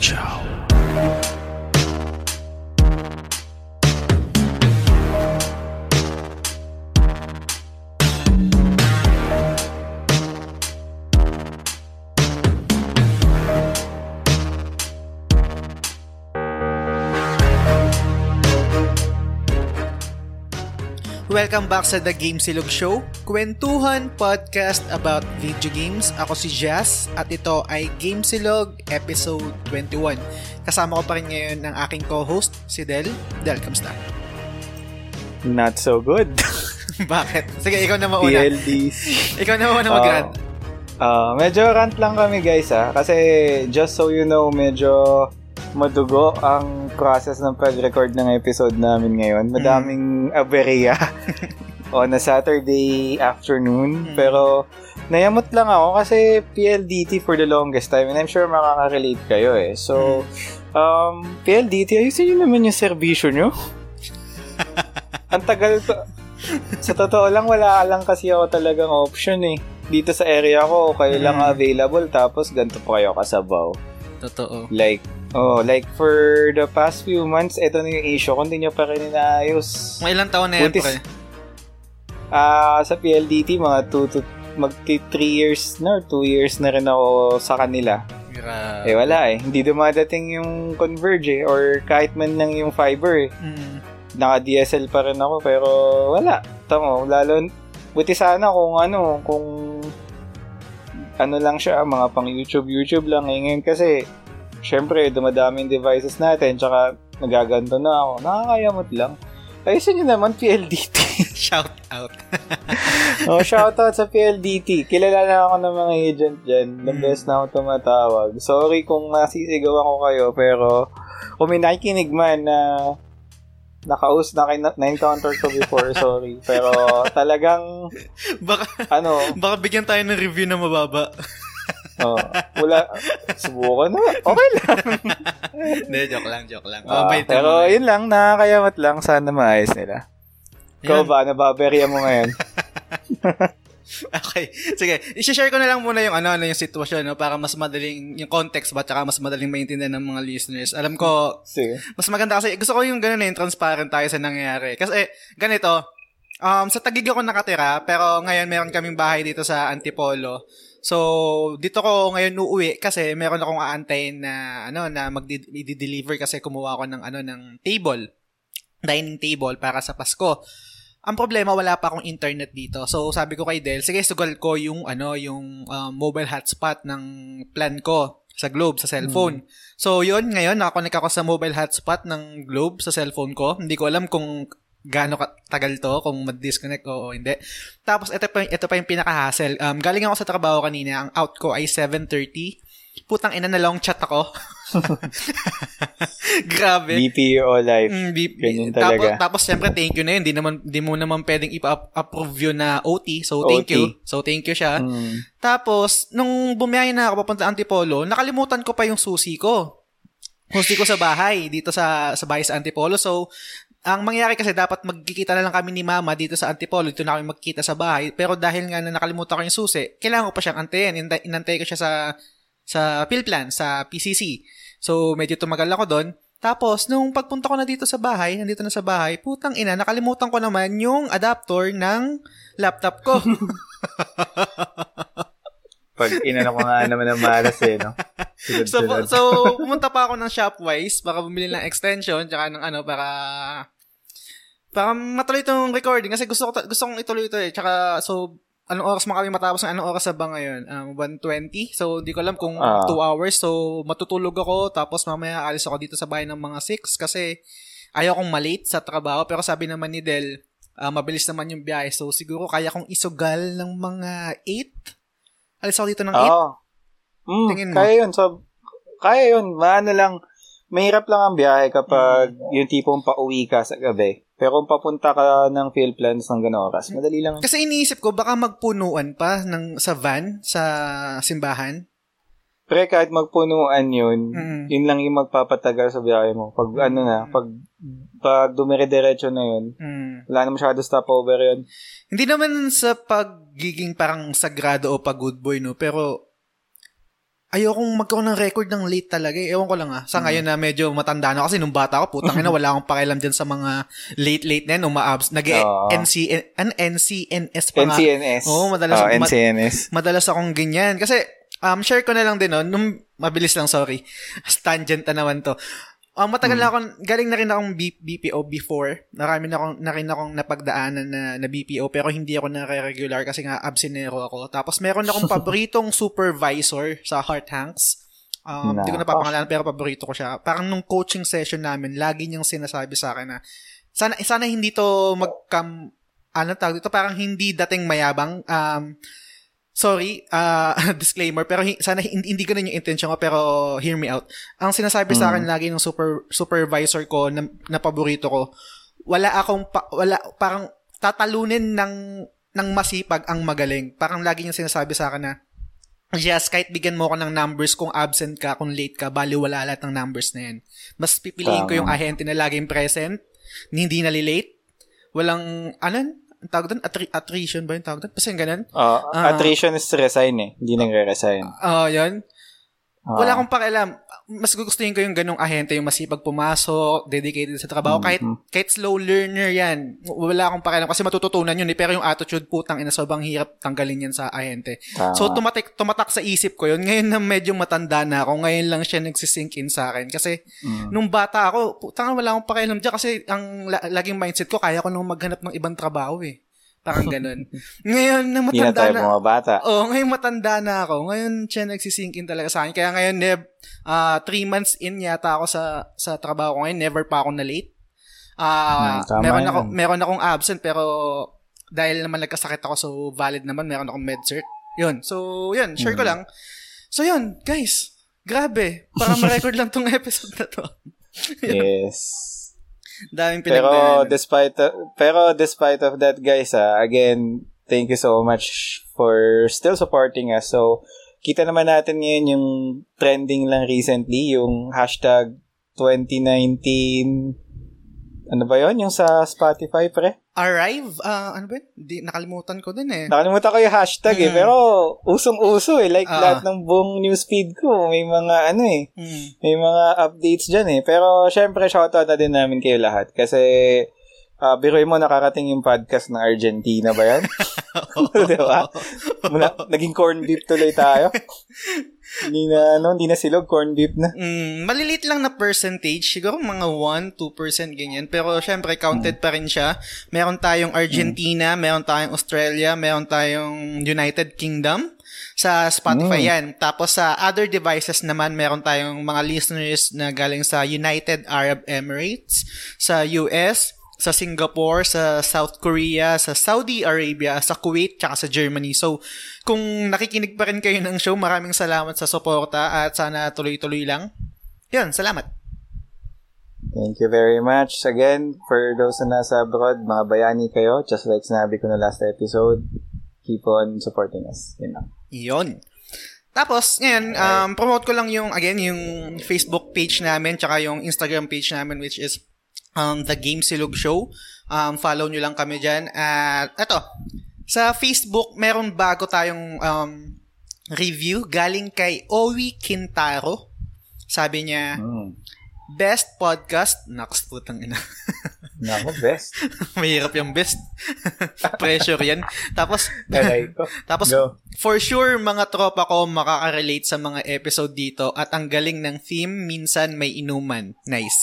Silog Welcome back sa The Game Silog Show, kwentuhan podcast about video games. Ako si Jazz at ito ay Game Silog episode 21. Kasama ko pa rin ngayon ang aking co-host, si Del. Del, kamusta? Not so good. Bakit? Sige, ikaw na mauna. PLDs. Ikaw na mauna mag-rant. Uh, medyo rant lang kami guys ha. Kasi just so you know, medyo madugo ang process ng pag-record ng episode namin ngayon. Madaming mm. aberya on a Saturday afternoon. Mm. Pero nayamot lang ako kasi PLDT for the longest time and I'm sure makaka-relate kayo eh. So, mm. um, PLDT, ayusin nyo naman yung servisyo nyo. ang tagal to. sa totoo lang, wala lang kasi ako talagang option eh. Dito sa area ko, kayo mm. lang available tapos ganito pa kayo kasabaw. Totoo. Like, oh, like for the past few months, ito na yung issue kung nyo pa rin inaayos. Mga ilang taon na yan, pre? Ah, uh, sa PLDT, mga 2 to mag 3 years na or 2 years na rin ako sa kanila. Grabe. Eh wala eh. Hindi dumadating yung Converge eh, or kahit man lang yung fiber eh. Mm. Naka-DSL pa rin ako pero wala. Tamo, lalo buti sana kung ano, kung ano lang siya, mga pang YouTube, YouTube lang. Eh, ngayon kasi, syempre, dumadaming devices natin, tsaka nagaganto na ako. Nakakayamot lang. Ayusin nyo naman, PLDT. shout out. oh, shout out sa PLDT. Kilala na ako ng mga agent dyan. The mm. best na ako tumatawag. Sorry kung nasisigawan ko kayo, pero kung may nakikinig man na uh, nakaus na kay na-encounter ko before, sorry. Pero talagang baka ano, baka bigyan tayo ng review na mababa. Oh, wala. Subukan na. Okay lang. Hindi, joke lang, joke lang. Uh, oh, pero yun lang, nakakayamat lang. Sana maayos nila. Ikaw ba, nababerya mo ngayon? okay. Sige, i-share ko na lang muna yung ano, ano yung sitwasyon no para mas madaling yung context ba tsaka mas madaling maintindihan ng mga listeners. Alam ko Sige. mas maganda kasi gusto ko yung ganun eh, transparent tayo sa nangyayari. Kasi ganito, um sa Taguig ako nakatira pero ngayon meron kaming bahay dito sa Antipolo. So, dito ko ngayon uuwi kasi meron akong aantayin na ano na mag-deliver kasi kumuha ako ng ano ng table dining table para sa Pasko. Ang problema, wala pa akong internet dito. So, sabi ko kay Del, sige, sugal ko yung, ano, yung uh, mobile hotspot ng plan ko sa Globe, sa cellphone. Mm. So, yun, ngayon, nakakonect ako sa mobile hotspot ng Globe sa cellphone ko. Hindi ko alam kung gaano katagal to, kung mag-disconnect o, hindi. Tapos, ito pa, ito pa yung pinaka-hassle. Um, galing ako sa trabaho kanina, ang out ko ay 7.30 putang ina na long chat ako. Grabe. BPO life. Mm, B- Ganyan talaga. Tapos, tapos syempre, thank you na yun. Di, naman, di mo naman pwedeng ipa-approve yun na OT. So, thank OT. you. So, thank you siya. Mm. Tapos, nung bumiyahe na ako papunta Antipolo, nakalimutan ko pa yung susi ko. Susi ko sa bahay, dito sa, sa bahay sa Antipolo. So, ang mangyari kasi dapat magkikita na lang kami ni mama dito sa Antipolo, dito na kami magkita sa bahay. Pero dahil nga na nakalimutan ko yung susi, kailangan ko pa siyang antayin. Inantay ko siya sa sa PhilPlan, sa PCC. So, medyo tumagal ako doon. Tapos, nung pagpunta ko na dito sa bahay, nandito na sa bahay, putang ina, nakalimutan ko naman yung adapter ng laptop ko. Pag inano ko nga naman ng malas eh, no? so, so, pumunta pa ako ng Shopwise para bumili ng extension tsaka ng ano, para para matuloy itong recording kasi gusto ko gusto kong ituloy ito eh. Tsaka so anong oras mo kami matapos ng anong oras sa ba ngayon? Um, 1.20? So, di ko alam kung 2 uh, ah. hours. So, matutulog ako. Tapos, mamaya alis ako dito sa bahay ng mga 6 kasi ayaw kong malate sa trabaho. Pero sabi naman ni Del, uh, mabilis naman yung biyahe. So, siguro kaya kong isugal ng mga 8. Alis ako dito ng 8. Oh. Mm, Tingin mo? Kaya yun. So, kaya yun. Maano lang, mahirap lang ang biyahe kapag mm. yung tipong pauwi ka sa gabi. Pero kung papunta ka ng field plans ng gano'ng oras, madali lang. Kasi iniisip ko, baka magpunuan pa ng, sa van, sa simbahan. Pre, kahit magpunuan yun, mm. yun lang yung magpapatagal sa biyahe mo. Pag mm. ano na, pag, pag dumire-diretso na yun, mm. wala na masyado stopover yun. Hindi naman sa pagiging parang sagrado o pag good boy, no? Pero, ayokong magkaroon ng record ng late talaga. Eh. Ewan ko lang ah. Sa ngayon na medyo matanda na kasi nung bata ako, putang ina, wala akong pakialam dyan sa mga late-late na yan, umaabs. nag Oo. NC, an NCNS pa nga. NCNS. Oo, madalas- Oh, ma- NCNS. Madalas akong ganyan. Kasi, um, share ko na lang din, no? Nung, mabilis lang, sorry. Tangent na naman to. Um, matagal na akong, galing na rin akong B- BPO before. Marami na akong, na rin akong napagdaanan na, na BPO, pero hindi ako nare-regular kasi nga absinero ako. Tapos meron akong paboritong supervisor sa Heart Hanks. Um, hindi ko Nako. napapangalanan pero paborito ko siya. Parang nung coaching session namin, lagi niyang sinasabi sa akin na sana sana hindi to magkam ano tawag dito parang hindi dating mayabang um sorry uh, disclaimer pero hi- sana hindi, hindi ganun yung intention ko pero hear me out. Ang sinasabi sa akin lagi ng super supervisor ko na, na paborito ko wala akong pa, wala parang tatalunin ng ng masipag ang magaling. Parang lagi niyang sinasabi sa akin na Yes, kahit bigyan mo ako ng numbers kung absent ka, kung late ka, bali wala lahat ng numbers na yan. Mas pipiliin ko yung ahente na laging present, hindi nalilate, walang, ano, ang tawag doon? Attri- attrition ba yung tawag doon? Basta yung ganun? Oh, Ah. attrition is resign eh. Hindi nagre-resign. Oo, yun. Ah. Wala akong pakialam. Mas gugustuhin ko yung ganong ahente, yung masipag pumasok, dedicated sa trabaho. Kahit, kahit slow learner yan, wala akong pakialam kasi matututunan yun eh. Pero yung attitude, putang ina, sobrang hirap tanggalin yan sa ahente. Tama. So, tumatak, tumatak sa isip ko yun. Ngayon na medyo matanda na ako, ngayon lang siya nagsisink in sa akin. Kasi, Mm. nung bata ako, putang wala akong pakialam dyan kasi ang la- laging mindset ko, kaya ko nung maghanap ng ibang trabaho eh. Parang ganun. Ngayon na matanda na, mga bata. Oo, ngayon matanda na ako. Ngayon siya nagsisink in talaga sa akin. Kaya ngayon, Neb, ah three months in yata ako sa sa trabaho ko ngayon. Never pa ako na late. Ah, Hmm, meron ako meron akong absent pero dahil naman nagkasakit ako so valid naman meron akong med cert. Yun. So, yun, share ko Hmm. lang. So, yun, guys. Grabe. Para ma-record lang tong episode na to. yes. Daming Pero despite pero despite of that guys, ah, again, thank you so much for still supporting us. So, kita naman natin ngayon yung trending lang recently, yung hashtag 2019 ano ba yon Yung sa Spotify, pre? Arrive? Ah, ano ba? Di, nakalimutan ko din eh. Nakalimutan ko yung hashtag eh. Mm. Pero, usong-uso eh. Like, Ah. lahat ng buong newsfeed ko, may mga ano eh. Hmm. May mga updates dyan eh. Pero, syempre, shoutout na din namin kayo lahat. Kasi, uh, biruin mo, nakarating yung podcast ng Argentina ba yan? Di ba? Mula- Naging corn beef tuloy tayo. hindi na, ano, hindi na silog, corn beef na. Mm, malilit lang na percentage, siguro mga 1-2% ganyan. Pero syempre, counted pa rin siya. Meron tayong Argentina, meron tayong Australia, meron tayong United Kingdom. Sa Spotify Mm. yan. Tapos sa other devices naman, meron tayong mga listeners na galing sa United Arab Emirates, sa US, sa Singapore, sa South Korea, sa Saudi Arabia, sa Kuwait, tsaka sa Germany. So, kung nakikinig pa rin kayo ng show, maraming salamat sa suporta at sana tuloy-tuloy lang. Yun, salamat. Thank you very much. Again, for those na nasa abroad, mga bayani kayo, just like sinabi ko na last episode, keep on supporting us. Yun lang. Yun. Tapos, ngayon, um, promote ko lang yung, again, yung Facebook page namin, tsaka yung Instagram page namin, which is um, The Game Silog Show. Um, follow nyo lang kami dyan. At, eto, sa Facebook, meron bago tayong um, review galing kay Owi Quintaro. Sabi niya, Mm. best podcast. Naks, putang ina. Nako, best. Mahirap yung best. Pressure yan. Tapos, tapos, Go. for sure, mga tropa ko makaka-relate sa mga episode dito at ang galing ng theme, minsan may inuman. Nice.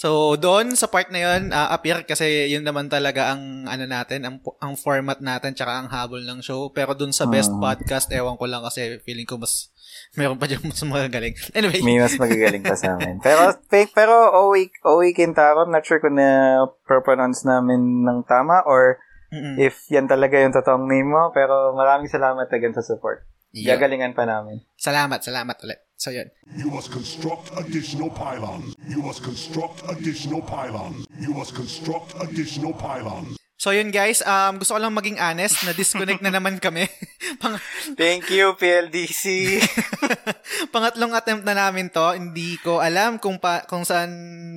So, doon sa part na yun, uh, appear kasi yun naman talaga ang ano natin, ang, ang format natin tsaka ang habol ng show. Pero doon sa best Ah. podcast, ewan ko lang kasi feeling ko mas meron pa dyan mas magagaling. Anyway, May mas magagaling pa sa amin. Pero, pero Owi, Owi Quintaro, not sure kung na pronounce namin ng tama or mm-mm. if yan talaga yung totoong name mo. Pero maraming salamat again sa support. Yun. Gagalingan pa namin. Salamat, salamat ulit. So, yun. You must construct additional pylons. You must construct additional pylons. You must construct additional pylons. So, yun guys, um, gusto ko lang maging honest, na-disconnect na naman kami. Pang- Thank you, PLDC. Pangatlong attempt na namin to. Hindi ko alam kung pa, kung saan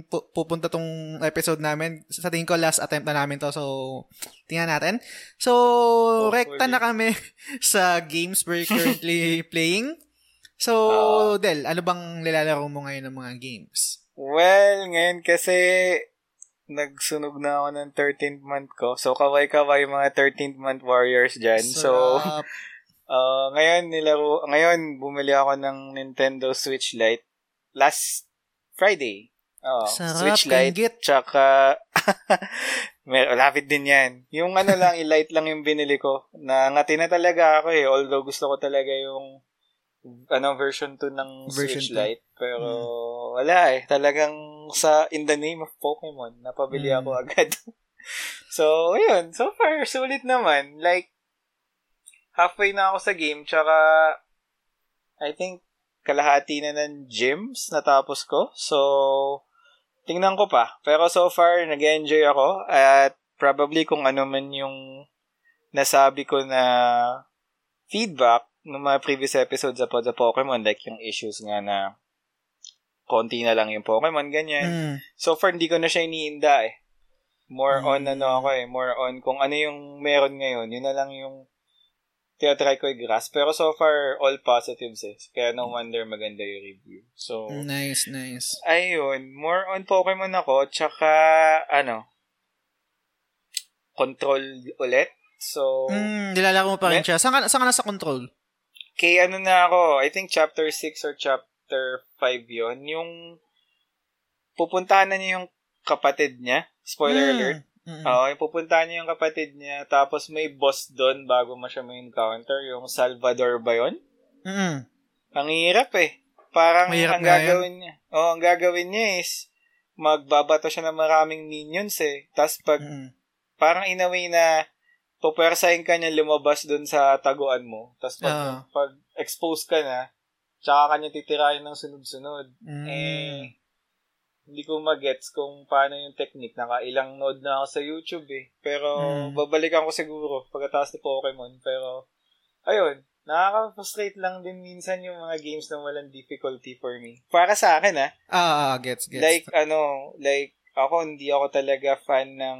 pu- pupunta tong episode namin. Sa tingin ko last attempt na namin to. So, tingnan natin. So, rekta na kami sa games we're currently playing. So, Oo. Del, ano bang nilalaro mo ngayon ng mga games? Well, ngayon kasi nagsunog na ako ng 13th month ko. So, kaway-kaway mga 13th month warriors dyan. So, Sarap. uh, ngayon nilaro, ngayon bumili ako ng Nintendo Switch Lite last Friday. Oo, Sarap, Switch Lite. kanggit. Tsaka, may, lapit din yan. Yung ano lang, i-light lang yung binili ko. Nangati na talaga ako eh. Although gusto ko talaga yung ano version 2 ng Version Switch 2. Lite. Pero wala eh. Talagang sa in the name of Pokemon, napabili Mm. ako agad. so, ayun. So far, sulit naman. Like, halfway na ako sa game. Tsaka, I think, kalahati na ng gyms natapos ko. So, tingnan ko pa. Pero so far, nag-enjoy ako. At probably kung ano man yung nasabi ko na feedback ng mga previous episodes sa sa Pokemon, like yung issues nga na konti na lang yung Pokemon, ganyan. Mm. So far, hindi ko na siya iniinda eh. More Mm. on ano ako eh. More on kung ano yung meron ngayon. Yun na lang yung tinatry ko i-grasp. Pero so far, all positives eh. Kaya no wonder maganda yung review. So, Nice, nice. ayun. More on Pokemon ako. Tsaka, ano, control ulit. So, Mm, nilalaro mo pa rin siya. Saan ka, saan ka nasa control? Kay ano na ako, I think chapter 6 or chapter 5 yon Yung pupuntahan na niya yung kapatid niya. Spoiler Mm. alert. Mm. Oo, yung pupuntahan niya yung kapatid niya. Tapos may boss doon bago mo siya may encounter. Yung Salvador ba yun? Mm. Ang hirap eh. Parang Mahirap ang gagawin niya. Oo, ang gagawin niya is magbabato siya ng maraming minions eh. Tapos pag Mm. parang in a way na pupwersahin ka niya lumabas doon sa taguan mo. Tapos pag, Ah. pag expose ka na, tsaka kanya titirahin ng sunod-sunod. Mm. Eh, hindi ko magets kung paano yung technique. Nakailang node na ako sa YouTube eh. Pero, Mm. babalikan ko siguro pagkatapos ni Pokemon. Pero, ayun, nakaka-frustrate lang din minsan yung mga games na walang difficulty for me. Para sa akin ah, Ah, gets, gets. like ano, like ako hindi ako talaga fan ng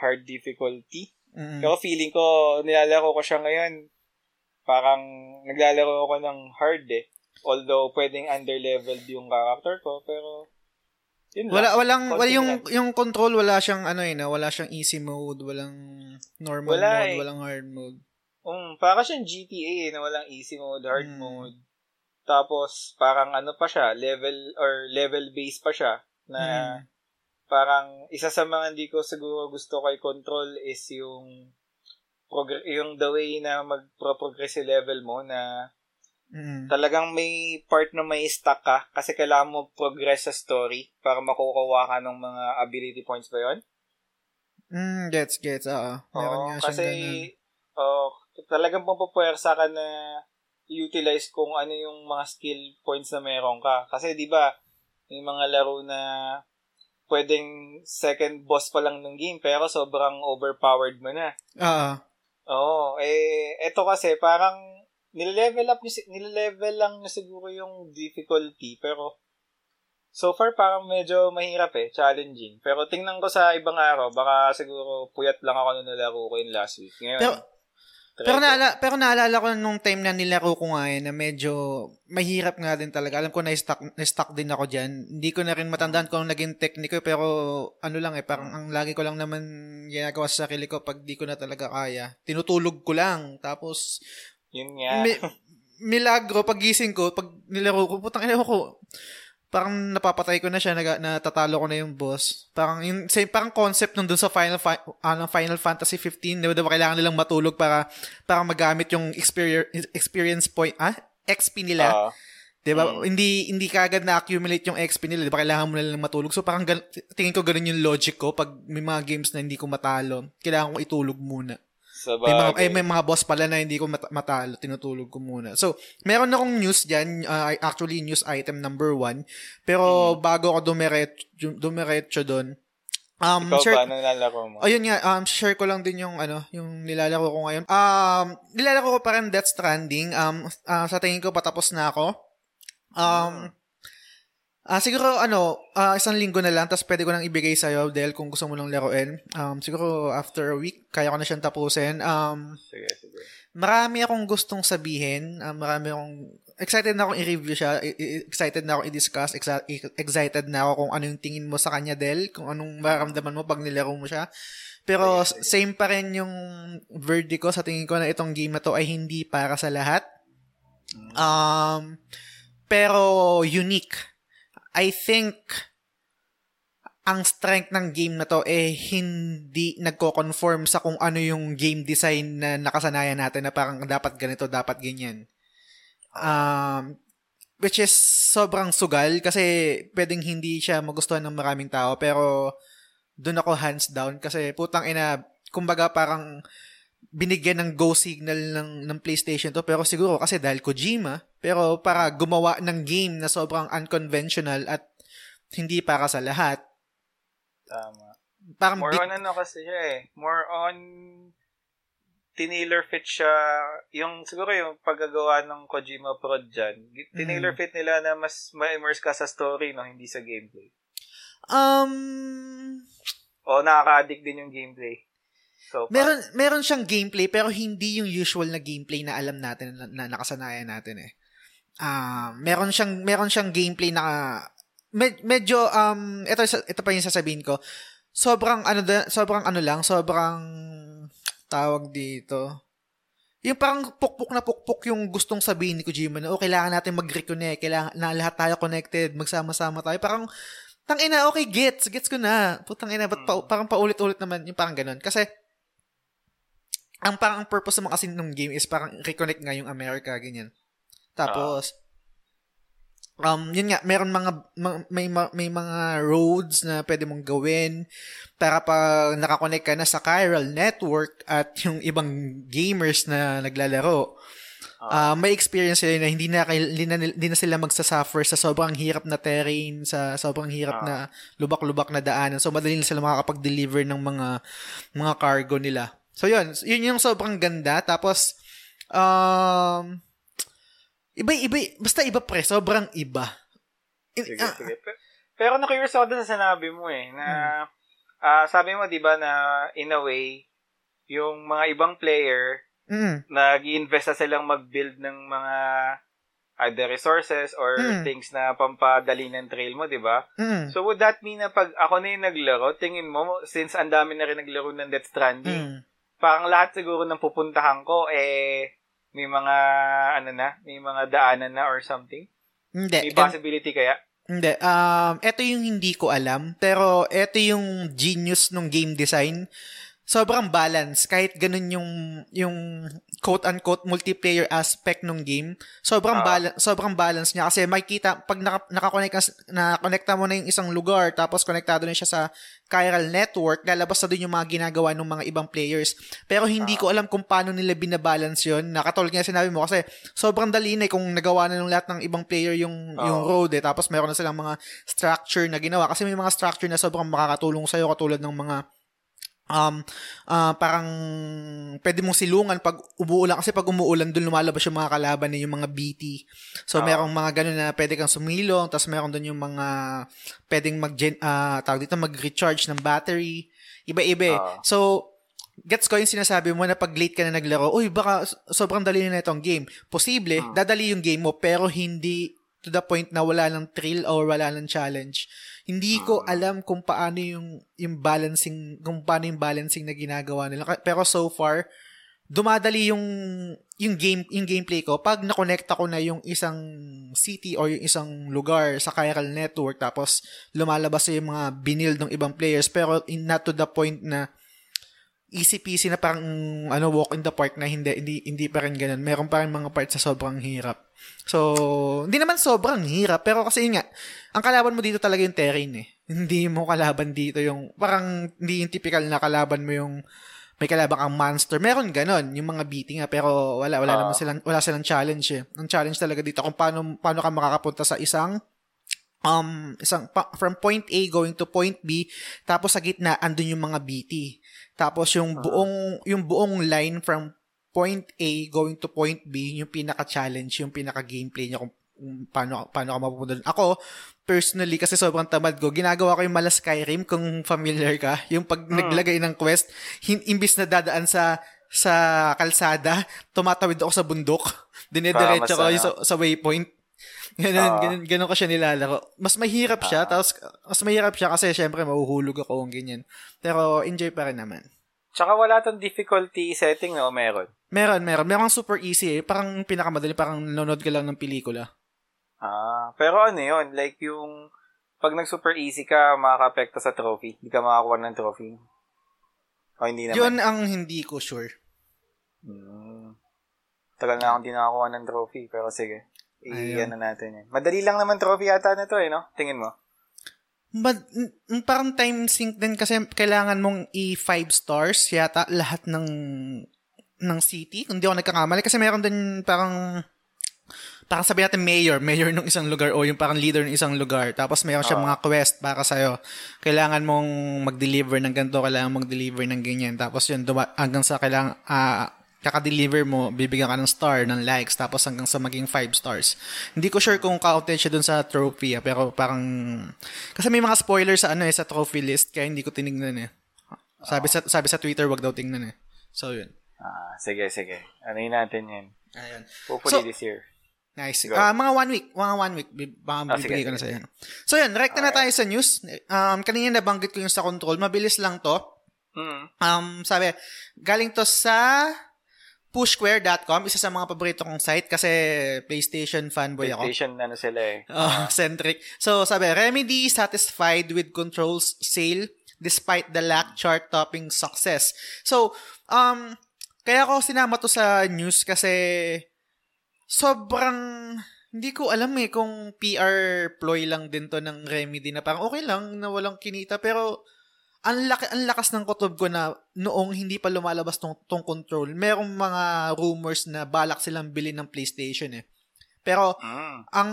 hard difficulty. Mm. Pero feeling ko, nilalaro ko siya ngayon, parang naglalaro ako ng hard eh. Although, pwedeng under-leveled yung character ko, pero, yun Wala lang. walang wala yung lang. yung control wala siyang ano eh, na wala siyang easy mode, walang normal Wala mode, eh. walang hard mode. Um, para siyang GTA eh, na walang easy mode, hard Mm. mode. Tapos, parang ano pa siya, level, or level base pa siya, na Mm. Parang isa sa mga hindi ko siguro gusto kay control is yung progr- yung the way na mag-progress yung level mo na Mm. talagang may part na may stuck ka kasi kailangan mo progress sa story para makukuha ka ng mga ability points ba yun? Mm, gets, gets. Oo. Meron Oo, nga kasi oh, talagang pumapwersa ka na i-utilize kung ano yung mga skill points na meron ka. Kasi di ba may mga laro na pwedeng second boss pa lang ng game pero sobrang overpowered mo na. Oo. Oo, eh eto kasi parang nile-level up si- nile-level lang niya siguro yung difficulty pero so far parang medyo mahirap eh, challenging. Pero tingnan ko sa ibang araw, baka siguro puyat lang ako nung nalaro ko yung last week. Ngayon, Pero pero naala, pero naalala ko nung time na nilaro ko nga eh, na medyo mahirap nga din talaga. Alam ko na stuck, na stuck din ako diyan. Hindi ko na rin matandaan kung naging technique ko pero ano lang eh, parang ang lagi ko lang naman ginagawa sa sarili ko pag di ko na talaga kaya. Tinutulog ko lang. Tapos Yun nga. Mi- milagro, pag gising ko, pag nilaro ko, putang ina ko, parang napapatay ko na siya, nag, natatalo ko na yung boss. Parang, yung, say, parang concept nung dun sa Final, Fi- ano, Final Fantasy 15, di ba, di ba kailangan nilang matulog para, para magamit yung experience, experience point, ah? XP nila. Oo. 'Di ba? Mm. Hindi hindi kagad na accumulate yung XP nila, 'di ba? Kailangan mo na lang matulog. So parang tingin ko ganun yung logic ko pag may mga games na hindi ko matalo, kailangan ko itulog muna. Sa May mga, eh, may mga boss pala na hindi ko mat- matalo, tinutulog ko muna. So, meron akong news dyan, uh, actually news item number one. Pero Hmm. bago ako dumiretso, dumiretso doon, um, Ikaw share, ba, ano nalaro mo? Ayun nga, um, share ko lang din yung, ano, yung nilalaro ko ngayon. Um, nilalaro ko pa rin Death Stranding. Um, ah, sa tingin ko, patapos na ako. Um, ah siguro, ano, ah, isang linggo na lang, tapos pwede ko nang ibigay sa'yo, dahil kung gusto mo lang laruin. Um, siguro, after a week, kaya ko na siyang tapusin. Um, Sige, sige. marami akong gustong sabihin. ah, marami akong excited na akong i-review siya, excited na akong i-discuss, excited na ako kung ano yung tingin mo sa kanya, Del, kung anong maramdaman mo pag nilaro mo siya. Pero same pa rin yung verdict ko sa tingin ko na itong game na to ay hindi para sa lahat. Um, pero unique. I think ang strength ng game na to eh hindi nagko-conform sa kung ano yung game design na nakasanayan natin na parang dapat ganito, dapat ganyan. Um, which is sobrang sugal kasi pwedeng hindi siya magustuhan ng maraming tao pero doon ako hands down kasi putang ina, kumbaga parang binigyan ng go signal ng, ng PlayStation to pero siguro kasi dahil Kojima pero para gumawa ng game na sobrang unconventional at hindi para sa lahat Tama. parang More big- on ano kasi siya eh. More on tinailor fit siya. Yung siguro yung paggagawa ng Kojima Prod dyan. Tinailor Mm. fit nila na mas ma-immerse ka sa story no, hindi sa gameplay. um O nakaka-addict din yung gameplay. So, far. meron meron siyang gameplay pero hindi yung usual na gameplay na alam natin na, na nakasanayan natin eh. Ah, meron siyang meron siyang gameplay na med- medyo um ito ito pa yung sasabihin ko. Sobrang ano da, sobrang ano lang, sobrang tawag dito. Yung parang pukpok na pukpok yung gustong sabihin ni Kojima na, oh, kailangan natin mag-reconnect, kailangan na lahat tayo connected, magsama-sama tayo. Parang, tang ina, okay, gets, gets ko na. Putang ina, ba't pa, parang paulit-ulit naman yung parang ganun. Kasi, ang parang ang purpose naman kasi ng game is parang reconnect nga yung America, ganyan. Tapos, um, yun nga, meron mga, ma- may, ma- may mga roads na pwede mong gawin para pag nakakonect ka na sa chiral network at yung ibang gamers na naglalaro, ah may experience sila na hindi na, hindi na, hindi na sila magsasuffer sa sobrang hirap na terrain, sa sobrang hirap Ah. na lubak-lubak na daanan. So, madali na sila makakapag-deliver ng mga mga cargo nila. So, yun. Yun yung sobrang ganda. Tapos, um, iba, iba, basta iba pre. Sobrang iba. In- Sige, ah, sige. Pe- Pero na-curious ako dun sa sinabi mo eh, na Hmm. ah, sabi mo, di ba, na in a way, yung mga ibang player, mm, nag-invest na silang mag-build ng mga either resources or Mm. things na pampadali ng trail mo, di ba? mm, So would that mean na pag ako na yung naglaro, tingin mo, since ang dami na rin naglaro ng Death mm. Parang lahat siguro ng pupuntahan ko, eh, may mga, ano na, may mga daanan na or something? Hindi. May possibility kaya? Hindi. Um, ito yung hindi ko alam. Pero ito yung genius ng game design. Sobrang balance. Kahit ganun yung, yung quote-unquote multiplayer aspect ng game. Sobrang, Ah. bala- sobrang balance niya. Kasi makikita, pag naka, nakakonect ka, na connecta mo na yung isang lugar, tapos konektado na siya sa chiral network, lalabas na dun yung mga ginagawa ng mga ibang players. Pero hindi ko alam kung paano nila binabalance yun. Nakatulad nga sinabi mo kasi sobrang dali na eh kung nagawa na ng lahat ng ibang player yung, yung Oo. road eh. Tapos meron na silang mga structure na ginawa. Kasi may mga structure na sobrang makakatulong sa'yo katulad ng mga um ah, parang pwede mong silungan pag umuulan kasi pag umuulan doon lumalabas yung mga kalaban na yung mga BT. So Oo. merong mga ganun na pwede kang sumilong tapos meron doon yung mga pwedeng mag ah tawag dito mag-recharge ng battery. Iba-iba. eh. Oo. So gets ko yung sinasabi mo na pag late ka na naglaro, uy, baka sobrang dali na itong game. Posible, dadali yung game mo, pero hindi to the point na wala ng thrill or wala ng challenge. Hindi ko Hmm. alam kung paano yung, yung balancing, kung paano yung balancing na ginagawa nila. Pero so far, dumadali yung yung game yung gameplay ko pag na-connect ako na yung isang city or yung isang lugar sa chiral network tapos lumalabas yung mga binild ng ibang players pero in, not to the point na easy peasy na parang ano walk in the park na hindi hindi hindi pa rin ganun. Meron pa rin mga parts sa sobrang hirap. So, hindi naman sobrang hirap pero kasi yun nga, ang kalaban mo dito talaga yung terrain eh. Hindi mo kalaban dito yung parang hindi yung typical na kalaban mo yung may kalaban kang monster. Meron ganon, yung mga beating nga pero wala wala Ah. naman silang wala silang challenge eh. Ang challenge talaga dito kung paano paano ka makakapunta sa isang um isang pa- from point A going to point B tapos sa gitna andun yung mga BT. Tapos yung Ah. buong yung buong line from point A going to point B yung pinaka-challenge, yung pinaka-gameplay niya kung kung paano paano ka mapupunta doon. Ako personally kasi sobrang tamad ko. Ginagawa ko yung mala Skyrim kung familiar ka, yung pag Mm. naglagay ng quest, hin- imbis na dadaan sa sa kalsada, tumatawid ako sa bundok, dinediretso ko yung sa, sa waypoint. Ganun, Ah. ganun, ganun ko siya nilalaro. Mas mahirap siya, tapos mas mahirap siya kasi syempre mahuhulog ako kung ganyan. Pero enjoy pa rin naman. Tsaka wala tong difficulty setting, no? Meron. Meron, meron. Meron super easy eh. Parang pinakamadali, parang nanonood ka lang ng pelikula. Ah, pero ano yun? Like yung, pag nag-super easy ka, makaka-apekto sa trophy. Hindi ka makakuha ng trophy. O hindi naman. Yun ang hindi ko sure. Hmm. Tagal na akong di nakakuha ng trophy, pero sige. I-ano natin yan. Madali lang naman trophy yata na to eh, no? Tingin mo? But, mm, parang time sync din kasi kailangan mong i-5 stars yata lahat ng ng city. Kung di ako nagkakamali. Kasi meron din parang parang sabi natin mayor, mayor ng isang lugar o yung parang leader ng isang lugar. Tapos mayroon siya Ah. mga quest para sa'yo. Kailangan mong mag-deliver ng ganito, kailangan mag-deliver ng ganyan. Tapos yun, duma- hanggang sa kailangan, ah, kaka-deliver mo, bibigyan ka ng star, ng likes, tapos hanggang sa maging 5 stars. Hindi ko sure kung counted siya dun sa trophy, ah, pero parang, kasi may mga spoilers sa ano eh, sa trophy list, kaya hindi ko tinignan eh. Sabi sa, sabi sa Twitter, wag daw tingnan eh. So, yun. Ah, sige, sige. Ano yun natin yan? Ayun. Hopefully So- this year. Nice. Ah, mga one week. Mga one week. Baka bibigay ko na sige. sa'yo. So, yun. Rekta na tayo sa news. Um, kanina nabanggit ko yung sa control. Mabilis lang to. Hmm. Um, sabi, galing to sa pushsquare.com, isa sa mga paborito kong site kasi PlayStation fanboy ako. PlayStation, ano sila eh. Oh, centric. So, sabi, Remedy satisfied with controls sale despite the lack chart topping success. So, um, kaya ako sinama to sa news kasi sobrang hindi ko alam eh kung PR ploy lang din to ng Remedy na parang okay lang na walang kinita pero ang laki ang lakas ng kutob ko na noong hindi pa lumalabas tong, tong control, merong mga rumors na balak silang bilhin ng PlayStation eh. Pero Hmm. ang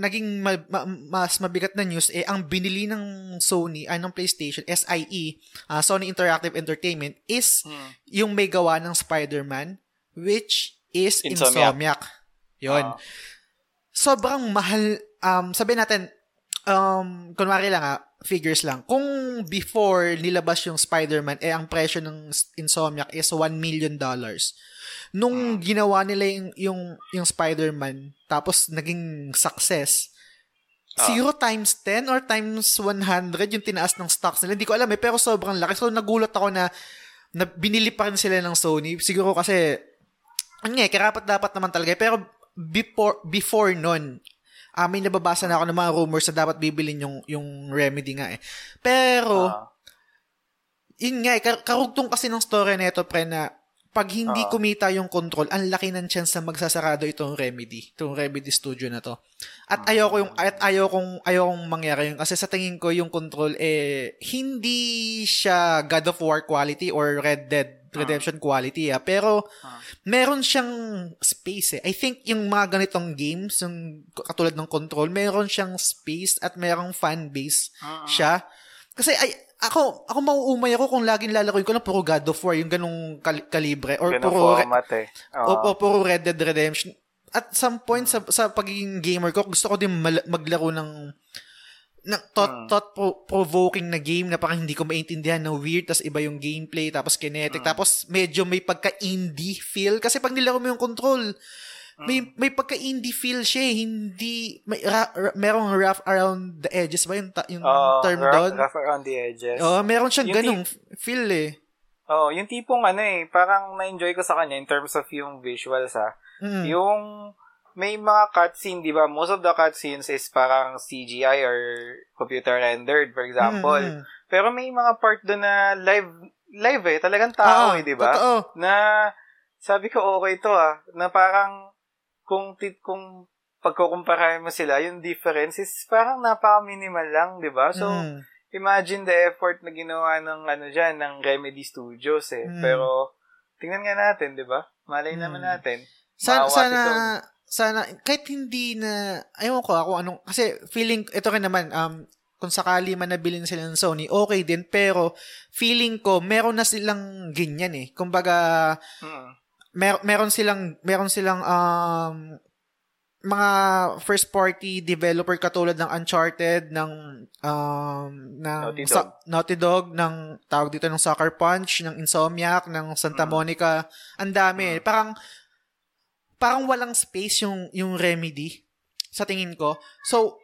naging ma- ma- mas mabigat na news eh ang binili ng Sony ay ng PlayStation SIE ah, Sony Interactive Entertainment is Hmm. yung may gawa ng Spider-Man which is Insomniac. Insomniac. Yun. Ah. Sobrang mahal um sabi natin um kunwari lang ah, figures lang. Kung before nilabas yung Spider-Man eh ang presyo ng Insomniac is 1 million dollars. Nung ginawa nila yung, yung, yung Spider-Man, tapos naging success, Ah. zero times 10 or times 100 yung tinaas ng stocks nila. Hindi ko alam eh, pero sobrang laki. So, nagulat ako na, na binili pa rin sila ng Sony. Siguro kasi, ano nga, eh, karapat dapat naman talaga. eh. Pero, before, before nun, ah, may nababasa na ako ng mga rumors na dapat bibilin yung, yung remedy nga eh. Pero, Ah. yun nga, eh, kar- karugtong kasi ng story na ito, pre, na pag hindi Oo. kumita yung control, ang laki ng chance na magsasarado itong Remedy, itong Remedy studio na to. At ayaw ko yung, at ayaw kong, ayaw kong mangyari yun. Kasi sa tingin ko yung control, eh, hindi siya God of War quality or Red Dead Redemption quality, ah. Pero, Ah. meron siyang space, eh. I think yung mga ganitong games, yung katulad ng control, meron siyang space at merong fan base Ah, ah. siya. Kasi ay ako ako mauumay ako kung laging lalakoy ko lang puro God of War yung ganung kal- kalibre or Ganun puro re- format eh. o, o puro Red Dead Redemption. At some point sa sa pagiging gamer ko, gusto ko din mal- maglaro ng ng thought, Hmm. thought pro- provoking na game na parang hindi ko maintindihan na weird tas iba yung gameplay tapos kinetic Hmm. tapos medyo may pagka indie feel kasi pag nilaro mo yung control may Hmm. may pagka indie feel siya eh. hindi may ra, ra- merong rough around the edges ba yung, ta- yung Oo, term rough, doon rough around the edges. Oh, meron siyang Yung ganung feel eh. Oh, yung tipong ano eh, parang na-enjoy ko sa kanya in terms of yung visuals ah. Mm. Yung may mga cutscene, di ba? Most of the cutscenes is parang CGI or computer rendered, for example. Mm. Pero may mga part doon na live live eh, talagang tao Ah, eh, di ba? Totoo. Na sabi ko okay to ah, na parang kung tit kung pagkukumpara mo sila, yung difference is parang napaka-minimal lang, di ba? So, Mm. imagine the effort na ginawa ng ano diyan ng Remedy Studios eh. Mm. Pero tingnan nga natin, 'di ba? Malay Mm. naman natin. Sana, sana, Sony. Sana, kahit hindi na, ayaw ko ako anong, kasi feeling, ito rin naman, um, kung sakali man nabilin sila ng Sony, okay din, pero feeling ko, meron na silang ganyan eh. Kumbaga, Mm. mer- meron silang, meron silang, um, mga first party developer katulad ng Uncharted ng um ng Naughty Dog. Sa- Naughty Dog ng tawag dito ng Sucker Punch ng Insomniac ng Santa Mm. Monica ang dami parang parang walang space yung yung Remedy sa tingin ko. So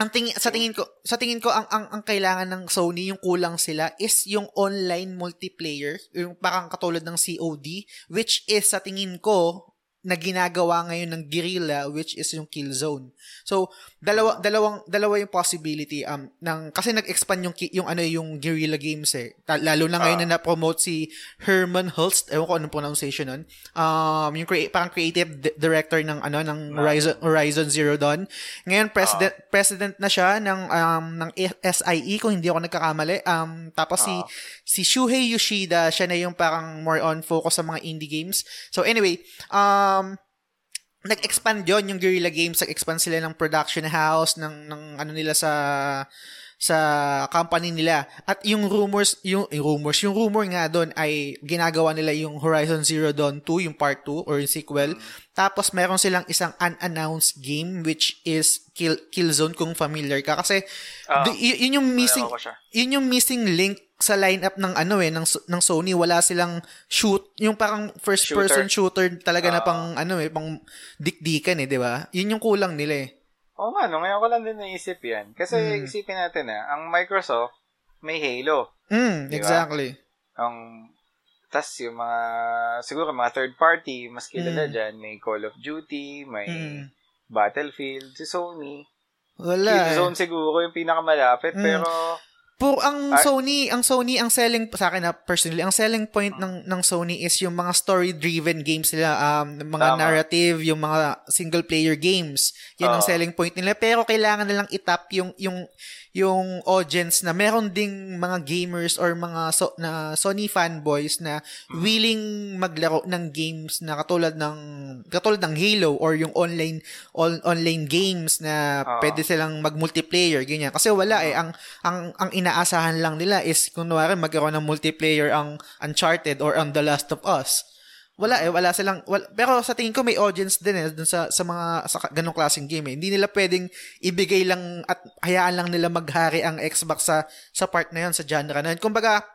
ang tingin sa tingin ko sa tingin ko ang ang, ang kailangan ng Sony yung kulang sila is yung online multiplayer yung parang katulad ng COD which is sa tingin ko na ginagawa ngayon ng Guerrilla which is yung Killzone. So, dalawa dalawang dalawa yung possibility um ng kasi nag-expand yung yung ano yung Guerrilla Games eh. Lalo na ngayon na na-promote si Herman Hulst, ewan ko anong pronunciation nun. Um yung crea- parang creative di- director ng ano ng Horizon Horizon Zero Dawn. Ngayon president president na siya ng um ng SIE kung hindi ako nagkakamali. Um tapos si si Shuhei Yoshida, siya na yung parang more on focus sa mga indie games. So anyway, um nag-expand yon yung Guerrilla Games, nag-expand sila ng production house ng ng ano nila sa sa company nila. At yung rumors, yung, yung rumors, yung rumor nga doon ay ginagawa nila yung Horizon Zero Dawn 2, yung part 2 or yung sequel. Tapos meron silang isang unannounced game which is Kill Killzone kung familiar ka kasi Ah, di- y- yun yung missing yun yung missing link sa lineup ng ano eh ng ng Sony wala silang shoot yung parang first Shooter. person shooter talaga na Ah. pang ano eh pang dikdikan eh di ba yun yung kulang nila eh Oo nga, no, ngayon ko lang din naisip yan. Kasi Mm. isipin natin na, ang Microsoft, may Halo. mm, Di ba? exactly Ang, tas yung mga, siguro mga third party, mas kilala Mm. dyan, may Call of Duty, may Mm. Battlefield, si Sony. wala eh. Killzone siguro yung pinakamalapit, Mm. pero, Puro ang Ay- Sony, ang Sony, ang selling sa akin na personally, ang selling point ng ng Sony is yung mga story-driven games nila, um, mga Tama. narrative, yung mga single player games. Yan ang Oo. selling point nila. Pero kailangan nilang itap yung yung yung audience na meron ding mga gamers or mga so, na Sony fanboys na willing maglaro ng games na katulad ng katulad ng Halo or yung online on, online games na Oo. pwede silang mag-multiplayer ganyan. Kasi wala eh. Ang ang ang inaasahan lang nila is kunwari magkaroon ng multiplayer ang Uncharted or ang The Last of Us wala eh wala silang wala, pero sa tingin ko may audience din eh dun sa sa mga sa ganong klaseng game eh. Hindi nila pwedeng ibigay lang at hayaan lang nila maghari ang Xbox sa sa part na yun sa genre na yun. Kumbaga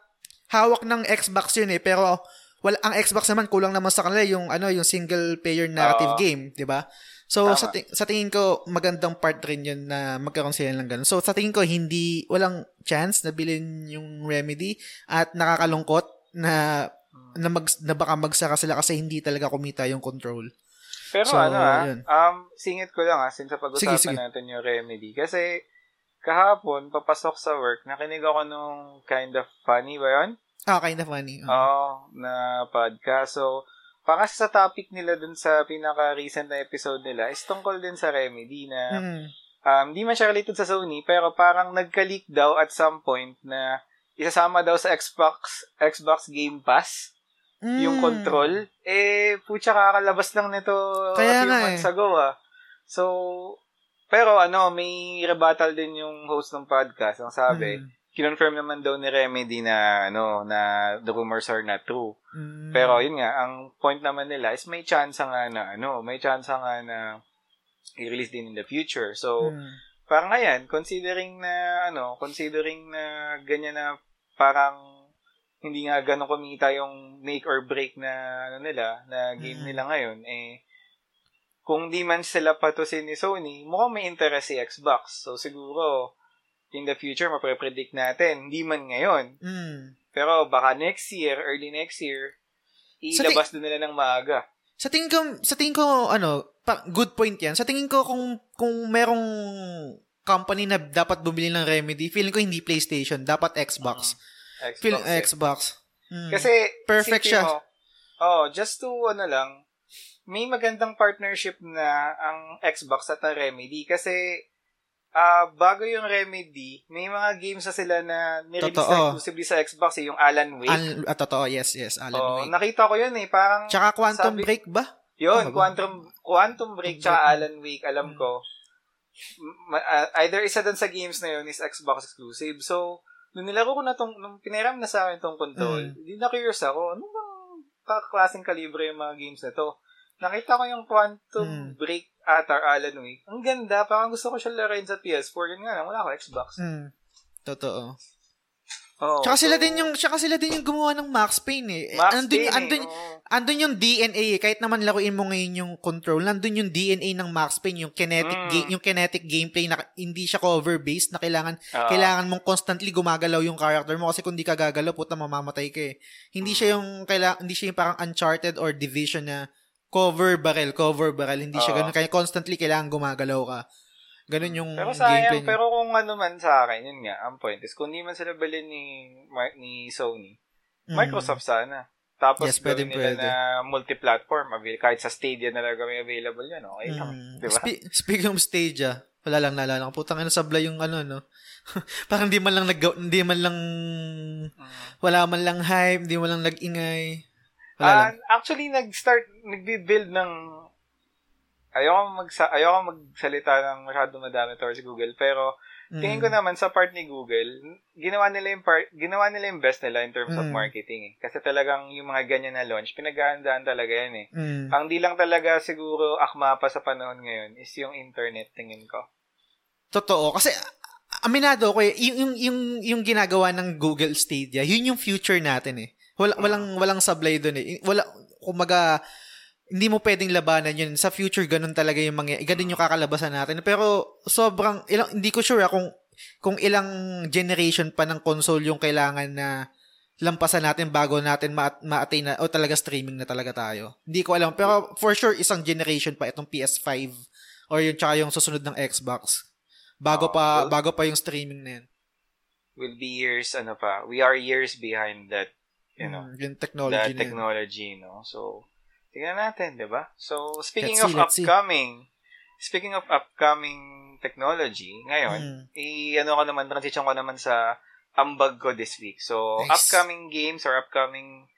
hawak ng Xbox yun eh pero wala ang Xbox naman kulang naman sa kanila yung ano yung single player narrative Oo. game, 'di ba? So Tama. sa, ti- sa tingin ko magandang part rin yun na magkaroon sila ng ganun. So sa tingin ko hindi walang chance na bilhin yung Remedy at nakakalungkot na na, mag, na baka magsara sila kasi hindi talaga kumita yung control. pero So, ano ah, yun. um, singit ko lang ah, since sa Sige, pag-usapan sige. natin yung remedy. Kasi, kahapon, papasok sa work, nakinig ako nung kind of funny ba yun? Ah, kind of funny. Oo, Ah. na podcast. So, para sa topic nila dun sa pinaka-recent na episode nila, is tungkol din sa remedy na Mm. um, di man siya related sa Sony, pero parang nagka-leak daw at some point na isasama daw sa Xbox Xbox Game Pass yung Mm. control. Eh, putya kakalabas lang nito Kaya a few months eh. ago ah. So, pero ano, may rebuttal din yung host ng podcast. Ang sabi, Mm. kinonfirm naman daw ni Remedy na ano na the rumors are not true. Mm. Pero yun nga, ang point naman nila is may chance nga na ano, may chance nga na i-release din in the future. So, Mm. parang ayan, considering na ano, considering na ganyan na parang hindi nga ganun kumita yung make or break na ano nila, na game Mm. nila ngayon, eh kung di man sila patusin ni Sony, mukhang may interest si Xbox. So siguro in the future mapre-predict natin, hindi man ngayon, Mm. pero baka next year, early next year, ilabas din nila ng maaga. Sa tingin ko, sa tingin ko, ano, pa, good point yan. Sa tingin ko, kung, kung merong company na dapat bumili ng remedy, feeling ko hindi PlayStation, dapat Xbox. Xbox. Feeling eh. Xbox. Mm. Kasi, Perfect siya. Mo, oh, just to, ano lang, may magandang partnership na ang Xbox at ang Remedy. Kasi, ah bago yung Remedy, may mga games na sila na nirelease Totoo. na exclusively sa Xbox. Eh, yung Alan Wake. Al, ah, totoo, yes, yes, Alan oh, Wake. nakita ko yun eh. Parang, Tsaka Quantum sabi- Break ba? yun, Oh, Quantum, Quantum Break Quantum tsaka Break. Alan Wake, alam Mm. ko. Ah, either isa dun sa games na yun is Xbox exclusive. So, nung nilaro ko na tong, nung piniram na sa akin tong control, Mm. hindi na curious ako, ano bang kaklaseng kalibre yung mga games na to? Nakita ko yung Quantum Mm. Break at or Alan Wake. Ang ganda. Parang gusto ko siya laruin sa PS4. Yun nga lang, wala ako Xbox. Mm. Totoo. Oh, Tsaka so, sila din yung tsaka sila din yung gumawa ng Max Payne eh. Max andun, Payne, eh, andun, oo. andun yung DNA eh. Kahit naman laruin mo ngayon yung control, nandun yung DNA ng Max Payne, yung kinetic Mm. ga- yung kinetic gameplay na hindi siya cover based na kailangan Ah. kailangan mong constantly gumagalaw yung character mo kasi kung di ka gagalaw, puta mamamatay ka eh. Hindi Mm. siya yung kaila, hindi siya yung parang uncharted or division na cover barrel, cover barrel, hindi siya Oo. ganun. Kaya constantly kailangan gumagalaw ka. Ganun yung Pero gameplay sayang, niya. pero kung ano man sa akin, yun nga, ang point is, kung di man sila bilhin ni, ni Sony, Mm. Microsoft sana. Tapos Yes, gawin nila pwede. na multi-platform. Kahit sa Stadia na lang gawin available yan, okay lang. Mm. Di ba? Spe- speaking of stage, ah, wala lang naalala ko. Putang ina sablay yung ano, no? Parang di man lang nag hindi man lang wala man lang hype, hindi man lang nag-ingay. Wala Ah, lang. actually, nag-start, nagbi-build ng, ayoko, magsa, ayoko magsalita ng masyado madami towards Google, pero Mm. tingin ko naman sa part ni Google, ginawa nila yung part, ginawa nila yung best nila in terms of Mm. marketing eh. Kasi talagang yung mga ganyan na launch, pinaghahandaan talaga yan eh. Mm. Ang di lang talaga siguro akma pa sa panahon ngayon is yung internet, tingin ko. Totoo. Kasi, aminado ko eh, yung, yung, yung, yung ginagawa ng Google Stadia, yun yung future natin eh. Wala, walang, walang sablay doon eh. Wala, kumaga, hindi mo pwedeng labanan yun. Sa future, ganun talaga yung mga, ganun yung kakalabasan natin. Pero, sobrang, ilang, hindi ko sure ah, kung, kung ilang generation pa ng console yung kailangan na lampasan natin bago natin ma- ma-attain na, o talaga streaming na talaga tayo. Hindi ko alam. Pero, for sure, isang generation pa itong PS5 or yung tsaka yung susunod ng Xbox. Bago Oh, pa well- bago pa yung streaming na yan. Will be years, ano pa, we are years behind that, you know, Mm, yung technology that na yun. technology, no? So, tingnan natin, di ba? So, speaking Let's of see, let's see. upcoming, speaking of upcoming technology, ngayon, Mm. i-ano ko naman, transition ko naman sa ambag ko this week. So, Nice. upcoming games or upcoming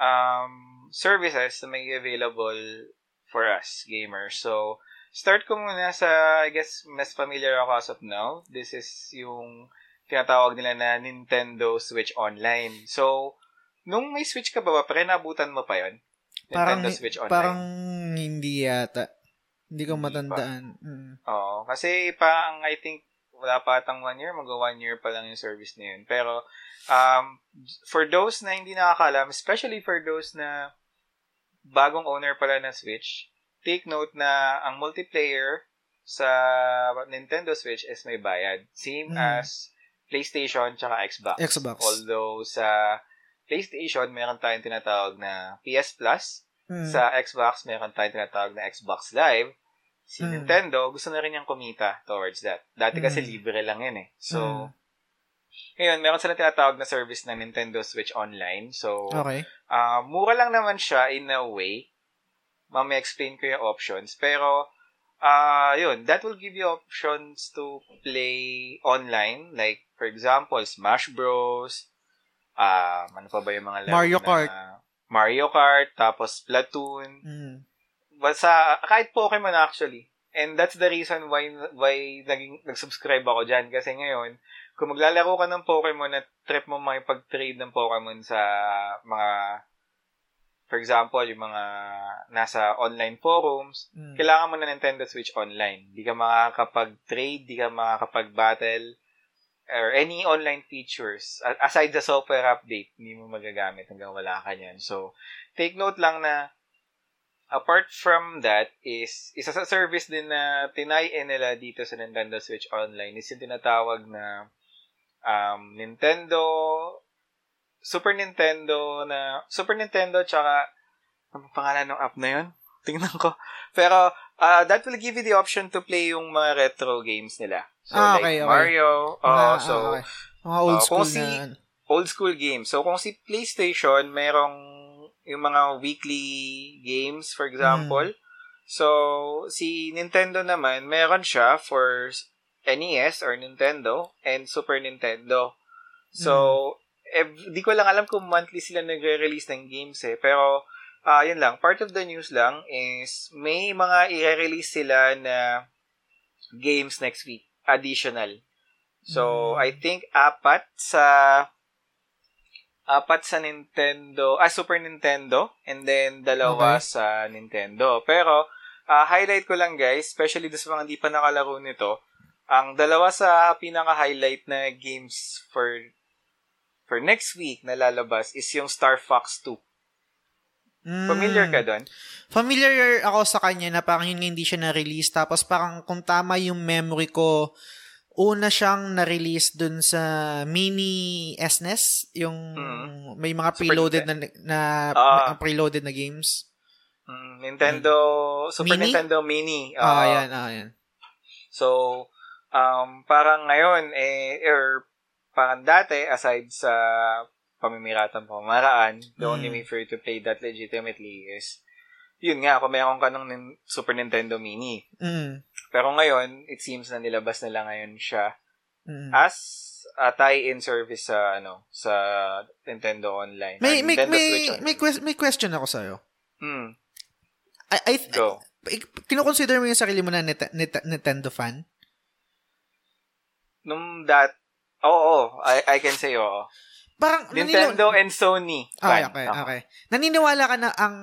um, services na may available for us, gamers. So, start ko muna sa, I guess, mas familiar ako as of now. This is yung tinatawag nila na Nintendo Switch Online. So, nung may Switch ka ba, pre, nabutan mo pa yon Parang, Nintendo Switch Online. parang hindi yata. Hindi ko Hindi matandaan. Mm. Oo. Kasi parang I think wala pa atang one year, mag one year pa lang yung service na yun. Pero um, for those na hindi nakakalam, especially for those na bagong owner pala ng Switch, take note na ang multiplayer sa Nintendo Switch is may bayad. Same Mm. as PlayStation tsaka Xbox. Xbox. Although sa PlayStation, meron tayong tinatawag na PS Plus. Mm. Sa Xbox, meron tayong tinatawag na Xbox Live. Si Mm. Nintendo, gusto na rin niyang kumita towards that. Dati kasi Mm. libre lang yun eh. So, Mm. ngayon, meron silang tinatawag na service na Nintendo Switch Online. So, Okay. ah, mura lang naman siya in a way. Mamaya explain ko yung options. Pero, ah yun, that will give you options to play online. Like, for example, Smash Bros. Ah, ano pa ba yung mga laro Mario na- Kart. Mario Kart, tapos Splatoon. Mm. Basta, kahit Pokemon actually. And that's the reason why why naging, nag-subscribe ako dyan. Kasi ngayon, kung maglalaro ka ng Pokemon at trip mo makipag-trade ng Pokemon sa mga, for example, yung mga nasa online forums, Mm. kailangan mo na Nintendo Switch Online. Di ka makakapag-trade, di ka makakapag-battle, or any online features. Aside sa software update, hindi mo magagamit hanggang wala ka niyan. So, take note lang na apart from that is isa sa service din na tinayin nila dito sa Nintendo Switch Online is yung tinatawag na um, Nintendo Super Nintendo na Super Nintendo tsaka ano pangalan ng app na yun? Tingnan ko. Pero uh, that will give you the option to play yung mga retro games nila. So Ah, like okay, okay. Mario, oh, Ah, so ah, okay. Mga old Ah, school si- na. ano. old school games. So, kung si PlayStation, merong yung mga weekly games, for example. So, si Nintendo naman, meron siya for NES or Nintendo and Super Nintendo. So, ev- di ko lang alam kung monthly sila nagre-release ng games eh. Pero, ah yun lang. Part of the news lang is may mga i-release sila na games next week. Additional. So, Mm. I think apat sa apat sa Nintendo, ah, Super Nintendo, and then dalawa Okay. sa Nintendo. Pero, ah, highlight ko lang guys, especially doon sa mga hindi pa nakalaro nito, ang dalawa sa pinaka-highlight na games for for next week na lalabas is yung Star Fox 2. Mm. Familiar ka doon? Familiar ako sa kanya na parang yun hindi siya na-release. Tapos parang kung tama yung memory ko, una siyang na-release dun sa mini SNES, yung Mm. may mga Super preloaded na, na Ah. may- preloaded na games. Mm, Nintendo, Super Mini? Nintendo Mini. Ah, Oo. yan, ah, yan. So, um, parang ngayon, eh, or parang dati, aside sa pamimiratang pamaraan, the only Mm. way for you to play that legitimately is, yun nga, kung meron ka ng Super Nintendo Mini. Mm. Pero ngayon, it seems na nilabas nila ngayon siya Mm. as a tie-in service sa, ano, sa Nintendo Online. May, may, Nintendo may, Switch Online. may, quest- may question ako sa'yo. Hmm, I, I, go. I, kinoconsider mo yung sarili mo na Nita- Nita- Nintendo fan? Nung that, oo, I, I can say oo. Parang, Nintendo and Sony. Ah, okay, Ako. okay. Naniniwala ka na ang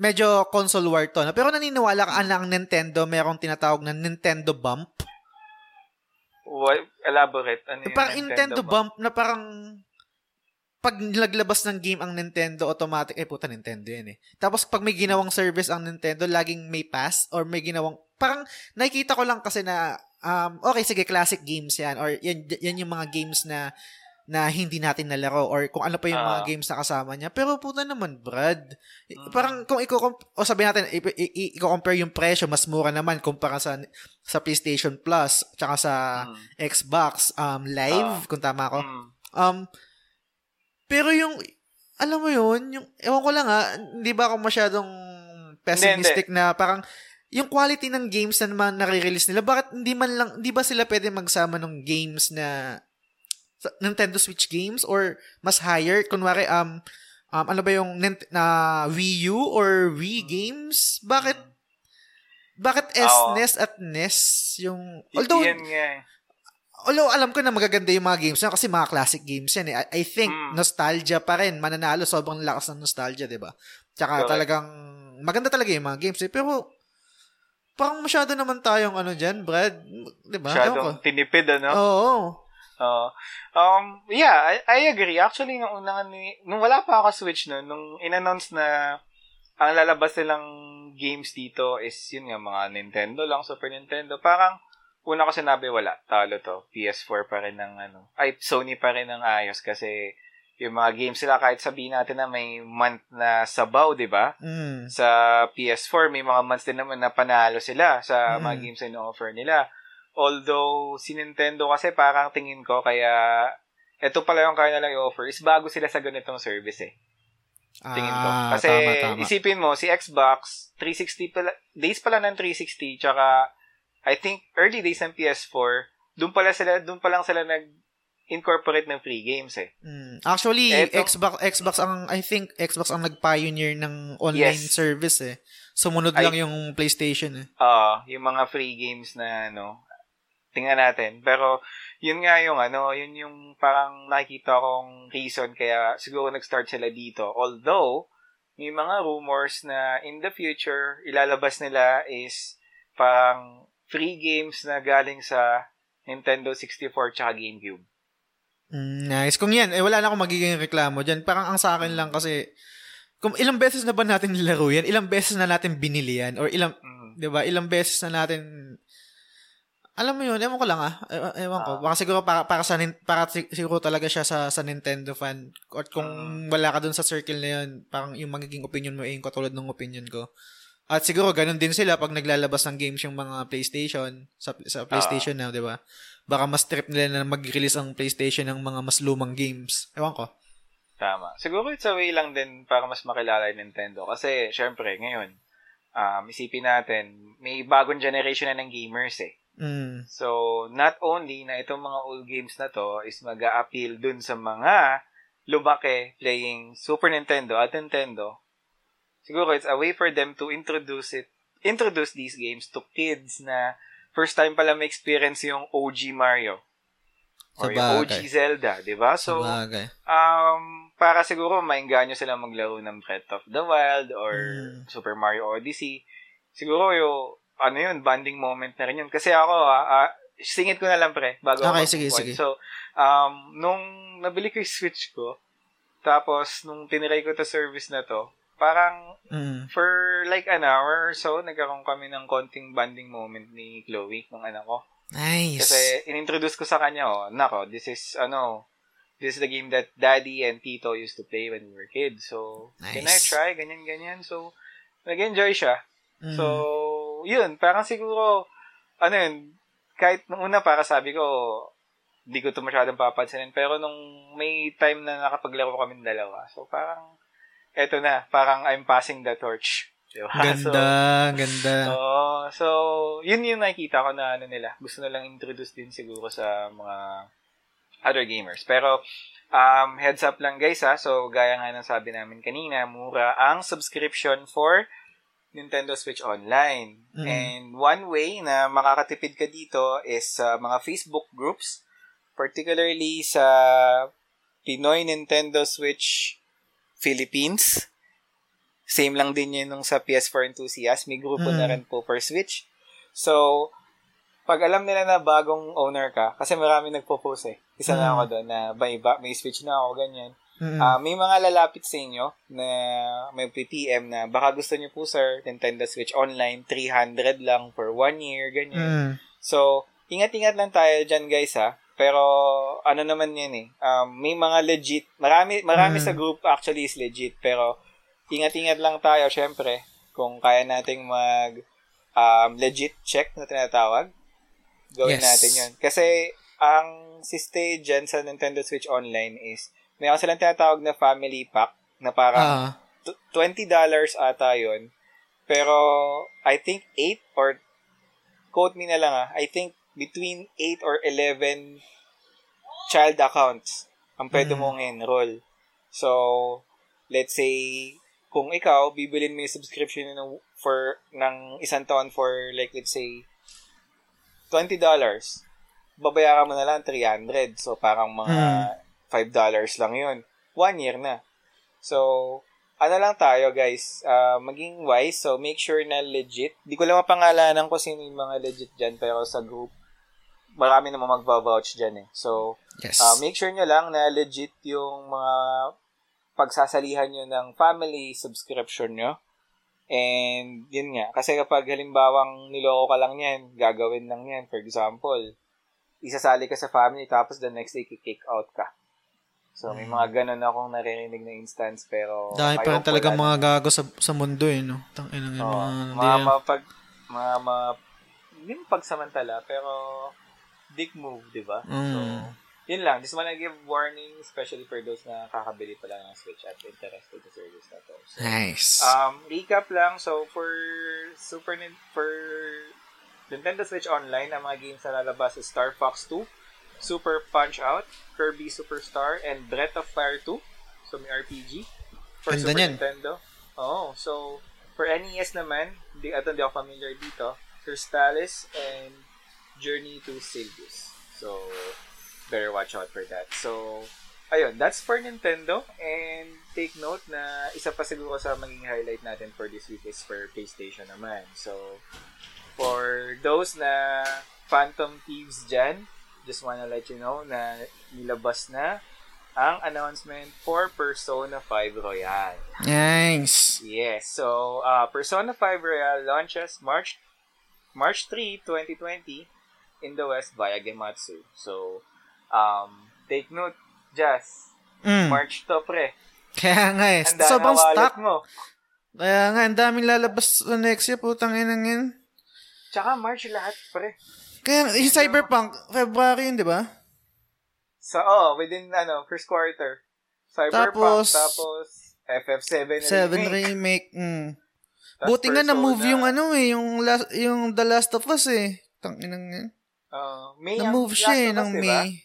medyo console war to, no? pero naniniwala ka na ang Nintendo merong tinatawag na Nintendo bump? What, elaborate. Ano yung parang Nintendo, ba? bump na parang pag naglabas ng game ang Nintendo, automatic, eh puta Nintendo yan eh. Tapos pag may ginawang service ang Nintendo, laging may pass or may ginawang, parang nakikita ko lang kasi na, um, okay, sige, classic games yan or yan, yan yung mga games na na hindi natin nalaro or kung ano pa yung mga Ah. games na kasama niya. Pero puta naman, Brad. Mm. Parang kung iko o sabihin natin, i-compare yung presyo, mas mura naman kumpara sa sa PlayStation Plus tsaka sa Mm. Xbox um live, kung tama ako. Mm. Um, pero yung, alam mo yun, yung, ewan ko lang ha, hindi ba ako masyadong pessimistic na parang, yung quality ng games na naman nare-release nila, bakit hindi man lang, hindi ba sila pwede magsama ng games na Nintendo Switch games or mas higher? Kunwari, um, um ano ba yung na Wii U or Wii games? Bakit, bakit. SNES at NES yung, although, Yan nga eh. Although alam ko na magaganda yung mga games na kasi mga classic games yan eh. I, I think Mm. nostalgia pa rin. Mananalo, sobrang lakas ng nostalgia, di ba? Tsaka Correct. talagang maganda talaga yung mga games eh. Pero parang masyado naman tayong ano dyan, Brad. Di ba? Masyadong tinipid, ano? Oo. Oo. um, yeah, I, I agree. Actually, nung una nga ni, nung wala pa ako Switch no, nung in-announce na ang lalabas nilang games dito is yun nga, mga Nintendo lang, Super Nintendo. Parang, una ko sinabi, wala, talo to. PS4 pa rin ng ano. Ay, Sony pa rin ng ayos kasi yung mga games sila kahit sabihin natin na may month na sabaw, di ba? Mm. Sa PS4, may mga months din naman na panalo sila sa mga Mm. games na offer nila. Although, si Nintendo kasi parang tingin ko, kaya ito pala yung kaya nilang i-offer is bago sila sa ganitong service eh. Tingin ko. Ah, Kasi tama, tama. isipin mo, si Xbox, 360 pala, days pala ng 360, tsaka I think early days ng PS4, doon pala sila, doon pa lang sila nag incorporate ng free games eh. Mm. Actually, Eto. Xbox Xbox ang I think Xbox ang nag-pioneer ng online Yes. service eh. Sumunod Ay- lang yung PlayStation eh. Ah, yung mga free games na ano, tingnan natin. Pero yun nga yung ano, yun yung parang nakikita kong reason kaya siguro nag-start sila dito. Although may mga rumors na in the future ilalabas nila is parang free games na galing sa Nintendo 64 tsaka GameCube. Mm, nice. Kung yan, eh wala na akong magiging reklamo dyan. Parang ang sa akin lang kasi, kung ilang beses na ba natin nilaro yan? Ilang beses na natin binili yan? Or ilang, Mm. 'di ba? Ilang beses na natin alam mo yun, ewan ko lang ah. E- Ewan ko. Ah. Baka siguro para, para, sa, para si- siguro talaga siya sa, sa Nintendo fan. At kung Mm. wala ka dun sa circle na yun, parang yung magiging opinion mo ay yung katulad ng opinion ko. At siguro ganun din sila pag naglalabas ng games yung mga PlayStation sa sa PlayStation now, 'di ba? Baka mas trip nila na mag-release ang PlayStation ng mga mas lumang games. Ewan ko. Tama. Siguro it's a way lang din para mas makilala yung Nintendo. Kasi, syempre, ngayon, um, isipin natin, may bagong generation na ng gamers eh. Mm. So, not only na itong mga old games na to is mag appeal dun sa mga lumaki playing Super Nintendo at Nintendo, siguro it's a way for them to introduce it, introduce these games to kids na first time pala may experience yung OG Mario. Or yung OG Sabagay. Zelda, di ba? So, Sabagay. um, para siguro mainganyo sila maglaro ng Breath of the Wild or Mm. Super Mario Odyssey. Siguro yung, ano yun, bonding moment na rin yun. Kasi ako, ah, ah, singit ko na lang pre, bago Okay, ako sige, mag-point. sige. So, um, nung nabili ko yung Switch ko, tapos nung tiniray ko to service na to, parang Mm. for like an hour or so, nagkaroon kami ng konting bonding moment ni Chloe, ng anak ko. Nice. Kasi inintroduce ko sa kanya, oh, nako, this is, ano, this is the game that daddy and tito used to play when we were kids. So, can I Nice. try? Ganyan, ganyan. So, nag-enjoy siya. Mm. So, yun, parang siguro, ano yun, kahit nung una para sabi ko, di ko to masyadong papansinin, pero nung may time na nakapaglaro kami ng dalawa, so parang, eto na, parang I'm passing the torch. Diba? So, Ganda, ganda. Oo. so, yun yung nakikita ko na ano nila. Gusto na lang introduce din siguro sa mga other gamers. Pero, um, heads up lang guys ha. So, gaya nga ng sabi namin kanina, mura ang subscription for Nintendo Switch Online. Mm. And one way na makakatipid ka dito is sa mga Facebook groups, particularly sa Pinoy Nintendo Switch Philippines. Same lang din yun nung sa PS4 Enthusiast. May grupo Mm. na rin po for Switch. So, pag alam nila na bagong owner ka, kasi marami nagpo-post eh. Isa na Mm. ako doon na may, may Switch na ako, ganyan. Mm. Ah, may mga lalapit sa inyo na may PPM na baka gusto niyo po sir, Nintendo Switch Online, 300 lang for one year, ganyan. Mm. So, ingat-ingat lang tayo dyan guys ha. Pero, ano naman yan eh. Um, may mga legit, marami, marami Mm. sa group actually is legit. Pero, ingat-ingat lang tayo, syempre. Kung kaya nating mag um, legit check na tinatawag, gawin Yes. natin yun. Kasi, ang siste dyan sa Nintendo Switch Online is, mayroon silang tinatawag na family pack na parang Ah. t- $20 ata yun. Pero, I think 8 or, quote me na lang ah, I think between 8 or 11 child accounts ang pwede Mm. mong enroll. So, let's say, kung ikaw, bibilin mo yung subscription ng, for, ng isang taon for, like, let's say, $20, babayaran mo na lang 300. So, parang mga $5 lang yun. One year na. So, ano lang tayo guys, ah, maging wise. So, make sure na legit. Di ko lang mapangalanan kung sino yung mga legit dyan, pero sa group, marami naman magva-vouch dyan eh. So, Yes. ah, make sure nyo lang na legit yung mga pagsasalihan nyo ng family subscription nyo. And, yun nga. Kasi kapag halimbawang niloko ka lang yan, gagawin lang yan. For example, isasali ka sa family tapos the next day kick out ka. So, may mga ganun akong naririnig na instance pero Dahil pa rin talaga mga gago sa, sa mundo eh, no? Tangin ng mga... mga, mapag, mga, mga, hindi pagsamantala, pero dick move, di ba? So, Mm. yun lang. Just wanna give warning, especially for those na kakabili pa lang ng Switch at interested sa service na to. So, Nice. um, recap lang. So, for Super Nin- for Nintendo Switch Online, ang mga games na lalabas is Star Fox 2, Super Punch-Out, Kirby Superstar, and Breath of Fire 2. So, may RPG. For Ganda Super niyan. Nintendo. Oh, So, for NES naman, di, ato hindi ako familiar dito, Crystallis and Journey to Silgus. So, better watch out for that. So, ayun, that's for Nintendo. And take note na isa pa siguro sa maging highlight natin for this week is for PlayStation naman. So, for those na Phantom Thieves dyan, just wanna let you know na nilabas na ang announcement for Persona 5 Royal. nice. Yes. So, uh, Persona 5 Royal launches March March 3, 2020 in the West via Gematsu. So, um, take note, Jazz. Mm. March to, pre. Kaya nga eh. Handa Sobrang stock. mo. Kaya nga, ang daming lalabas sa next year. Putang inang yan. Tsaka March lahat, pre. Kaya, yung Cyberpunk, February yun, di ba? So, oh, within, ano, first quarter. Cyberpunk, Tapos- tapos, FF7 Seven remake. remake. Mm. tas Buti nga na-move yung ano eh, yung, last, yung The Last of Us eh. Tanginang yan. Uh, May ang Na-move siya eh, ng diba? May.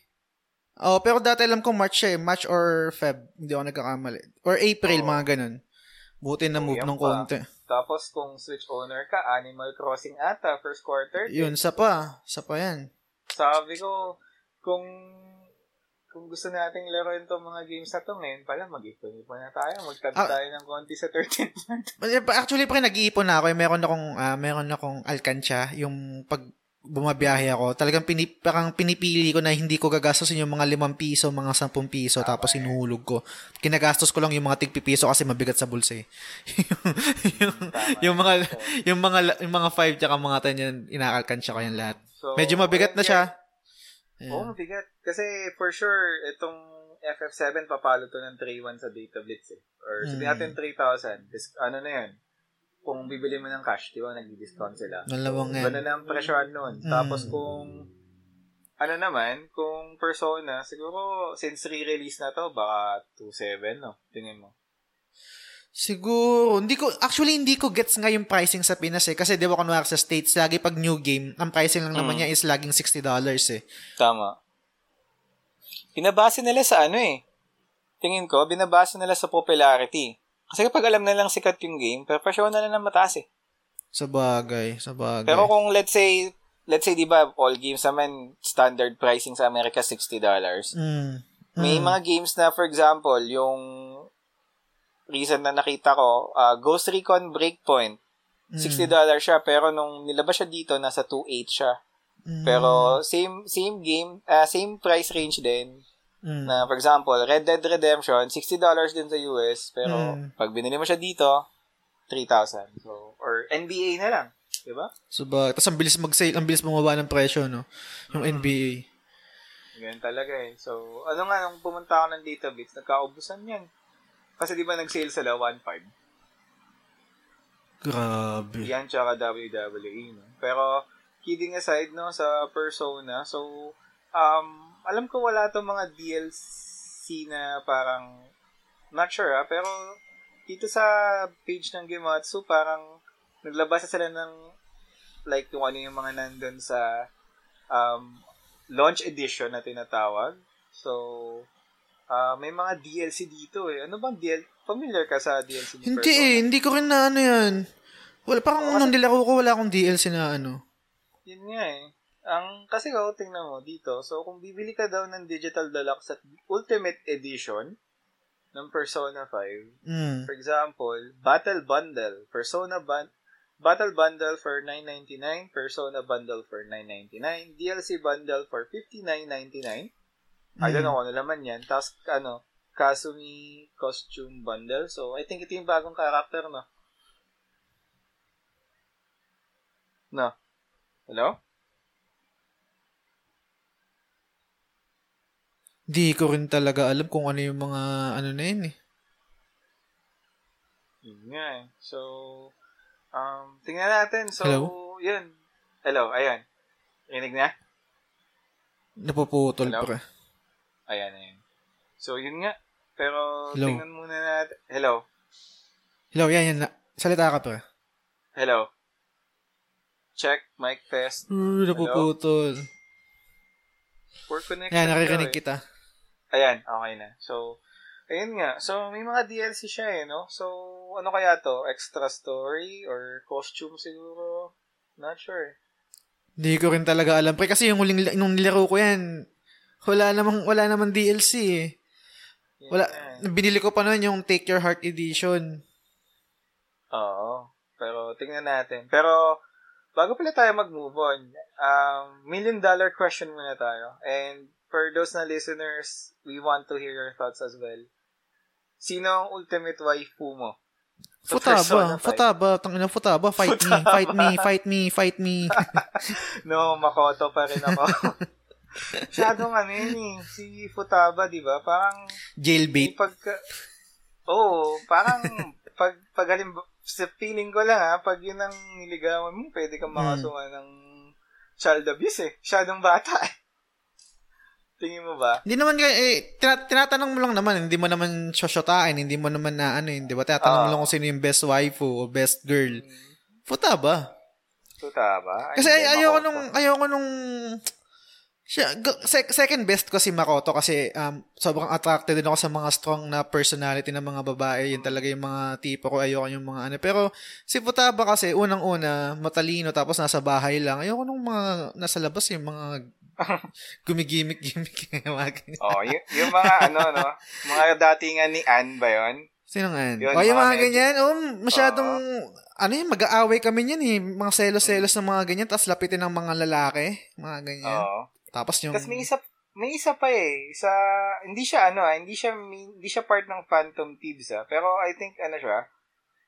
Oh, pero dati alam ko March siya eh. March or Feb. Hindi ako nagkakamali. Or April, Oo. mga ganun. Buti na Oh, ng pa. Tapos, kung Switch owner ka, Animal Crossing ata, first quarter. Yun, sa pa. Sa pa yan. Sabi ko, kung kung gusto nating laruin itong mga games na to ngayon pala, mag-ipon-ipon na tayo. Magtabi Ah. tayo ng konti sa 13th month. Actually, pre, nag-iipon na ako. eh. Meron akong, ah, meron akong alkansya. Yung pag bumabiyahe ako, talagang pinip, parang pinipili ko na hindi ko gagastosin yung mga limang piso, mga sampung piso, tapos inuhulog ko. Kinagastos ko lang yung mga tigpipiso kasi mabigat sa bulsa eh. yung, yung mga, yung mga, yung mga 5 tsaka mga 10 yan, inaalkansya ko yan lahat. So, Medyo mabigat na siya. Oo, oh, mabigat. Kasi for sure, itong FF7 papalo to ng 3-1 sa Data Blitz eh. Or sabihin Mm. natin 3,000. Dis- ano na yun? Kung bibili mo ng cash, di ba, nag-discount sila. Dalawang So, yan. ganun ang presyohan nun. Mm. Tapos kung, ano naman, kung Persona, siguro, since re-release na to, baka 2.7, no? Tingin mo. Siguro, hindi ko, actually hindi ko gets nga yung pricing sa Pinas eh. Kasi di ba kunwari sa States, lagi pag new game, ang pricing lang naman Mm. niya is laging $60 eh. Tama. Binabase nila sa ano eh. Tingin ko, binabase nila sa popularity. Kasi kapag alam na lang sikat yung game, pero presyo na lang ng mataas eh. Sa bagay, sa bagay. Pero kung let's say, let's say, di ba, all games naman, standard pricing sa Amerika, $60. Mm. May Mm. mga games na, for example, yung recent na nakita ko, uh, Ghost Recon Breakpoint, Mm. $60 siya, pero nung nilabas siya dito, nasa 2.8 siya. Mm. Pero same same game, ah, same price range din. Mm. Na for example, Red Dead Redemption, $60 din sa US, pero Mm. pag binili mo siya dito, 3,000. So, or NBA na lang, 'di ba? So ba, tapos ang bilis mag-sale, ang bilis bumaba ng presyo, no? Yung NBA. Ganyan talaga eh. So, ano nga, nung pumunta ako ng database, nagkaubusan yan. Kasi di ba nag-sale sila 1.5? Grabe. Yan tsaka WWE, no? Pero, kidding aside, no, sa Persona, so, um, alam ko wala to mga DLC na parang, not sure ah, pero, dito sa page ng Gematsu, parang, naglabas na sila ng, like, kung ano yung mga nandun sa, um, launch edition na tinatawag. So, ah may mga DLC dito eh. Ano bang DLC? Familiar ka sa DLC ni Hindi Persona? eh, hindi ko rin na ano yan. Wala, parang Oo, nung nilaro ko, wala akong DLC na ano. Yun nga eh. Ang, kasi ko, tingnan mo dito. So, kung bibili ka daw ng Digital Deluxe at Ultimate Edition ng Persona 5, Mm. for example, Battle Bundle, Persona Bun- Battle Bundle for 9.99, Persona Bundle for 9.99, DLC Bundle for 59.99. I don't Mm. know kung ano naman yan. Tapos, ano, Kasumi Costume Bundle. So, I think ito yung bagong character, no? No? Hello? Hindi ko rin talaga alam kung ano yung mga ano na yun eh. Yun nga eh. So, um, tingnan natin. So, Hello? yun. Hello, ayan. Rinig na? Napuputol Hello? pre. Ayan, ayan. So, yun nga. Pero, Hello? tingnan muna natin. Hello? Hello, yan, yan. na- Salita ka pre. Hello? Check, mic test. Uh, napuputol. Poor connection. Yan, daw nakirinig eh. kita. Ayan, okay na. So, ayun nga. So, may mga DLC siya eh, no? So, ano kaya to? Extra story or costume siguro? Not sure. Hindi ko rin talaga alam pre kasi yung huling nung nilaro ko yan, wala namang wala namang DLC eh. Wala eh. binili ko pa noon yung Take Your Heart edition. Oo. Pero, tingnan natin. Pero, bago pala tayo mag-move on, um, million dollar question muna tayo. And, for those na listeners, we want to hear your thoughts as well. Sino ang ultimate waifu mo? Persona Futaba, 5? futaba, tangina futaba, fight me, fight me, fight me, fight me. No, Makoto pa rin ako. Masyadong ano yun eh. Si Futaba, di ba? Parang, Jailbait. pagka... Oo, parang, pag, pag halim, sa feeling ko lang ha, pag yun ang niligawan mo, pwede kang makasuha ng child abuse eh. Masyadong bata eh. Tingin mo ba? Hindi naman eh, tina- tinatanong mo lang naman, hindi mo naman shoshotain, hindi mo naman na ano, hindi ba? Tinatanong mo Oo. lang kung sino yung best waifu o best girl. Futaba. Futaba? Ay, Kasi ay, ayoko nung, ayoko nung, siya, second best ko si Makoto kasi um, sobrang attracted din ako sa mga strong na personality ng mga babae. Yun talaga yung mga tipo ko. Ayoko yung mga ano. Pero si Futaba kasi unang-una, matalino tapos nasa bahay lang. Ayoko nung mga nasa labas yung mga Gumigimik-gimik. oh, yung, yung mga ano, no? Mga datingan ni Ann ba yun? Sino nga? Yun, o, yung mga ganyan. Oh, masyadong, ano yun, mag-aaway kami niyan eh. Mga selos-selos ng mga ganyan, tapos lapitin ng mga lalaki. Mga ganyan. Oo. Tapos yung... Tapos may isa, may isa pa eh. Sa, hindi siya ano ah, hindi siya, hindi siya part ng Phantom Thieves ah. Pero I think ano siya,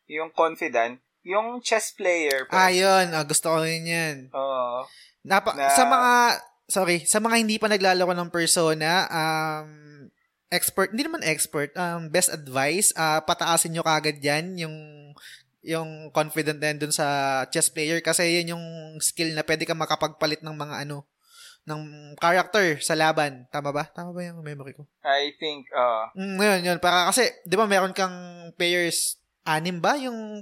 yung confident, yung chess player. Ah, yun. Ah, gusto ko rin yan. Oo. Napa- Na- Sa mga, sorry, sa mga hindi pa naglalaro ng persona, um, expert, hindi naman expert, um, best advice, ah, pataasin nyo kagad yan, yung, yung confident yan dun sa chess player kasi yun yung skill na pwede ka makapagpalit ng mga ano, ng character sa laban. Tama ba? Tama ba yung memory ko? I think, uh, Mm, yun, yun. Para kasi, di ba meron kang players, anim ba yung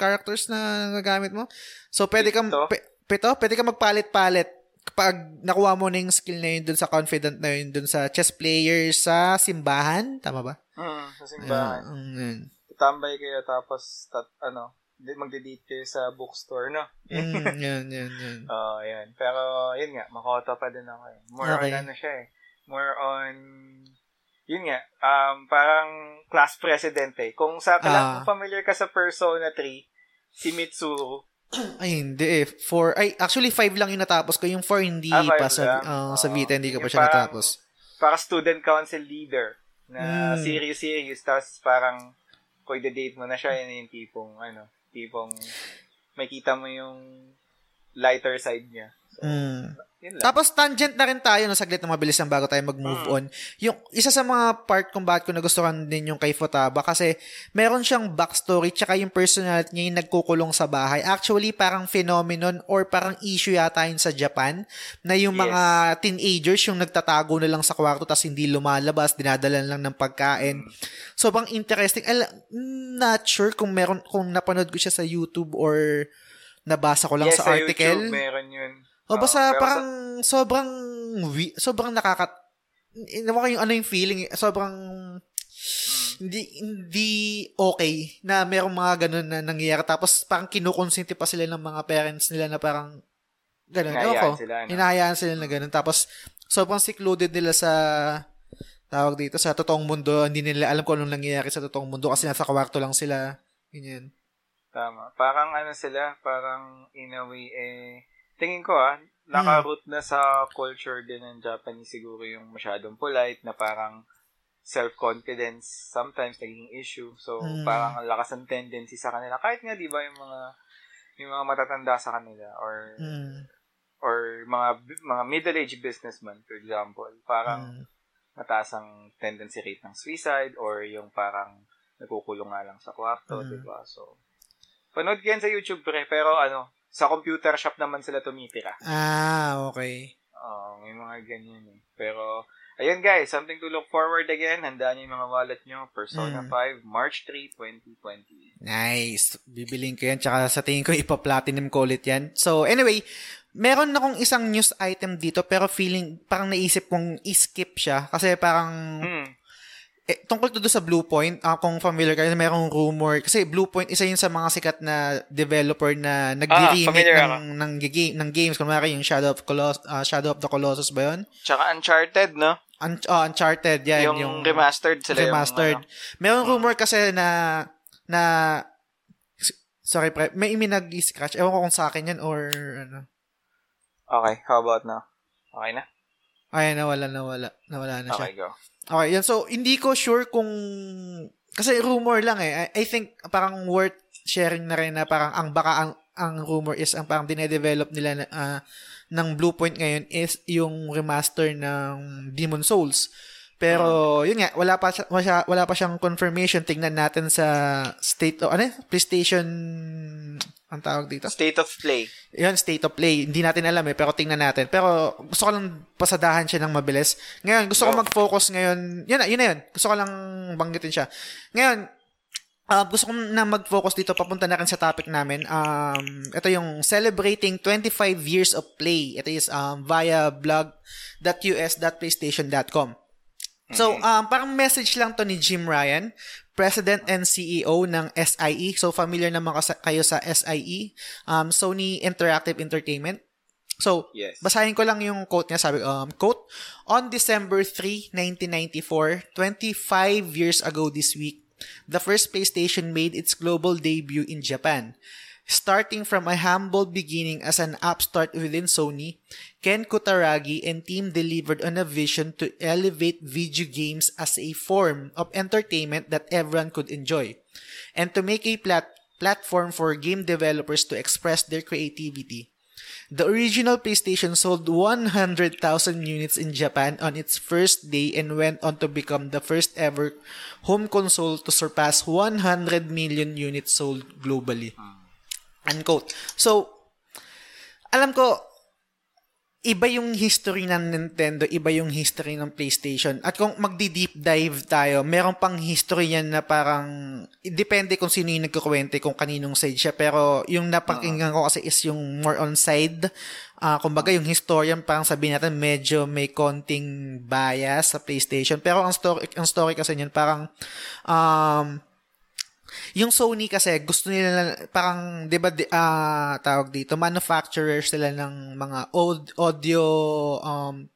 characters na nagamit mo? So, pwede kang, Pito. pe- pito, pwede kang magpalit-palit kapag nakuha mo na yung skill na yun dun sa confident na yun dun sa chess player sa simbahan. Tama ba? mm, sa simbahan. Yeah, mm, yun. Tambay kayo tapos, tat, ano, magde-date kayo sa bookstore, no? Mm, yun, yun, yun. Oo, yan. Pero, yun nga, makoto pa din ako eh. More Okay. on ano siya eh. More on, yun nga, um, parang class president eh. Kung sa, Ah. kung familiar ka sa Persona 3, si Mitsuru, Ay, hindi eh. Four, ay, actually, five lang yung natapos ko. Yung four, hindi Ah, pa sa, lang? ah, sa Oo. Vita, hindi ko pa Yung siya parang- natapos. para student council leader na Mm. serious serious tapos parang kung i-date mo na siya yun yung tipong ano tipong makita mo yung lighter side niya Mm. Tapos tangent na rin tayo no saglit na mabilis lang bago tayo mag-move Mm. on. Yung isa sa mga part kung bakit ko nagustuhan din yung kay Futaba kasi meron siyang backstory tsaka yung personality niya yung nagkukulong sa bahay. Actually parang phenomenon or parang issue yata yun sa Japan na yung Yes. mga teenagers yung nagtatago na lang sa kwarto tapos hindi lumalabas, dinadala lang ng pagkain. Sobrang interesting. Al- not sure kung meron kung napanood ko siya sa YouTube or nabasa ko lang yes, sa article. YouTube meron yun O Oo, basta pero parang sobrang wi- sobrang nakakat Inawa ko yung ano yung feeling, sobrang hindi hindi okay na merong mga ganun na nangyayari tapos parang kinukonsinti pa sila ng mga parents nila na parang ganun. Ewan ko. Hinahayaan sila, ano? Hinahayaan sila na ganun. Tapos sobrang secluded nila sa tawag dito sa totoong mundo. Hindi nila alam kung anong nangyayari sa totoong mundo kasi nasa kwarto lang sila. Ganyan. tama parang ano sila parang in a way eh tingin ko ah naka-root na sa culture din ng Japanese siguro yung masyadong polite na parang self-confidence sometimes naging issue. So, Mm. parang ang lakas ng tendency sa kanila. Kahit nga, di ba, yung mga yung mga matatanda sa kanila or Mm. or mga mga middle-aged businessmen, for example, parang Mm. mataas ang tendency rate ng suicide or yung parang nagkukulong nga lang sa kwarto, Mm. di ba? So, panood yan sa YouTube, pre. Pero ano, sa computer shop naman sila tumitira. Ah, okay. Oo, may mga ganyan eh. Pero, ayun guys, something to look forward again. Handaan niyo yung mga wallet nyo. Persona Mm. 5, March 3, 2020. Nice. Bibiling ko yan. Tsaka sa tingin ko, ipa-platinum ko ulit yan. So, anyway, meron akong isang news item dito pero feeling, parang naisip kong i-skip siya. Kasi parang, Hmm. Eh, tungkol to do sa Bluepoint, ah, kung familiar kayo, merong rumor. Kasi Bluepoint, isa yun sa mga sikat na developer na nag-remake Ah, ng, ng, gi- ng games. Kung yung Shadow of, Coloss- ah, Shadow of the Colossus ba yun? Tsaka Uncharted, no? Un- ah, Uncharted, yan. yung, Yung, remastered sila. remastered. Yung, ano. Rumor kasi na na sorry pre, may imi nag-scratch. Ewan ko kung sa akin yan or ano. okay, how about now? Okay na? Ay, nawala, nawala. Nawala na siya. Okay, go. Okay, yan. So, hindi ko sure kung... Kasi rumor lang eh. I, I think parang worth sharing na rin na parang ang baka ang, ang rumor is ang parang dinedevelop nila ah, ng Bluepoint ngayon is yung remaster ng Demon Souls. Pero, yun nga, wala pa, siya, wala, pa siyang confirmation. Tingnan natin sa state of, ano? PlayStation, ang tawag dito? State of play. Yun, state of play. Hindi natin alam eh, pero tingnan natin. Pero gusto ko lang pasadahan siya ng mabilis. Ngayon, gusto ko Go. mag-focus ngayon. Yun na, yun na yun. Gusto ko lang banggitin siya. Ngayon, ah, gusto ko na mag-focus dito. Papunta na rin sa topic namin. Um, ito yung celebrating 25 years of play. Ito is um, via blog.us.playstation.com. So, um, parang message lang to ni Jim Ryan, President and CEO ng SIE. So, familiar naman kayo sa SIE, um, Sony Interactive Entertainment. So, Yes. basahin ko lang yung quote niya. Sabi, um, quote, On December 3, 1994, 25 years ago this week, the first PlayStation made its global debut in Japan. Starting from a humble beginning as an upstart within Sony, Ken Kutaragi and team delivered on a vision to elevate video games as a form of entertainment that everyone could enjoy, and to make a plat- platform for game developers to express their creativity. The original PlayStation sold 100,000 units in Japan on its first day and went on to become the first ever home console to surpass 100 million units sold globally. Hmm. Unquote. So, alam ko, iba yung history ng Nintendo, iba yung history ng PlayStation. At kung magdi-deep dive tayo, meron pang history yan na parang, depende kung sino yung nagkukwente, kung kaninong side siya. Pero yung napakinggan ko kasi is yung more on side. Ah, kumbaga yung historian, parang sabihin natin, medyo may konting bias sa PlayStation. Pero ang story, ang story kasi niyan, parang, um, yung Sony kasi gusto nila parang 'di ba ah tawag dito manufacturer sila ng mga aud- audio um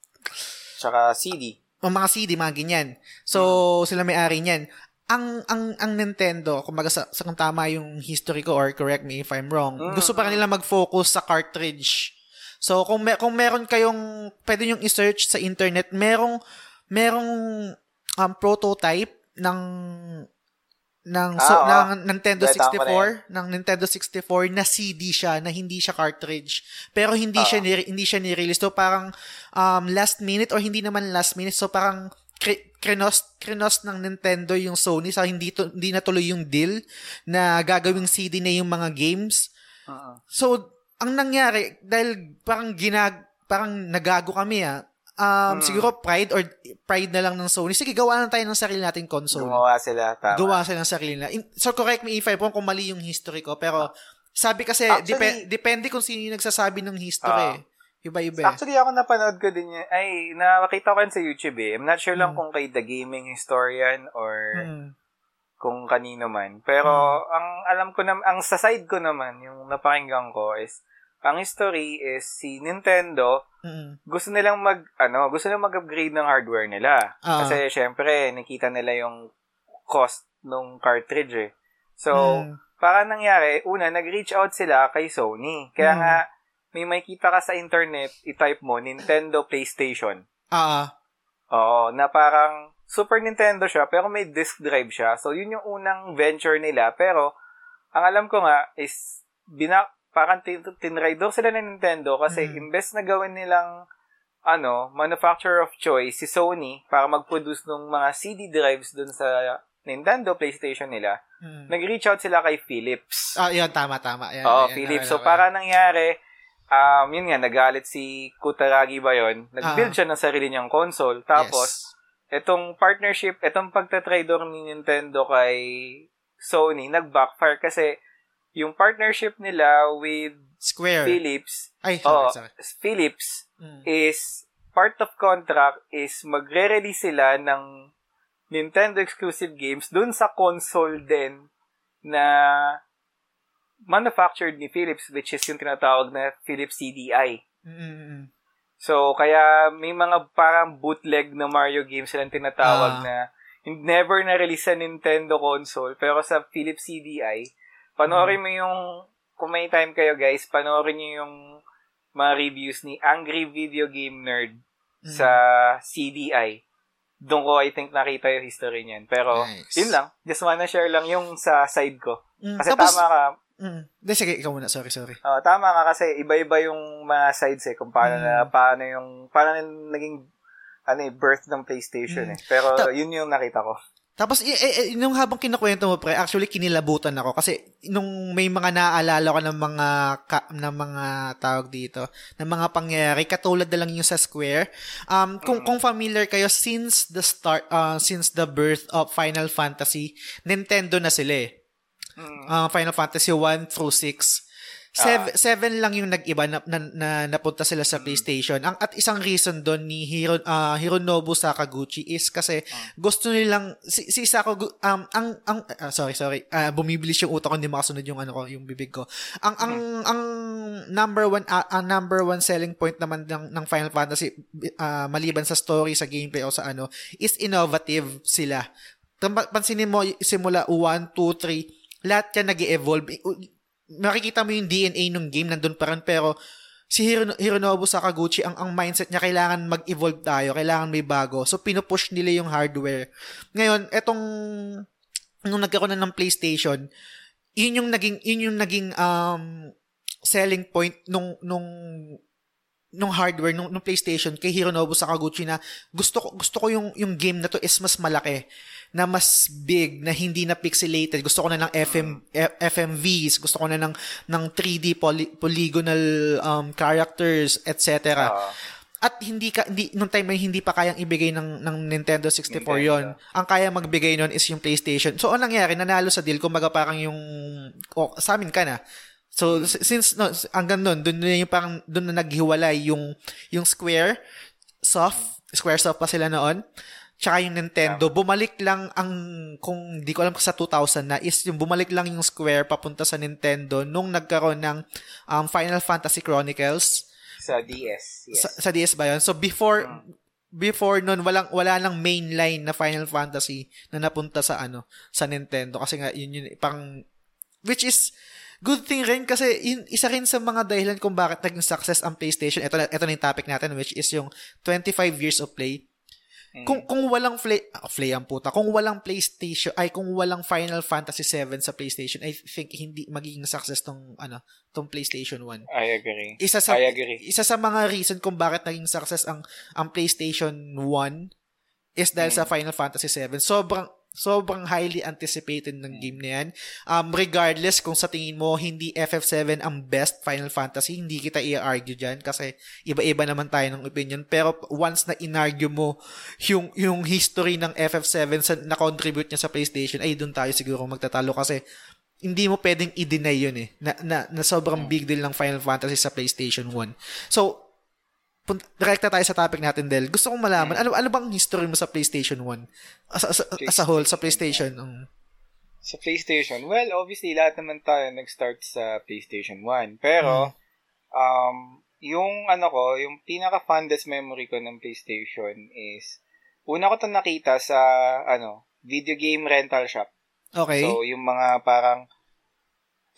Tsaka CD. o mga CD mga ganyan. So sila may-ari niyan. Ang ang ang Nintendo, kumbaga sa, sa kung tama yung history ko or correct me if I'm wrong, gusto pa nila mag-focus sa cartridge. So kung may, kung meron kayong pwede niyo i-search sa internet, merong merong um, prototype ng ng so, Ah, oo. ng Nintendo Beta ko 64 ng Nintendo 64 na CD siya na hindi siya cartridge. Pero hindi Ah. siya ni, hindi siya ni-release. So parang um, last minute or hindi naman last minute. So parang kri- krinos krinos ng Nintendo yung Sony. Sa hindi to, hindi natuloy yung deal na gagawing CD na yung mga games. So, ang nangyari, dahil parang ginag, parang nagago kami ah, um, siguro pride or pride na lang ng Sony. Sige, gawa na tayo ng sarili nating console. Gumawa sila. Tama. Gawa sila ng sarili na. So, correct me if I'm wrong kung mali yung history ko, pero sabi kasi, Actually- depe- depende kung sino yung nagsasabi ng history. Ah. Iba-iba eh. Actually, ako napanood ko din yun. Ay, nakakita ko yun sa YouTube eh. I'm not sure lang Mm. kung kay The Gaming Historian or Mm. kung kanino man. Pero, ang alam ko na, ang sa side ko naman, yung napakinggan ko is, ang history is si Nintendo, Mm. gusto nilang mag, ano, gusto nilang mag-upgrade ng hardware nila. Ah. Kasi, syempre, nakita nila yung cost nung cartridge eh. So, Mm. para nangyari, una, nag-reach out sila kay Sony. Kaya Mm. nga, may makita ka sa internet, i-type mo, Nintendo PlayStation. Ah, Oo, na parang Super Nintendo siya, pero may disk drive siya. So, yun yung unang venture nila. Pero, ang alam ko nga is, bina, parang tin- tinraidor sila ng Nintendo kasi Mm. imbes na gawin nilang ano, manufacturer of choice, si Sony, para mag-produce ng mga CD drives dun sa Nintendo PlayStation nila, mm. nag-reach out sila kay Philips. ah, yun, tama, tama. Yan, Oo, yan, Philips. naalala So, para yan. nangyari, um, yun nga, nagalit si Kutaragi ba yun? Nag-build Ah. siya ng sarili niyang console. Tapos, itong partnership, itong pagtatrador ni Nintendo kay Sony, nag-backfire kasi yung partnership nila with Square. Philips, Ay, oh, sorry, sorry. Philips Mm. is part of contract is magre-release sila ng Nintendo exclusive games dun sa console din na manufactured ni Philips which is yung tinatawag na Philips CDI. Mm-mm. So, kaya may mga parang bootleg na Mario games silang tinatawag Ah. na never na-release sa Nintendo console pero sa Philips CDI, panoorin mo yung kung may time kayo guys, panoorin niyo yung mga reviews ni Angry Video Game Nerd Mm. sa CDI. Doon ko, I think, nakita yung history niyan. Pero, Nice. yun lang. Just wanna share lang yung sa side ko. Mm. Kasi Tapos, tama ka, mm. Di, sige, ikaw muna. Sorry, sorry. oh, tama ka kasi iba-iba yung mga sides eh, kung paano Mm. na, paano yung, paano naging, ano eh, birth ng PlayStation Mm. eh. Pero, Ta- yun yung nakita ko. Tapos, i- i- nung habang kinakwento mo, pre, actually, kinilabutan ako. Kasi, nung may mga naaalala ko ng mga, ka, ng mga tawag dito, ng mga pangyayari, katulad na lang yung sa Square. Um, kung, kung familiar kayo, since the start, uh, since the birth of Final Fantasy, Nintendo na sila eh. Uh, Final Fantasy 1 through 6. Seven, seven lang yung nag-iba na, na, na napunta sila sa PlayStation. Ang at isang reason doon ni Hiro uh, Hironobu Sakaguchi is kasi gusto nilang si, si Sakaguchi um ang ang ah, sorry sorry uh, bumibilis yung utak ko hindi makasunod yung ano ko yung bibig ko. Ang ang ang number one uh, ang number one selling point naman ng ng Final Fantasy uh, maliban sa story sa gameplay o sa ano is innovative sila. Pansinin mo simula 1 2 3 lahat yan nag evolve makikita mo yung DNA ng game nandun pa rin pero si Hiro, Hironobu Sakaguchi ang ang mindset niya kailangan mag-evolve tayo, kailangan may bago. So pinupush nila yung hardware. Ngayon, etong nung nagkaroon na ng PlayStation, yun yung naging yun yung naging um selling point nung nung nung hardware nung, nung PlayStation kay Hironobu Sakaguchi na gusto ko gusto ko yung yung game na to is mas malaki na mas big na hindi na pixelated. Gusto ko na ng FM F- FMVs gusto ko na ng ng 3D poly, polygonal um, characters etc Ah. at hindi ka hindi nung time na hindi pa kayang ibigay ng ng Nintendo 64 Nintendo. yon ang kaya magbigay nun is yung PlayStation. So anong nangyari nanalo sa deal. Kumbaga parang yung oh, sa amin ka na. So since no hanggang doon doon na yung parang doon na naghiwalay yung yung Square Soft, Square Soft pa sila noon. Tsaka yung Nintendo, bumalik lang ang kung di ko alam sa 2000 na is yung bumalik lang yung Square papunta sa Nintendo nung nagkaroon ng um, Final Fantasy Chronicles Sa DS. Yes. sa, sa DS ba yun? So before before noon walang wala lang mainline na Final Fantasy na napunta sa ano sa Nintendo kasi nga yun yun pang which is good thing rin kasi yun, isa rin sa mga dahilan kung bakit naging success ang PlayStation. Ito ito na yung topic natin which is yung 25 years of play. Kung kung walang play ah, play ang puta, kung walang PlayStation ay kung walang Final Fantasy 7 sa PlayStation, I think hindi magiging success tong ano, tong PlayStation 1 I agree. isa sa I agree. isa sa mga reason kung bakit naging success ang ang PlayStation 1 is dahil sa Final Fantasy 7. Sobrang sobrang highly anticipated ng game na yan. Um, regardless kung sa tingin mo hindi FF7 ang best Final Fantasy, hindi kita i-argue dyan kasi iba-iba naman tayo ng opinion. Pero once na inargue mo yung, yung history ng FF7 sa, na-contribute niya sa PlayStation, ay doon tayo siguro magtatalo kasi hindi mo pwedeng i-deny yun eh. Na, na, na sobrang big deal ng Final Fantasy sa PlayStation 1. So, pun- direkta tayo sa topic natin, Del. Gusto kong malaman, ano, ano bang history mo sa PlayStation 1? As, as, as a whole, sa PlayStation. Um, Sa PlayStation, well, obviously, lahat naman tayo nag-start sa PlayStation 1. Pero, um, yung ano ko, yung pinaka-fondest memory ko ng PlayStation is, una ko to nakita sa, ano, video game rental shop. okay. So, yung mga parang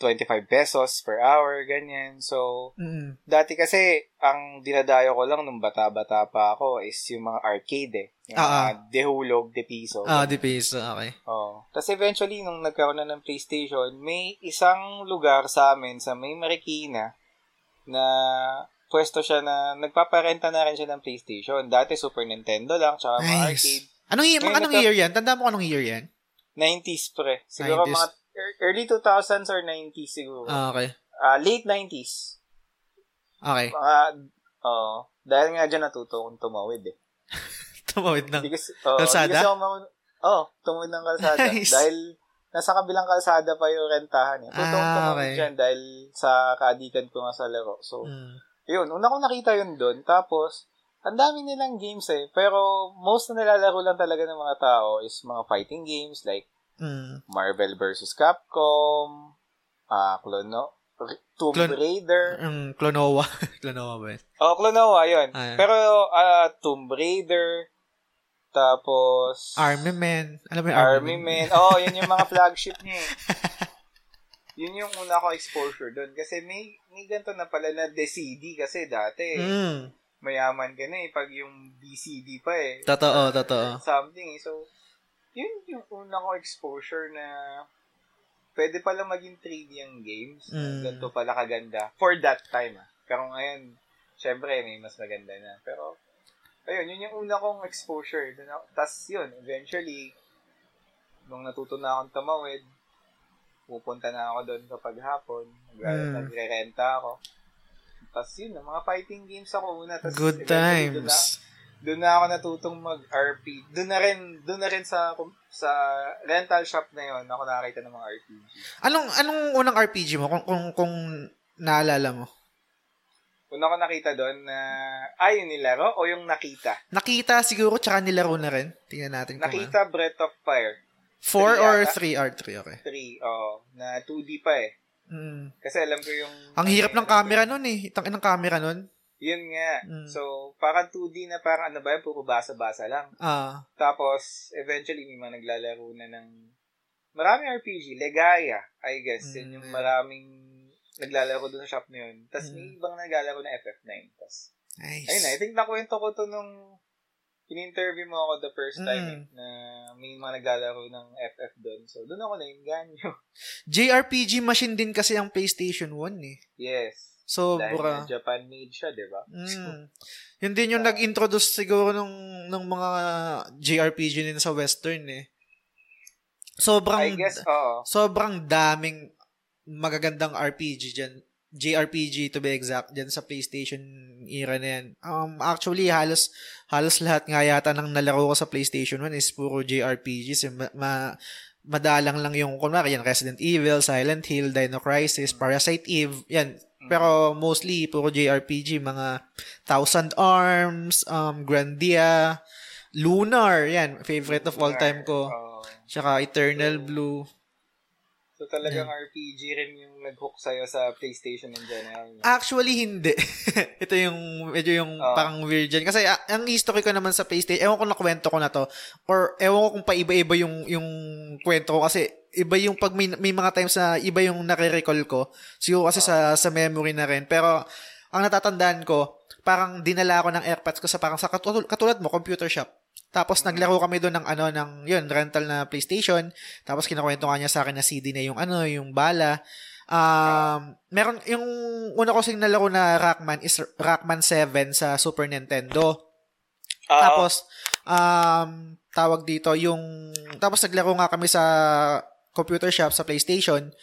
25 pesos per hour, ganyan. So, Mm. dati kasi, ang dinadayo ko lang nung bata-bata pa ako is yung mga arcade eh. Yung Ah, mga dehulog, de piso. Ah, the piece. Okay. Oh. Tapos eventually, nung nagkaroon na ng PlayStation, may isang lugar sa amin, sa may Marikina, na pwesto siya na nagpaparenta na rin siya ng PlayStation. Dati Super Nintendo lang, tsaka mga arcade. Nice. Anong, Ngayon, anong nagka- year yan? Tanda mo anong year yan? 90s pre. Siguro 90s. mga early 2000s or 90s siguro. Ah, okay. Ah, late 90s. Okay. Mga, oh, dahil nga dyan natuto akong tumawid eh. Tumawid ng... Kasi, oh, Kalsada? Ako marun- oh, tumawid ng kalsada. Nice. Dahil nasa kabilang kalsada pa yung rentahan eh. Totoo Ah, tumawid okay. dyan dahil sa kaadikan ko nga sa laro. So, Mm. yun. Una ko nakita yun doon. Tapos, ang dami nilang games eh. Pero, most na nilalaro lang talaga ng mga tao is mga fighting games like Mm. Marvel vs. Capcom, ah, Clono, Tomb Clon- Raider. Mm, Clonoa. Clonoa ba yun? Oh, Clonoa, yun. Ah, yeah. Pero, ah, Tomb Raider, tapos... Army Man. Alam mo yung Army Man. Oh, yun yung mga flagship niya eh. Yun yung una ko exposure doon. Kasi may, may ganito na pala na DCD kasi dati. Mm. Mayaman ka na eh pag yung BCD pa eh. Totoo, totoo. Something eh. So, yun yung una ko exposure na pwede pala maging 3D ang games. Mm. Ganito pala kaganda. For that time ah. Pero ngayon, syempre may mas maganda na. Pero, ayun, yun yung una kong exposure. Tapos yun, eventually, nung natuto na akong tumawid, pupunta na ako doon kapag hapon. Nag- Mm. Nagre-renta ako. Tapos yun, mga fighting games ako una. Tas Good doon na- times. Doon na ako natutong mag-RP. Doon na rin, doon na rin sa sa rental shop na yon ako nakakita ng mga RPG. Anong anong unang RPG mo kung kung kung naalala mo? Una ko nakita doon na, ah, yung nilaro o yung nakita? Nakita siguro, tsaka nilaro na rin. Tingnan natin kung ano. Nakita Breath of Fire. 4 Three or yata. 3 or 3, okay. 3, oh, na 2D pa eh. Mm. Kasi alam ko yung... Ang hirap ng camera nun eh. Itang ng camera nun. Yun nga. Mm. So, parang 2D na parang ano ba yun, puro basa-basa lang. Ah. Tapos, eventually, may mga naglalaro na ng maraming RPG. Legaya, I guess. Yun yung Mm. maraming naglalaro doon sa shop na yun. Tapos, Mm. may ibang naglalaro na FF9. Tapos, Nice. ayun na. I think nakwento ko to nung in-interview mo ako the first time Mm. na may mga naglalaro ng FF doon. So, doon ako nainganyo. JRPG machine din kasi ang PlayStation 1 eh. yes. Dahil Sobra. na Japan made siya, di ba? Mm. Yun din yung nag-introduce siguro nung, nung mga JRPG din sa Western eh. Sobrang, I guess, oo. sobrang daming magagandang RPG dyan. JRPG to be exact dyan sa PlayStation era na yan. Um, actually, halos, halos lahat nga yata ng nalaro ko sa PlayStation 1 is puro JRPGs. Ma, ma- madalang lang yung, kunwari yan, Resident Evil, Silent Hill, Dino Crisis, Parasite Eve, yan. Pero mostly, puro JRPG, mga Thousand Arms, um, Grandia, Lunar, yan, favorite of all time ko. Tsaka Eternal Blue. So talagang RPG rin yung nag-hook sa'yo sa PlayStation in general. no? Actually, hindi. Ito yung, medyo yung Ah. parang weird dyan. Kasi ah, ang history ko naman sa PlayStation, ewan ko na kwento ko na to, or ewan ko kung paiba-iba yung, yung kwento ko. Kasi iba yung pag may, may mga times na iba yung nare-recall ko. Siguro kasi sa, sa memory na rin. Pero ang natatandaan ko, parang dinala ako ng AirPods ko sa parang sa katul- katulad mo, computer shop. Tapos naglaro kami doon ng ano ng yun, rental na PlayStation. Tapos kinakwento nga niya sa akin na CD na yung ano, yung bala. Um, meron yung una ko sing nalaro na Rockman is Rockman 7 sa Super Nintendo. Ah, Tapos um tawag dito yung tapos naglaro nga kami sa computer shop sa PlayStation.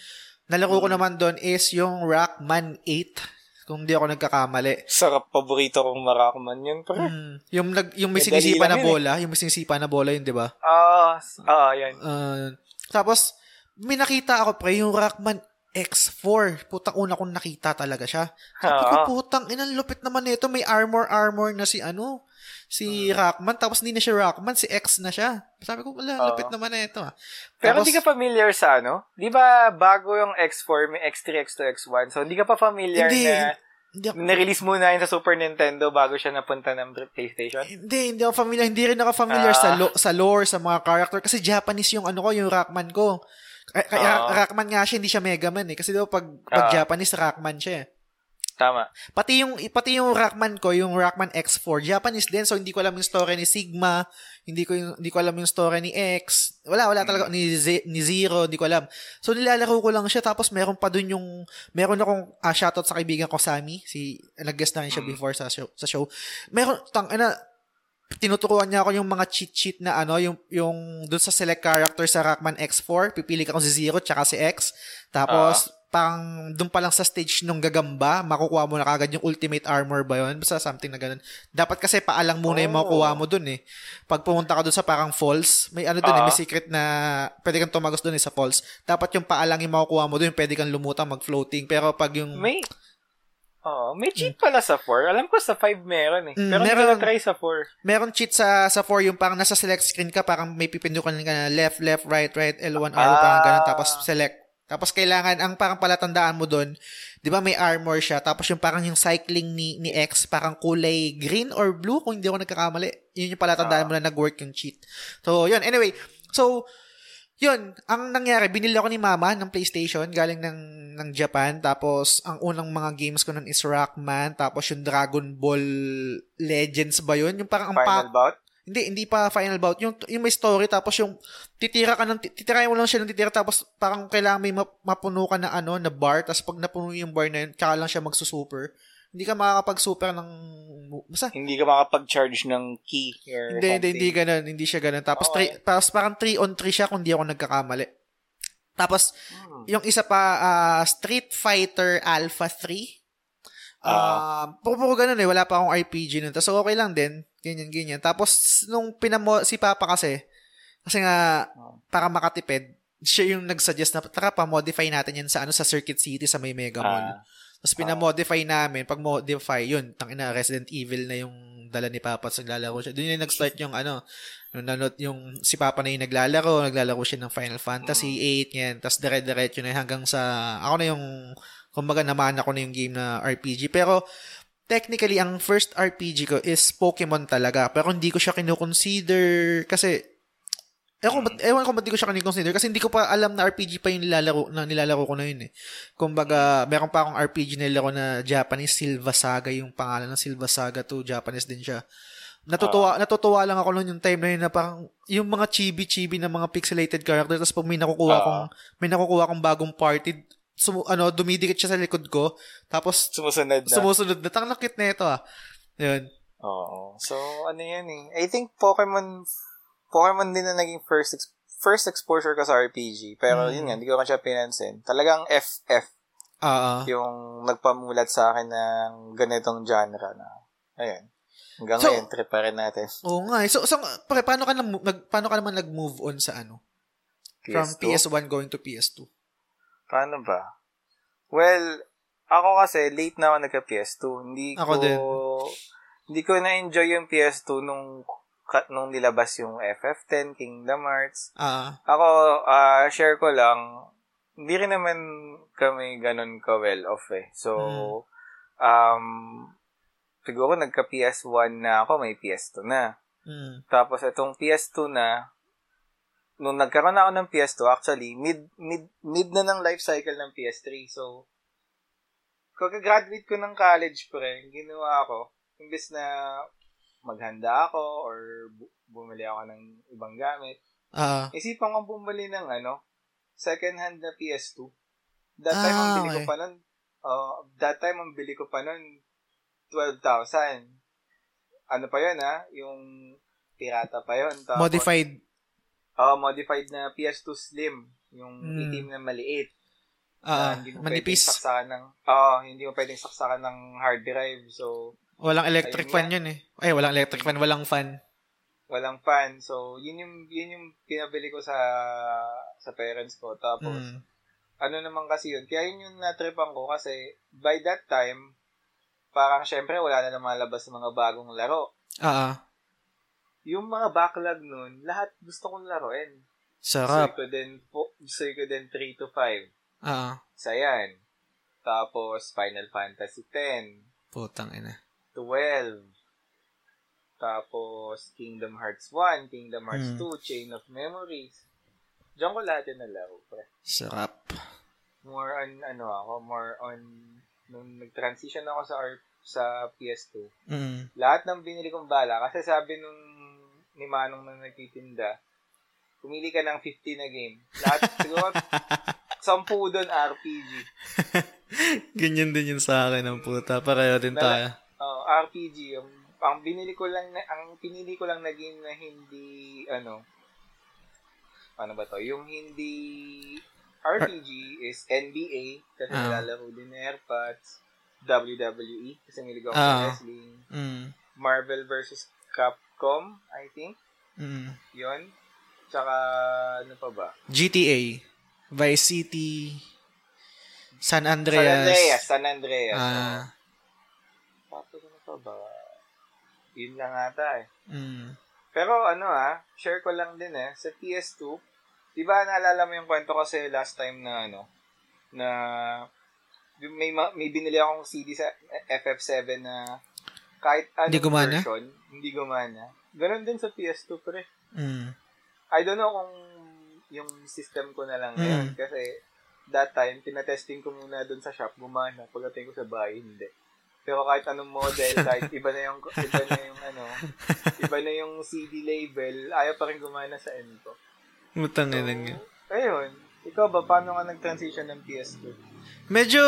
Nalaro ko naman doon is yung Rockman 8 kung di ako nagkakamali. sarap paborito kong Marakman yun. Pero, Mm, yung nag yung may Eh, sinisipa na eh. bola, yung may sinisipa na bola yun, di ba? ah, ah, yan. Uh, tapos, may nakita ako pre, yung Rockman X4. Putang una kong nakita talaga siya. Sabi ko, Ah. putang, inang lupit naman nito. May armor-armor na si ano, si Rockman. Tapos hindi na siya Rockman, si X na siya. Sabi ko, wala, Ah. lupit naman na ito. Ah. Pero hindi ka familiar sa ano? Di ba bago yung X4, may X3, X2, X1. So, hindi ka pa familiar Hindi. na hindi ako, na-release muna yun sa Super Nintendo bago siya napunta ng PlayStation? hindi, hindi ako familiar. Hindi rin ako familiar Ah. sa, lo- sa lore, sa mga character. Kasi Japanese yung ano ko, yung Rockman ko. Kaya, Ah. Rockman nga siya, hindi siya Mega Man eh. Kasi diba pag, pag Ah. Japanese, Rockman siya eh. Tama. Pati yung pati yung Rockman ko, yung Rockman X4, Japanese din so hindi ko alam yung story ni Sigma, hindi ko yung, hindi ko alam yung story ni X. Wala wala talaga ni Z, ni Zero, hindi ko alam. So nilalaro ko lang siya tapos meron pa dun yung meron akong uh, shoutout sa kaibigan ko Sammy, si nag-guest na rin siya Mm. before sa show, sa show. Meron tang ana tinuturuan niya ako yung mga cheat sheet na ano, yung yung doon sa select character sa Rockman X4, pipili ka kung si Zero tsaka si X. Tapos pang doon pa lang sa stage nung gagamba, makukuha mo na kagad yung ultimate armor ba yun? Basta something na ganun. Dapat kasi paalang muna yung Oh. makukuha mo doon eh. Pag pumunta ka doon sa parang falls, may ano doon eh, Ah. may secret na pwede kang tumagos doon eh sa falls. Dapat yung paalang yung makukuha mo doon, pwede kang lumutang, mag-floating. Pero pag yung... May, oh, may cheat pala sa 4. Alam ko sa 5 meron eh. Mm, Pero hindi meron. ko na-try sa 4. Meron cheat sa sa 4 yung parang nasa select screen ka, parang may pipindukan ka na left, left, right, right, L1 arrow, Ah. parang ganun, tapos select. Tapos kailangan, ang parang palatandaan mo doon, di ba may armor siya, tapos yung parang yung cycling ni, ni X, parang kulay green or blue, kung hindi ako nagkakamali. Yun yung palatandaan Ah. mo na nag-work yung cheat. So, yun. Anyway, so, yun, ang nangyari, binili ako ni mama ng PlayStation, galing ng, ng Japan, tapos ang unang mga games ko nun is Rockman, tapos yung Dragon Ball Legends ba yun? Yung parang ang pa- Final bout? Hindi, hindi pa final bout. Yung, yung may story, tapos yung titira ka ng, titirayan mo lang siya ng titira, tapos parang kailangan may map- mapuno ka na ano, na bar, tapos pag napuno yung bar na yun, tsaka lang siya magsusuper. Hindi ka makakapag-super ng, basta, Hindi ka makapag-charge ng key or hindi, hindi, something. hindi ganun, hindi siya ganun. Tapos, Okay. three, tapos parang 3 on 3 siya kung di ako nagkakamali. Tapos, Hmm. yung isa pa, ah, Street Fighter Alpha 3. Ah, puro, puro ganun eh. Wala pa akong RPG nun. Tapos okay lang din. Ganyan, ganyan. Tapos, nung pinamo, si Papa kasi, kasi nga, para makatipid, siya yung nag-suggest na, tara pa, modify natin yan sa ano sa Circuit City sa may Mega Mall. Ah, Tapos pinamodify namin. Pag modify, yun, tangina, Resident Evil na yung dala ni Papa sa naglalaro siya. Doon yung nag-start yung ano, yung, nanot, yung si Papa na yung naglalaro, naglalaro siya ng Final Fantasy 8, yan. Tapos dire-diretso na yun hanggang sa, ako na yung, kumbaga naman ako na yung game na RPG. Pero, technically, ang first RPG ko is Pokemon talaga. Pero hindi ko siya kinukonsider kasi Ewan ko, ba't, ewan ko ba't di ko siya consider kasi hindi ko pa alam na RPG pa yung nilalaro, na nilalaro ko na yun eh. Kumbaga, meron pa akong RPG na nilaro na Japanese, Silva Saga, yung pangalan ng Silva Saga to, Japanese din siya. Natutuwa, natutuwa lang ako noon yung time na yun na parang yung mga chibi-chibi na mga pixelated characters tapos pag may nakukuha Oo. kong may nakukuha kong bagong party sumu, ano dumidikit siya sa likod ko tapos Sumusunod na. sumusunod na tang nakit na ito ah. Yun. Oo. So, ano yan eh. I think Pokemon, Pokemon din na naging first ex- first exposure ko sa RPG. Pero Mm. yun nga, hindi ko pa siya pinansin. Talagang FF Ah. ah. yung nagpamulat sa akin ng ganitong genre na, ayun. Hanggang So- ngayon, trip pa rin natin. Oo nga. eh. So, so pare, paano ka na, nag, paano ka naman nag-move on sa ano? From PS1 going to PS2? Paano ba? Well, ako kasi late na ako nagka-PS2. Hindi Ako ko din. hindi ko na-enjoy yung PS2 nung nung nilabas yung FF10, Kingdom Hearts. Ah. Ako, ah, share ko lang, hindi rin naman kami ganun ka well off eh. So, um, siguro nagka-PS1 na ako, may PS2 na. Mm. Tapos itong PS2 na, nung nagkaroon ako ng PS2, actually, mid, mid, mid na ng life cycle ng PS3. So, kag-graduate ko ng college, pre, ginawa ko, imbes na maghanda ako or bu- bumili ako ng ibang gamit, Ah. isipan ko bumili ng ano, second hand na PS2. That time ang Ah, bili ko pa nun, uh, that time ang bili ko pa nun, 12,000. Ano pa yun ha? Yung pirata pa yun. Tapos, Modified. Oh, modified na PS2 Slim. Yung Hmm. itim na maliit. Ah. hindi mo manipis. pwedeng saksakan ng, oh, hindi mo pwedeng saksakan ng hard drive. So, Walang electric fan yun eh. Ay, walang electric fan, walang fan. walang fan. So, yun yung, yun yung pinabili ko sa, sa parents ko. Tapos, Mm. ano naman kasi yun. Kaya yun yung natripan ko kasi by that time, parang syempre wala na naman labas ng mga bagong laro. Ah. ah. Yung mga backlog nun, lahat gusto kong laruin. Sarap. Gusto ko din, po, gusto ko din 3 to 5. Ah. ah. Isa yan. Tapos, Final Fantasy 10, Putang ina. 12. Tapos, Kingdom Hearts 1, Kingdom Hearts Hmm. 2, Chain of Memories. Diyan ko lahat yung nalaro. Sarap. more on ano ako, more on nung nag-transition ako sa R- sa PS2. Mm. Lahat ng binili kong bala kasi sabi nung ni Manong na nagtitinda, pumili ka ng 50 na game. Lahat siguro 10 doon RPG. Ganyan din yun sa akin ng puta. Pareho din tayo. Oh, RPG. Ang, ang binili ko lang na, ang pinili ko lang na game na hindi ano ano ba to? Yung hindi RPG is NBA kasi Ah. nilalaro din ng AirPods. WWE kasi milig ako Ah. sa wrestling. Mm. Marvel versus Capcom, I think. Mm. Yon. Tsaka, ano pa ba? GTA. Vice City. San San Andreas. Andreas. San Andreas. Ah. Oh. Tapos ano pa ba? Yun lang ata eh. Mm. Pero ano ah, share ko lang din eh, sa PS2, di ba naalala mo yung kwento kasi last time na ano, na may, ma- may binili akong CD sa FF7 na kahit anong Hindi gumana? version, hindi gumana. Ganon din sa PS2 pre. Mm. I don't know kung yung system ko na lang Mm. ngayon kasi that time, pinatesting ko muna dun sa shop, gumana. Pagdating ko sa bahay, hindi. Pero kahit anong model, kahit iba na yung, iba na yung ano, iba na yung CD label, ayaw pa rin gumana sa end ko. Mutang So, ina nga. ayun. Ikaw ba, paano ka nag-transition ng PS2? Medyo,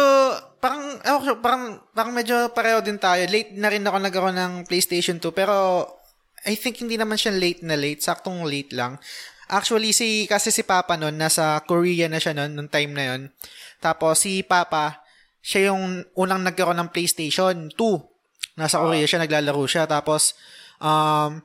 parang, ako, parang, parang medyo pareho din tayo. Late na rin ako nagkaroon ng PlayStation 2, pero I think hindi naman siya late na late. Saktong late lang. Actually, si, kasi si Papa noon, nasa Korea na siya noon, nung time na yon Tapos, si Papa, siya yung unang nagkaroon ng PlayStation 2. Nasa Korea siya, naglalaro siya. Tapos, um,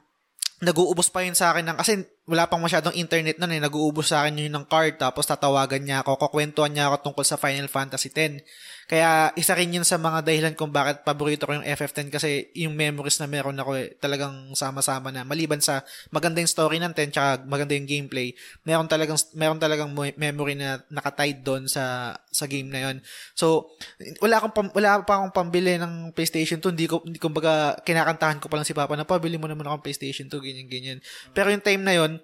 nag-uubos pa yun sa akin ng, kasi wala pang masyadong internet nun eh, nag-uubos sa akin yun ng card, tapos tatawagan niya ako, kukwentuhan niya ako tungkol sa Final Fantasy 10. Kaya isa rin yun sa mga dahilan kung bakit paborito ko yung FF10 kasi yung memories na meron ako eh, talagang sama-sama na. Maliban sa maganda yung story ng 10 tsaka maganda yung gameplay, meron talagang meron talagang memory na nakatied doon sa sa game na yon. So, wala akong pam, wala pa akong pambili ng PlayStation 2. Hindi ko hindi kumbaga kinakantahan ko pa lang si Papa na pabili mo naman akong PlayStation 2 ganyan ganyan. Pero yung time na yon,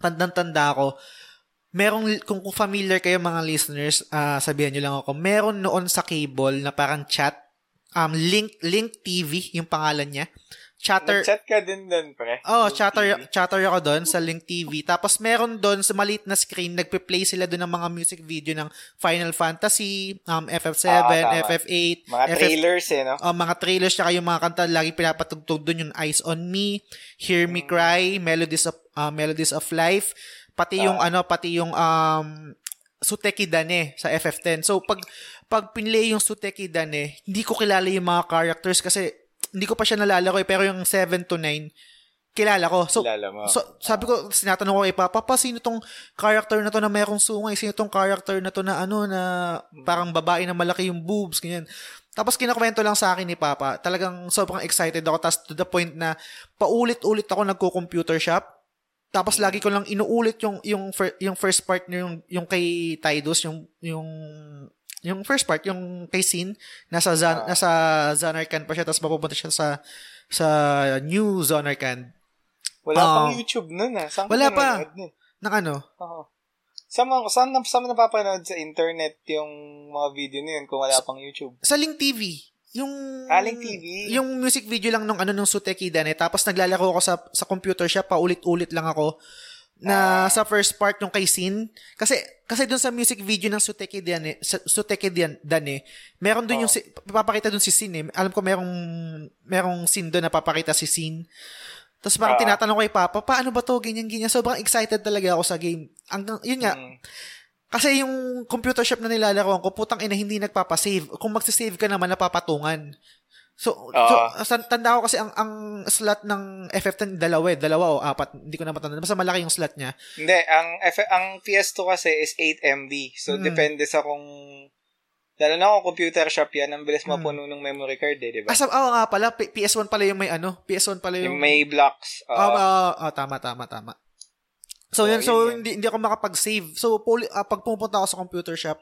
tandang-tanda ako, merong, kung, kung familiar kayo mga listeners, uh, sabihan nyo lang ako, meron noon sa cable na parang chat, um, Link, Link TV, yung pangalan niya. Chatter. Nag-chat ka din doon, pre. Oh, chatter, TV. chatter ako doon sa Link TV. Tapos meron doon sa maliit na screen, nagpe-play sila doon ng mga music video ng Final Fantasy, um, FF7, ah, FF8. Mga FF, trailers eh, no? Oh, mga trailers, tsaka yung mga kanta, lagi pinapatugtog doon yung Eyes on Me, Hear Me mm. Cry, Melodies of, uh, Melodies of Life. Pati yung uh, ano, pati yung um Suteki Dane sa FF10. So pag pag pinlay yung Suteki Dane, hindi ko kilala yung mga characters kasi hindi ko pa siya nalalaro eh, pero yung 7 to 9 kilala ko. So, mo. so sabi ko, sinatanong ko kay Papa, pa, sino tong character na to na mayroong sungay? Sino tong character na to na ano, na parang babae na malaki yung boobs, ganyan. Tapos kinakwento lang sa akin ni Papa, talagang sobrang excited ako, tapos to the point na paulit-ulit ako nagko-computer shop, tapos lagi ko lang inuulit yung yung fir, yung first part yung yung kay Tidus, yung yung yung first part, yung kay Sin, nasa Zan, uh, nasa Zanarkand pa siya tapos mapupunta siya sa sa new Zanarkand. Wala uh, pang YouTube noon ah. Saan wala pa. Nang ano? Oo. Uh-huh. Saan, saan, saan napapanood sa internet yung mga video na yun kung wala pang YouTube? Sa Link TV. Yung Aling TV. Yung music video lang nung ano nung Suteki Dan eh. Tapos naglalaro ako sa sa computer siya, paulit-ulit lang ako na ah. sa first part yung kay Sin. Kasi kasi doon sa music video ng Suteki Dan eh, Suteki Dan, Dan eh, meron doon oh. yung papakita doon si Sin eh. Alam ko merong merong scene doon na papakita si Sin. Tapos parang uh, tinatanong ko kay Papa, paano ba to? Ganyan, ganyan. Sobrang excited talaga ako sa game. Ang, yun nga, mm. Kasi yung computer shop na nilalaroan ko, putang ina, hindi nagpapasave. Kung magsisave ka naman, napapatungan. So, uh, so tanda ko kasi ang ang slot ng FF10 dalawa eh, dalawa o apat, hindi ko na matanda. Basta malaki yung slot niya. Hindi, ang F ang PS2 kasi is 8 MB. So hmm. depende sa kung Lalo na kung computer shop yan, ang bilis hmm. mapuno ng memory card eh, di ba? Asa, oh, nga pala, PS1 pala yung may ano, PS1 pala yung... Yung may blocks. Uh, oh, uh, oh, tama, tama, tama. So, yun, so, yun, hindi, hindi ako makapag-save. So, puli, uh, pag pumunta ako sa computer shop,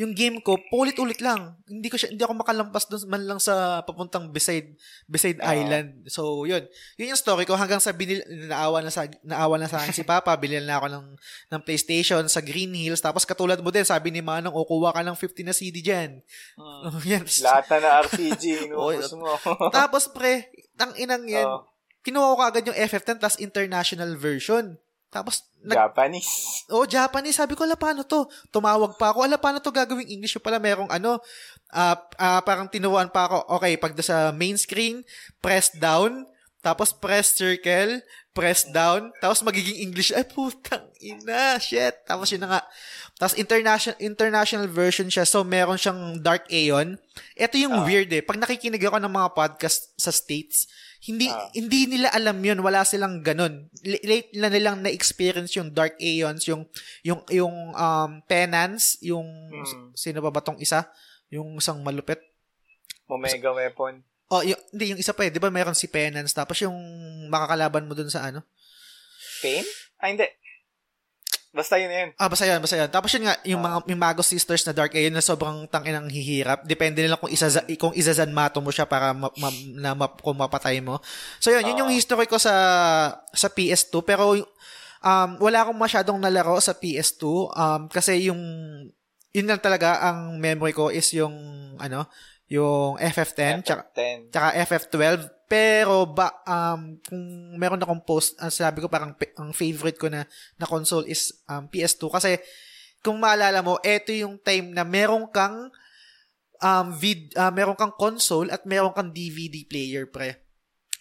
yung game ko, paulit-ulit lang. Hindi ko siya, hindi ako makalampas doon man lang sa papuntang beside, beside uh, island. So, yun. Yun yung story ko hanggang sa binil, naawa na sa, naawa na sa akin si Papa, bilhin na ako ng, ng PlayStation sa Green Hills. Tapos katulad mo din, sabi ni Manong, o kuha ka ng 50 na CD dyan. Uh, yan. Lahat na na RPG, inuubos mo. tapos pre, tang inang yan, uh, kinuha ko agad yung FF10 plus international version. Tapos, nag, Japanese. Oh, Japanese. Sabi ko, ala, paano to? Tumawag pa ako. Ala, paano to gagawing English? Yung pala merong ano, uh, uh, parang tinuruan pa ako. Okay, pag sa main screen, press down, tapos press circle, press down, tapos magiging English. Ay, putang ina, shit. Tapos yun na nga. Tapos international international version siya. So meron siyang Dark Aeon. Ito yung uh, weird eh. Pag nakikinig ako ng mga podcast sa States, hindi uh, hindi nila alam 'yun, wala silang ganun. Late na nilang na-experience yung Dark Aeons, yung yung yung um Penance, yung hmm. sino ba ba tong isa? Yung isang malupit. Omega weapon. Oh, yung, hindi yung isa pa eh, 'di ba? Meron si Penance tapos yung makakalaban mo dun sa ano? Pain? Ah, hindi. Basta yun yun. Ah, basta yun, basta yun. Tapos yun nga, yung mga yung Mago Sisters na Dark Aeon na sobrang tangin ang hihirap. Depende nila kung isa kung izazan mato mo siya para ma, ma, na ma, kung mapatay mo. So yun, yun yung history ko sa sa PS2 pero um wala akong masyadong nalaro sa PS2 um kasi yung yun lang talaga ang memory ko is yung ano, yung FF10, FF10. Tsaka, tsaka FF12 pero ba um kung meron akong post, uh, sabi ko parang ang favorite ko na na console is um, PS2 kasi kung maalala mo, ito yung time na meron kang um vid uh, meron kang console at meron kang DVD player pre.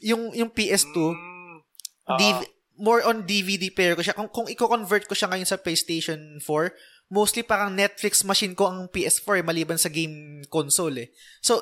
Yung yung PS2 mm, uh-huh. DV, more on DVD player ko siya. Kung kung i-convert ko siya ngayon sa PlayStation 4, mostly parang Netflix machine ko ang PS4 eh, maliban sa game console eh. So,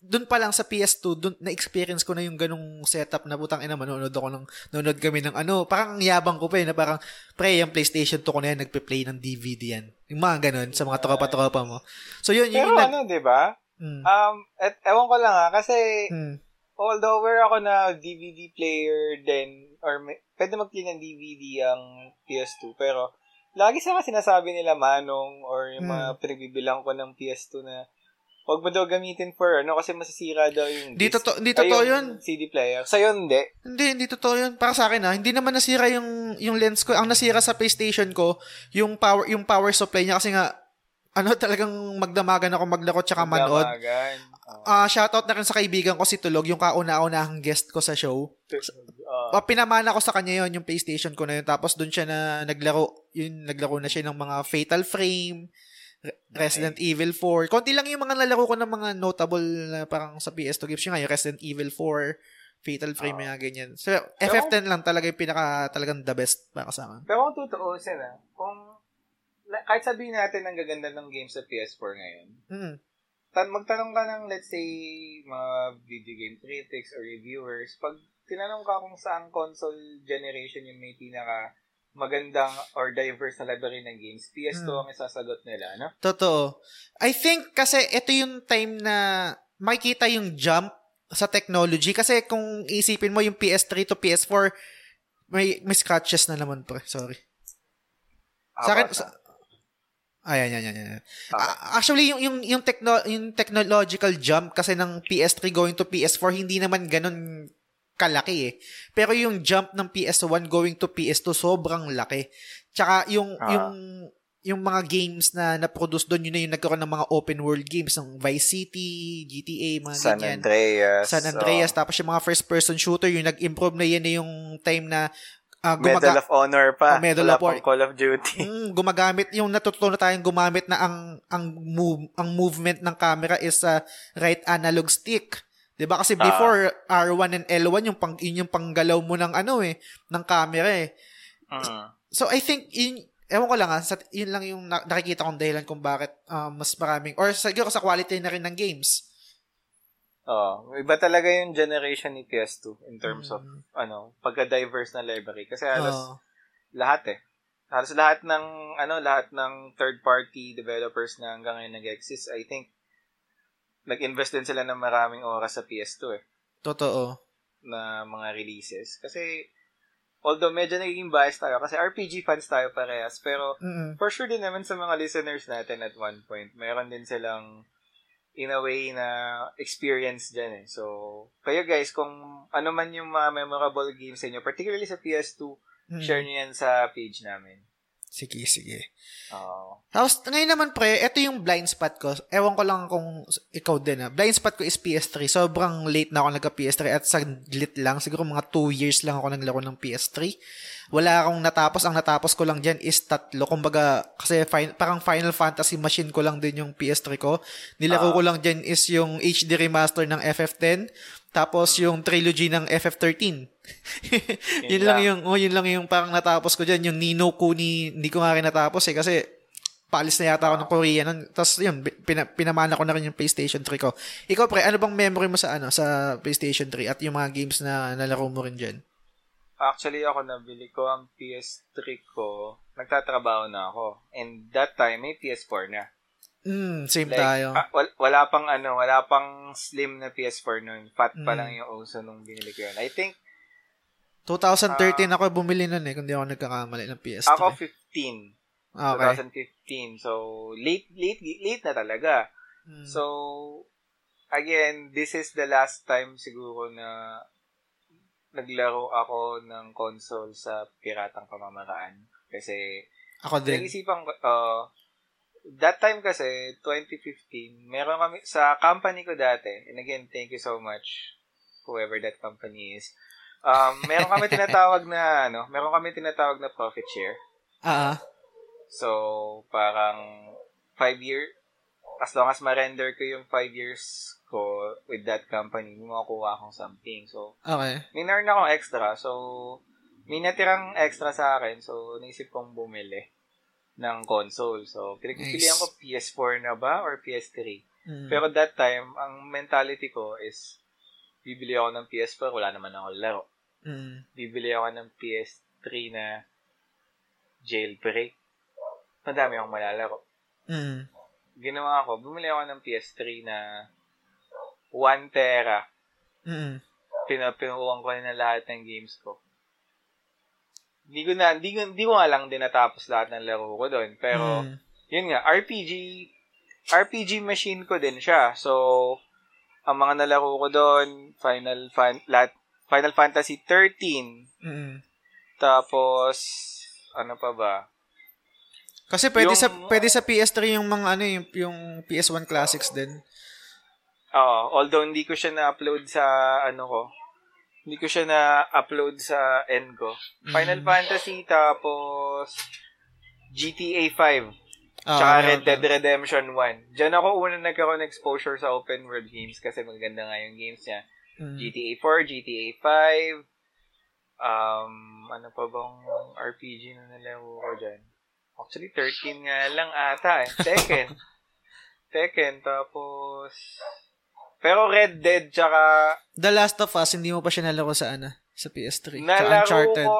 mm dun pa lang sa PS2, dun, na-experience ko na yung ganung setup na butang ina, manonood ako ng, nanonood kami ng ano, parang ang yabang ko pa eh, na parang, pre, yung PlayStation 2 ko na yan, nagpe-play ng DVD yan. Yung mga ganun, sa mga tropa-tropa mo. So yun, yun Pero yung nag- ano, di ba? Hmm. Um, et, ewan ko lang ha, kasi Hmm. although aware ako na DVD player din, or may, pwede mag-play ng DVD ang PS2, pero lagi sa akin sinasabi nila Manong or yung mga pinagbibilang ko ng PS2 na huwag mo daw gamitin for ano kasi masisira daw yung Di disc- totoo- di totoo yun. CD player. Sa'yo hindi. Hindi, hindi totoo yun. Para sa akin ha, hindi naman nasira yung yung lens ko. Ang nasira sa PlayStation ko, yung power yung power supply niya kasi nga ano talagang magdamagan ako maglaro tsaka manood. Damagan. Oh. Ah, shoutout na rin sa kaibigan ko si Tulog, yung kauna-unahang guest ko sa show. Uh, Uh, pinamana ko sa kanya yon yung PlayStation ko na yun. Tapos doon siya na naglaro, yun, naglaro na siya ng mga Fatal Frame, Re- Resident Evil 4. Konti lang yung mga nalaro ko ng mga notable na parang sa PS2 games. Yung nga, yung Resident Evil 4, Fatal Frame, Ah. mga ganyan. So, FF10 lang talaga yung pinaka, talagang the best para sa akin. Pero kung tutuusin ah, kung kahit sabihin natin ang gaganda ng games sa PS4 ngayon, Mm. tan magtanong ka ng, let's say, mga video game critics or reviewers, pag tinanong ka kung saan console generation yung may pinaka magandang or diverse na library ng games, PS2 Hmm. ang isasagot nila, no? Totoo. I think kasi ito yung time na makikita yung jump sa technology. Kasi kung isipin mo yung PS3 to PS4, may, may scratches na naman pre. Sorry. Sa akin, sa, ayan, yan, yan, yan. Ah, actually, yung, yung, yung, techno, yung technological jump kasi ng PS3 going to PS4, hindi naman ganun kalaki eh. Pero yung jump ng PS1 going to PS2, sobrang laki. Tsaka yung, Ah. yung, yung mga games na na-produce doon, yun na yung nagkaroon ng mga open world games, ng Vice City, GTA, mga San ganyan. Andreas. San Andreas, tapos yung mga first-person shooter, yung nag-improve na yan na yung time na ah, oh, Medal gumaga- of Honor pa. Oh, Medal Wala of Honor. Call of Duty. Mm, gumagamit yung natutunan tayong gumamit na ang ang move ang movement ng camera is sa right analog stick. 'Di ba kasi Ah. before R1 and L1 yung pang yun yung panggalaw mo ng ano eh ng camera eh. Mm. So I think yun ewan ko lang ah, sa, yun lang yung na- nakikita kong dahilan kung bakit ah, mas maraming or siguro sa quality na rin ng games. Oh, iba talaga yung generation ni PS2 in terms of Mm. ano, pagka-diverse na library kasi halos Oo. lahat eh. Halos lahat ng ano, lahat ng third party developers na hanggang ngayon nag-exist, I think nag-invest din sila ng maraming oras sa PS2 eh totoo. na mga releases. Kasi although medyo nagiging biased tayo kasi RPG fans tayo parehas, pero Mm. for sure din naman sa mga listeners natin at one point, meron din silang in a way na experience dyan eh. So, kayo guys, kung ano man yung mga memorable games sa inyo, particularly sa PS2, Mm. share nyo yan sa page namin. Sige, sige. Oo. Tapos, ngayon naman pre, ito yung blind spot ko. Ewan ko lang kung ikaw din ah. Blind spot ko is PS3. Sobrang late na ako nagka-PS3 at saglit lang. Siguro mga 2 years lang ako naglaro ng PS3. Wala akong natapos. Ang natapos ko lang dyan is tatlo. Kumbaga, kasi fin- parang Final Fantasy machine ko lang din yung PS3 ko. Nilaro ko lang dyan is yung HD remaster ng FF10. Tapos yung trilogy ng FF13. yun, lang lang. yung, oh, yun lang yung parang natapos ko dyan. Yung Nino Kuni, hindi ko nga rin natapos eh. Kasi paalis na yata ako ng Korea nun. Tapos yun, pina, pinamana ko na rin yung PlayStation 3 ko. Ikaw pre, ano bang memory mo sa ano sa PlayStation 3 at yung mga games na nalaro mo rin dyan? Actually, ako nabili ko ang PS3 ko. Nagtatrabaho na ako. And that time, may PS4 na. Mm, same Like, tayo. ah, wal- wala pang ano, wala pang slim na PS4 nun. Fat pa Mm. lang yung uso nung binili ko yun. I think 2013 ako bumili nun eh, kung di ako nagkakamali ng PS3. ako 15. okay. 2015. So, late, late, late na talaga. Mm. So, again, this is the last time siguro na naglaro ako ng console sa piratang pamamaraan. Kasi, ako din. nag-isipan ko, uh, that time kasi, 2015, meron kami, sa company ko dati, and again, thank you so much, whoever that company is, um, meron kami tinatawag na, ano, meron kami tinatawag na profit share. Ah, ah. So, parang, five year, as long as ma-render ko yung five years ko with that company, may makukuha akong something. So, okay. may na akong extra. So, may natirang extra sa akin. So, naisip kong bumili ng console. So, pinagpipilian Nice. ko PS4 na ba or PS3? Mm. Pero that time, ang mentality ko is, bibili ako ng PS4, wala naman ako laro. Mm. Bibili ako ng PS3 na jailbreak. Madami akong malalaro. Mm. Ginawa ko, bumili ako ng PS3 na 1 tera. Mm. Pinapinukuhan ko na lahat ng games ko. Hindi ko na, hindi ko, hindi ko nga lang din natapos lahat ng laro ko doon. Pero, Mm. yun nga, RPG, RPG machine ko din siya. So, ang mga nalaro ko doon, Final, Fan, lahat, Final Fantasy 13. Mm. Tapos, ano pa ba? Kasi pwede Yung- sa pwede sa PS3 yung mga ano yung, yung PS1 classics din. Oo, although hindi ko siya na-upload sa, ano ko, hindi ko siya na-upload sa end ko. Final Mm. Fantasy, tapos, GTA 5. Ah, Tsaka meron Red Dead. Redemption 1. Diyan ako una nagkaroon exposure sa open world games kasi maganda nga yung games niya. Mm. GTA 4, GTA 5, um, ano pa bang RPG na nalaro ko dyan? Actually, 13 nga lang ata eh. Tekken. Tekken, tapos... Pero Red Dead, tsaka The Last of Us, hindi mo pa siya nalaro sa ano, sa PS3. Sa nalaro Uncharted. ko...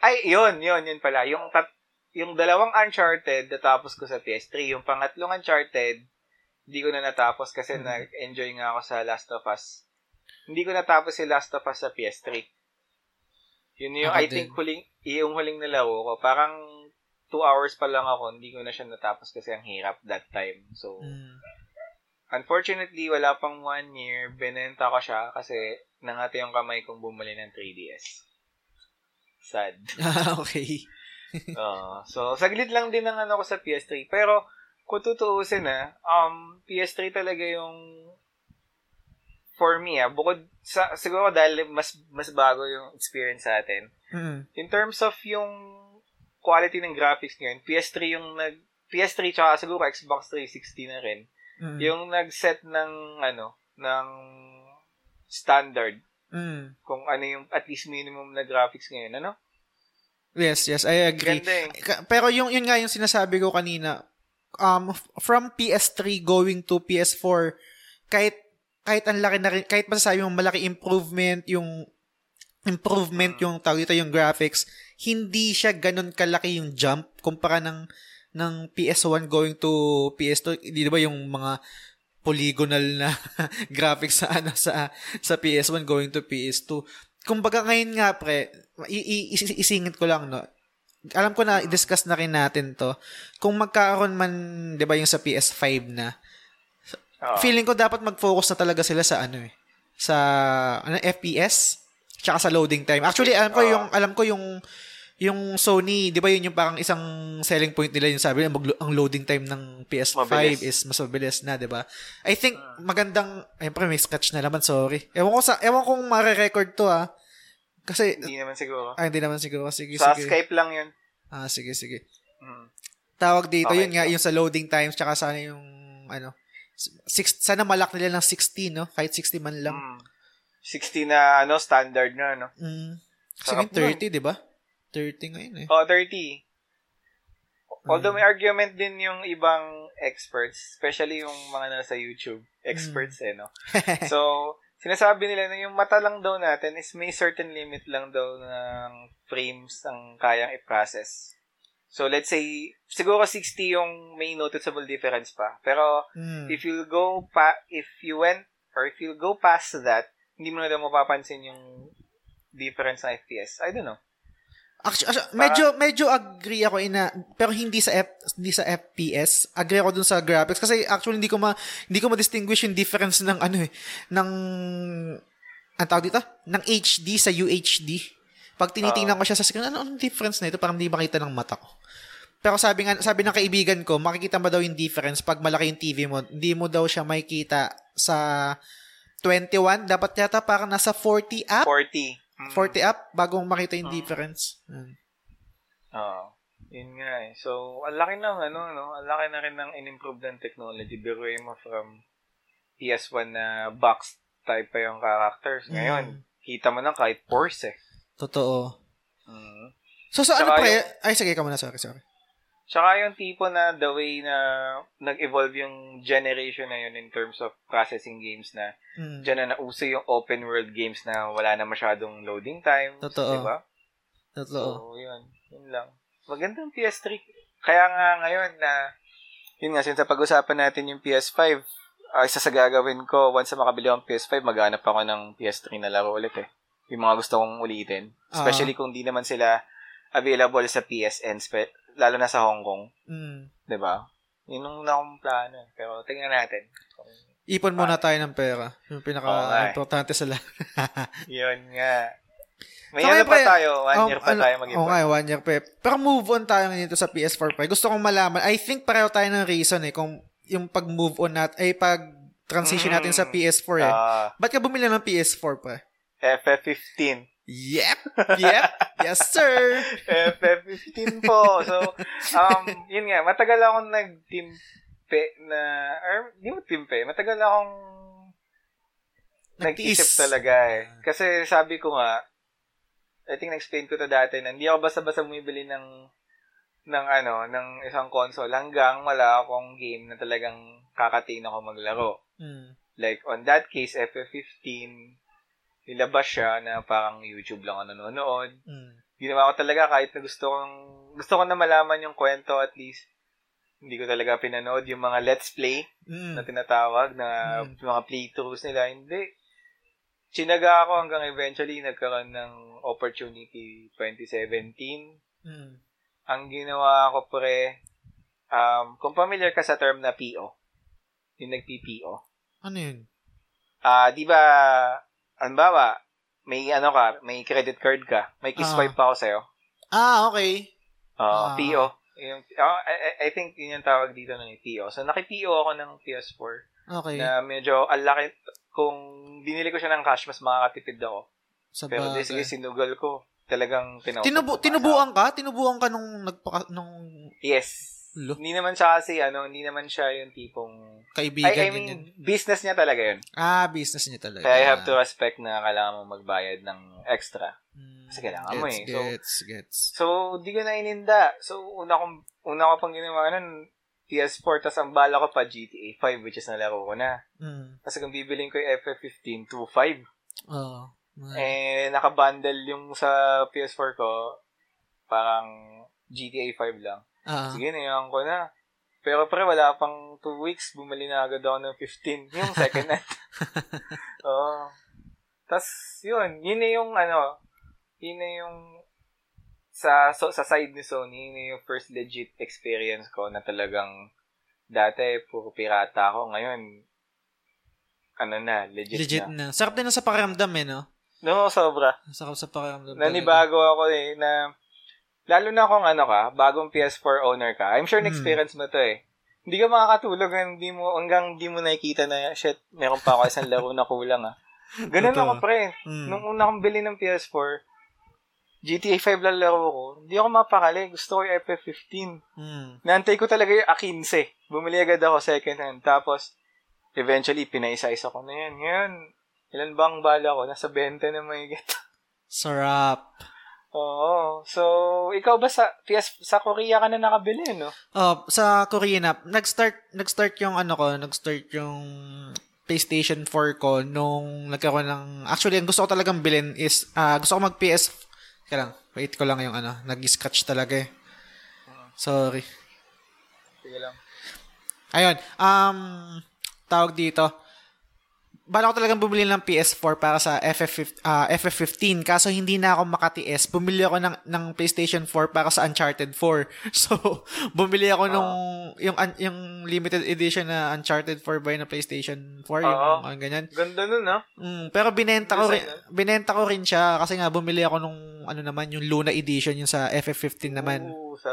Ay, yun, yun, yun pala. Yung, tat, yung dalawang Uncharted, natapos ko sa PS3. Yung pangatlong Uncharted, hindi ko na natapos kasi Hmm. nag-enjoy nga ako sa Last of Us. Hindi ko natapos si Last of Us sa PS3. Yun yung, Ako I din. think, huling, yung huling nalaro ko. Parang two hours pa lang ako, hindi ko na siya natapos kasi ang hirap that time. So, Mm. Unfortunately, wala pang one year, binenta ko siya kasi nangati yung kamay kong bumili ng 3DS. Sad. Ah, okay. Oo. so, saglit lang din ang ano ko sa PS3. Pero, kung tutuusin na, um, PS3 talaga yung for me, ah, bukod sa, siguro dahil mas, mas bago yung experience sa atin. Mm. In terms of yung quality ng graphics ngayon, PS3 yung nag, PS3 tsaka siguro Xbox 360 na rin, Mm. yung nag-set ng, ano, ng standard Mm. kung ano yung at least minimum na graphics ngayon, ano? Yes, yes, I agree. Ganda eh. Pero yung yun nga yung sinasabi ko kanina, um from PS3 going to PS4, kahit kahit ang laki na rin, kahit masasabi mo malaki improvement yung improvement yung tawag dito yung graphics, hindi siya ganun kalaki yung jump kumpara ng ng PS1 going to PS2, di ba yung mga polygonal na graphics sa ano sa sa PS1 going to PS2. Kumbaga ngayon nga pre, i- i- isi- isingit ko lang no. Alam ko na i-discuss na rin natin to. Kung magkakaroon man, 'di ba, yung sa PS5 na. Oo. Feeling ko dapat mag-focus na talaga sila sa ano eh. Sa ano FPS tsaka sa loading time. Actually, alam ko Oo. yung alam ko yung yung Sony, 'di ba yun yung parang isang selling point nila yung sabi nila mag- ang loading time ng PS5 Mabilis. is mas mabilis na, 'di ba? I think magandang ay pre may scratch na naman, sorry. Ewan ko sa ewan kung mare-record to ah. Kasi Hindi naman siguro. ay hindi naman siguro sige Sa sige. Skype lang yun. Ah sige sige. Mm. Tawag dito Okay. yun nga yung sa loading times tsaka sana yung ano six, sana malak nila ng 60 no kahit 60 man lang. Mm. 60 na ano standard na ano. Mm. Kasi Sarap ngayon 30, di ba? 30 ngayon eh. Oh, 30. Although may argument din yung ibang experts, especially yung mga nasa YouTube experts eh, no? So, sinasabi nila na yung mata lang daw natin is may certain limit lang daw ng frames ang kayang i-process. So, let's say, siguro 60 yung may noticeable difference pa. Pero, Mm. if you go pa, if you went, or if you go past that, hindi mo na daw mapapansin yung difference ng FPS. I don't know. Actually, actually, medyo medyo agree ako ina pero hindi sa F, hindi sa FPS. Agree ako dun sa graphics kasi actually hindi ko ma hindi ko ma-distinguish yung difference ng ano eh ng ang tawag dito ng HD sa UHD. Pag tinitingnan ko siya sa screen, ano anong difference na ito? Parang hindi makita ng mata ko. Pero sabi nga, sabi ng kaibigan ko, makikita mo daw yung difference pag malaki yung TV mo. Hindi mo daw siya makikita sa 21. Dapat yata parang nasa 40 up. 40. Mm. 40 up bago mo makita yung difference. Mm. Oo. Yun nga eh. So, ang laki ng ano, no? Ang laki na rin ng in-improve ng technology. Biruin mo from PS1 na box type pa yung characters. Ngayon, kita mo na kahit Force eh. Totoo. Mm. So, sa ano pre? yung- Ay, sige ka muna. Sorry, sorry. Tsaka yung tipo na the way na nag-evolve yung generation na yun in terms of processing games na Mm. dyan na nauso yung open world games na wala na masyadong loading time. Totoo. Diba? Totoo. So, yun. Yun lang. Magandang PS3. Kaya nga ngayon na, yun nga, since pag-usapan natin yung PS5, uh, isa sa gagawin ko, once na makabili akong PS5, maghanap ako ng PS3 na laro ulit eh. Yung mga gusto kong ulitin. Especially kung di naman sila available sa PSN, spe- lalo na sa Hong Kong. Mm. 'di ba? Yun yung na akong plano. eh. Pero tingnan natin. Kung- Ipon muna tayo ng pera. Yung nga eh. pinaka-importante sa lahat. Yun nga. May So, ano pa tayo. One Um, year pa ano- tayo mag Oo nga, eh, one year pa. eh. Pero move on tayo dito sa PS4 pre. Gusto kong malaman, I think pareho tayo ng reason eh, kung yung pag-move on natin, ay pag-transition natin sa Mm. PS4 eh. Ah, Ba't ka bumili ng PS4 pre? FF15. Yep! Yep! yes, sir! FF15 po. So, um, yun nga, matagal akong nag-timpe na, or, di mo timpe, matagal akong nag-isip talaga eh. Kasi sabi ko nga, I think na-explain ko to dati na hindi ako basta-basta bumibili ng ng ano, ng isang console hanggang wala akong game na talagang kakatiin ako maglaro. Mm. Like, on that case, FF15, nilabas siya na parang YouTube lang ako nanonood Mm. ginawa ko talaga kahit na gusto kong gusto ko na malaman yung kwento at least hindi ko talaga pinanood yung mga let's play Mm. na tinatawag na Mm. mga playthroughs nila hindi chinaga ako hanggang eventually nagkaroon ng opportunity 2017 Mm. ang ginawa ko pre um, kung familiar ka sa term na PO yung nag-PPO Ano yun? ah di ba halimbawa may ano ka may credit card ka may kiss Ah. swipe pa ako sa'yo Ah, okay. Oo, Ah. PO. Yung, oh, I, I- think yun yung tawag dito ng PO. So, naki-PO ako ng PS4 Okay. na medyo ang laki. Kung binili ko siya ng cash, mas makakatipid ako. Sa Pero bagay. sige, sinugal ko. Talagang tinaw. Tinubu tinubuan ka? Tinubuan ka nung nagpaka nung Yes. Lo. Hindi naman siya kasi, ano, hindi naman siya yung tipong... kaibigan I, I mean, yun. business niya talaga yun. Ah, business niya talaga. Kaya I have to respect na kailangan mo magbayad ng extra. Mm, Kasi kailangan mo eh. So, Gets, gets. So, di ko na ininda. So, una kong, una ko pang ginawa nun, PS4, tas ang bala ko pa GTA 5, which is nalaro ko na. Mm. Kasi kung bibiling ko yung FF15, 2.5. Oo. Eh, nakabundle yung sa PS4 ko, parang GTA 5 lang. Ah. Sige, nayan ko na. Pero pre, wala pang 2 weeks, bumili na agad ako ng 15. Yung second hand. Oo. Tas, yun. Yun na yung, ano, yun na yung, sa so, sa side ni Sony, yun na yung first legit experience ko na talagang dati, puro pirata ako. Ngayon, ano na, legit, Legit na. na. Sarap din na sa pakiramdam eh, no? No, sobra. Sarap sa pakiramdam. talaga. Nanibago ako eh, na, lalo na kung ano ka, bagong PS4 owner ka, I'm sure Hmm. na-experience mo to eh. Hindi ka makakatulog hindi mo, hanggang hindi mo nakikita na, shit, meron pa ako isang laro na kulang ah. Ganun Totoo. ako pre. Mm. Nung una kong bili ng PS4, GTA 5 lang laro ko, hindi ako mapakali. Gusto ko yung FF15. Mm. Naantay ko talaga yung A15. Bumili agad ako second hand. Tapos, eventually, pinaisa-isa ko na yan. Ngayon, ilan ba ang bala ko? Nasa 20 na may get. Sarap. Oo. So, ikaw ba sa PS sa Korea ka na nakabili, no? Oh, sa Korean app, nag-start nag-start yung ano ko, nag-start yung PlayStation 4 ko nung nagkaroon ng actually ang gusto ko talagang bilhin is ah, gusto ko mag PS Kaya lang, wait ko lang yung ano, nag-scratch talaga eh. Sorry. Sige lang. Ayun, um, tawag dito. Bala ko talagang bumili ng PS4 para sa FF15, ah, FF15 kaso hindi na ako makatiis. Bumili ako ng, ng PlayStation 4 para sa Uncharted 4. So, bumili ako nung yung un- yung limited edition na Uncharted 4 by na PlayStation 4, yung Oo. ano ganyan. Ganda nun, no? Mm, pero binenta ko rin, binenta ko rin siya kasi nga bumili ako nung ano naman yung Luna edition yung sa FF15 naman. Oo, sa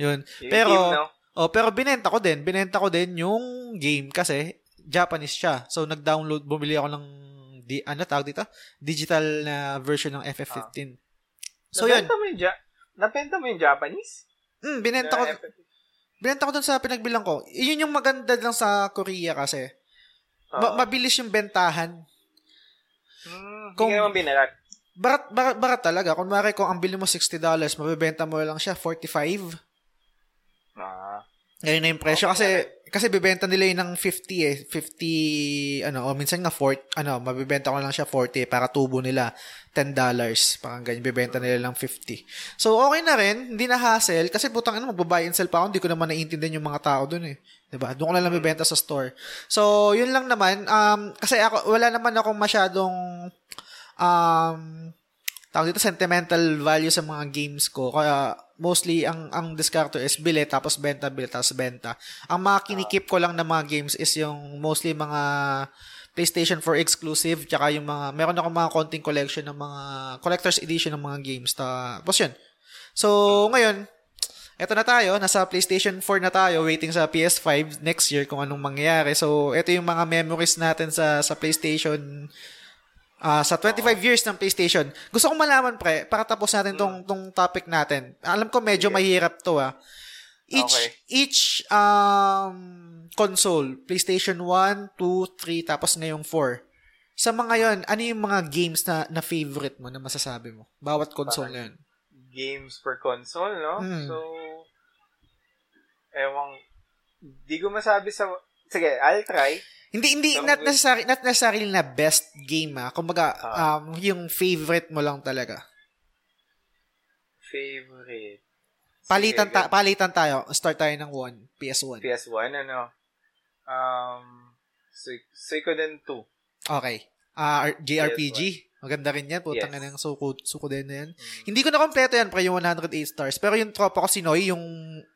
Yun. yung Pero team, no? Oh, pero binenta ko din. Binenta ko din yung game kasi Japanese siya. So, nag-download, bumili ako ng, di, ano tawag dito? Digital na version ng FF15. So, yun. Mo yung, ja- nabenta mo yung Japanese? Mm, binenta ko, Na FF15? binenta ko dun sa pinagbilang ko. Yun yung maganda lang sa Korea kasi. Ma- Oo. mabilis yung bentahan. Hmm, Kung- hindi naman binarat. Barat, barat, barat talaga. Kung mara kung ang bili mo $60, mabibenta mo lang siya 45. Ah. Ngayon na yung presyo kasi kasi bibenta nila yun ng 50 eh. 50 ano, o minsan nga 40 ano, mabibenta ko lang siya 40 para tubo nila $10. Parang ganyan bibenta nila lang 50. So okay na rin, hindi na hassle kasi putang ano magbabuy and sell pa ako, hindi ko naman naiintindihan yung mga tao doon eh. 'Di ba? Doon ko na lang bibenta sa store. So, yun lang naman um kasi ako wala naman akong masyadong um tawag dito sentimental value sa mga games ko. Kaya mostly ang ang discard is bili tapos benta, bili tapos benta. Ang mga kinikip ko lang na mga games is yung mostly mga PlayStation 4 exclusive tsaka yung mga meron ako mga konting collection ng mga collector's edition ng mga games tapos yun. So ngayon eto na tayo, nasa PlayStation 4 na tayo, waiting sa PS5 next year kung anong mangyayari. So, ito yung mga memories natin sa sa PlayStation Ah, sa 25 years ng PlayStation. Gusto kong malaman pre, para tapos natin tong tong topic natin. Alam ko medyo mahirap 'to ah. Each Okay. each um console, PlayStation 1, 2, 3 tapos ngayong 4. Sa mga 'yon, ano yung mga games na na favorite mo na masasabi mo? Bawat console na 'yon. Games per console, no? Hmm. So, ewang, di ko masabi sa, sige, I'll try. Hindi hindi Pero not necessarily not necessarily na best game ah. Kumbaga Ah. um yung favorite mo lang talaga. Favorite. Palitan ta- palitan tayo. Start tayo ng 1, PS1. PS1, ano? Um, Sui- Suikoden 2. Okay. Ah, R- JRPG. Maganda rin yan. Putang Yes. ng suko, suko din na yan. Mm. Hindi ko na kompleto yan, pre, yung 108 stars. Pero yung tropa ko si Noy, yung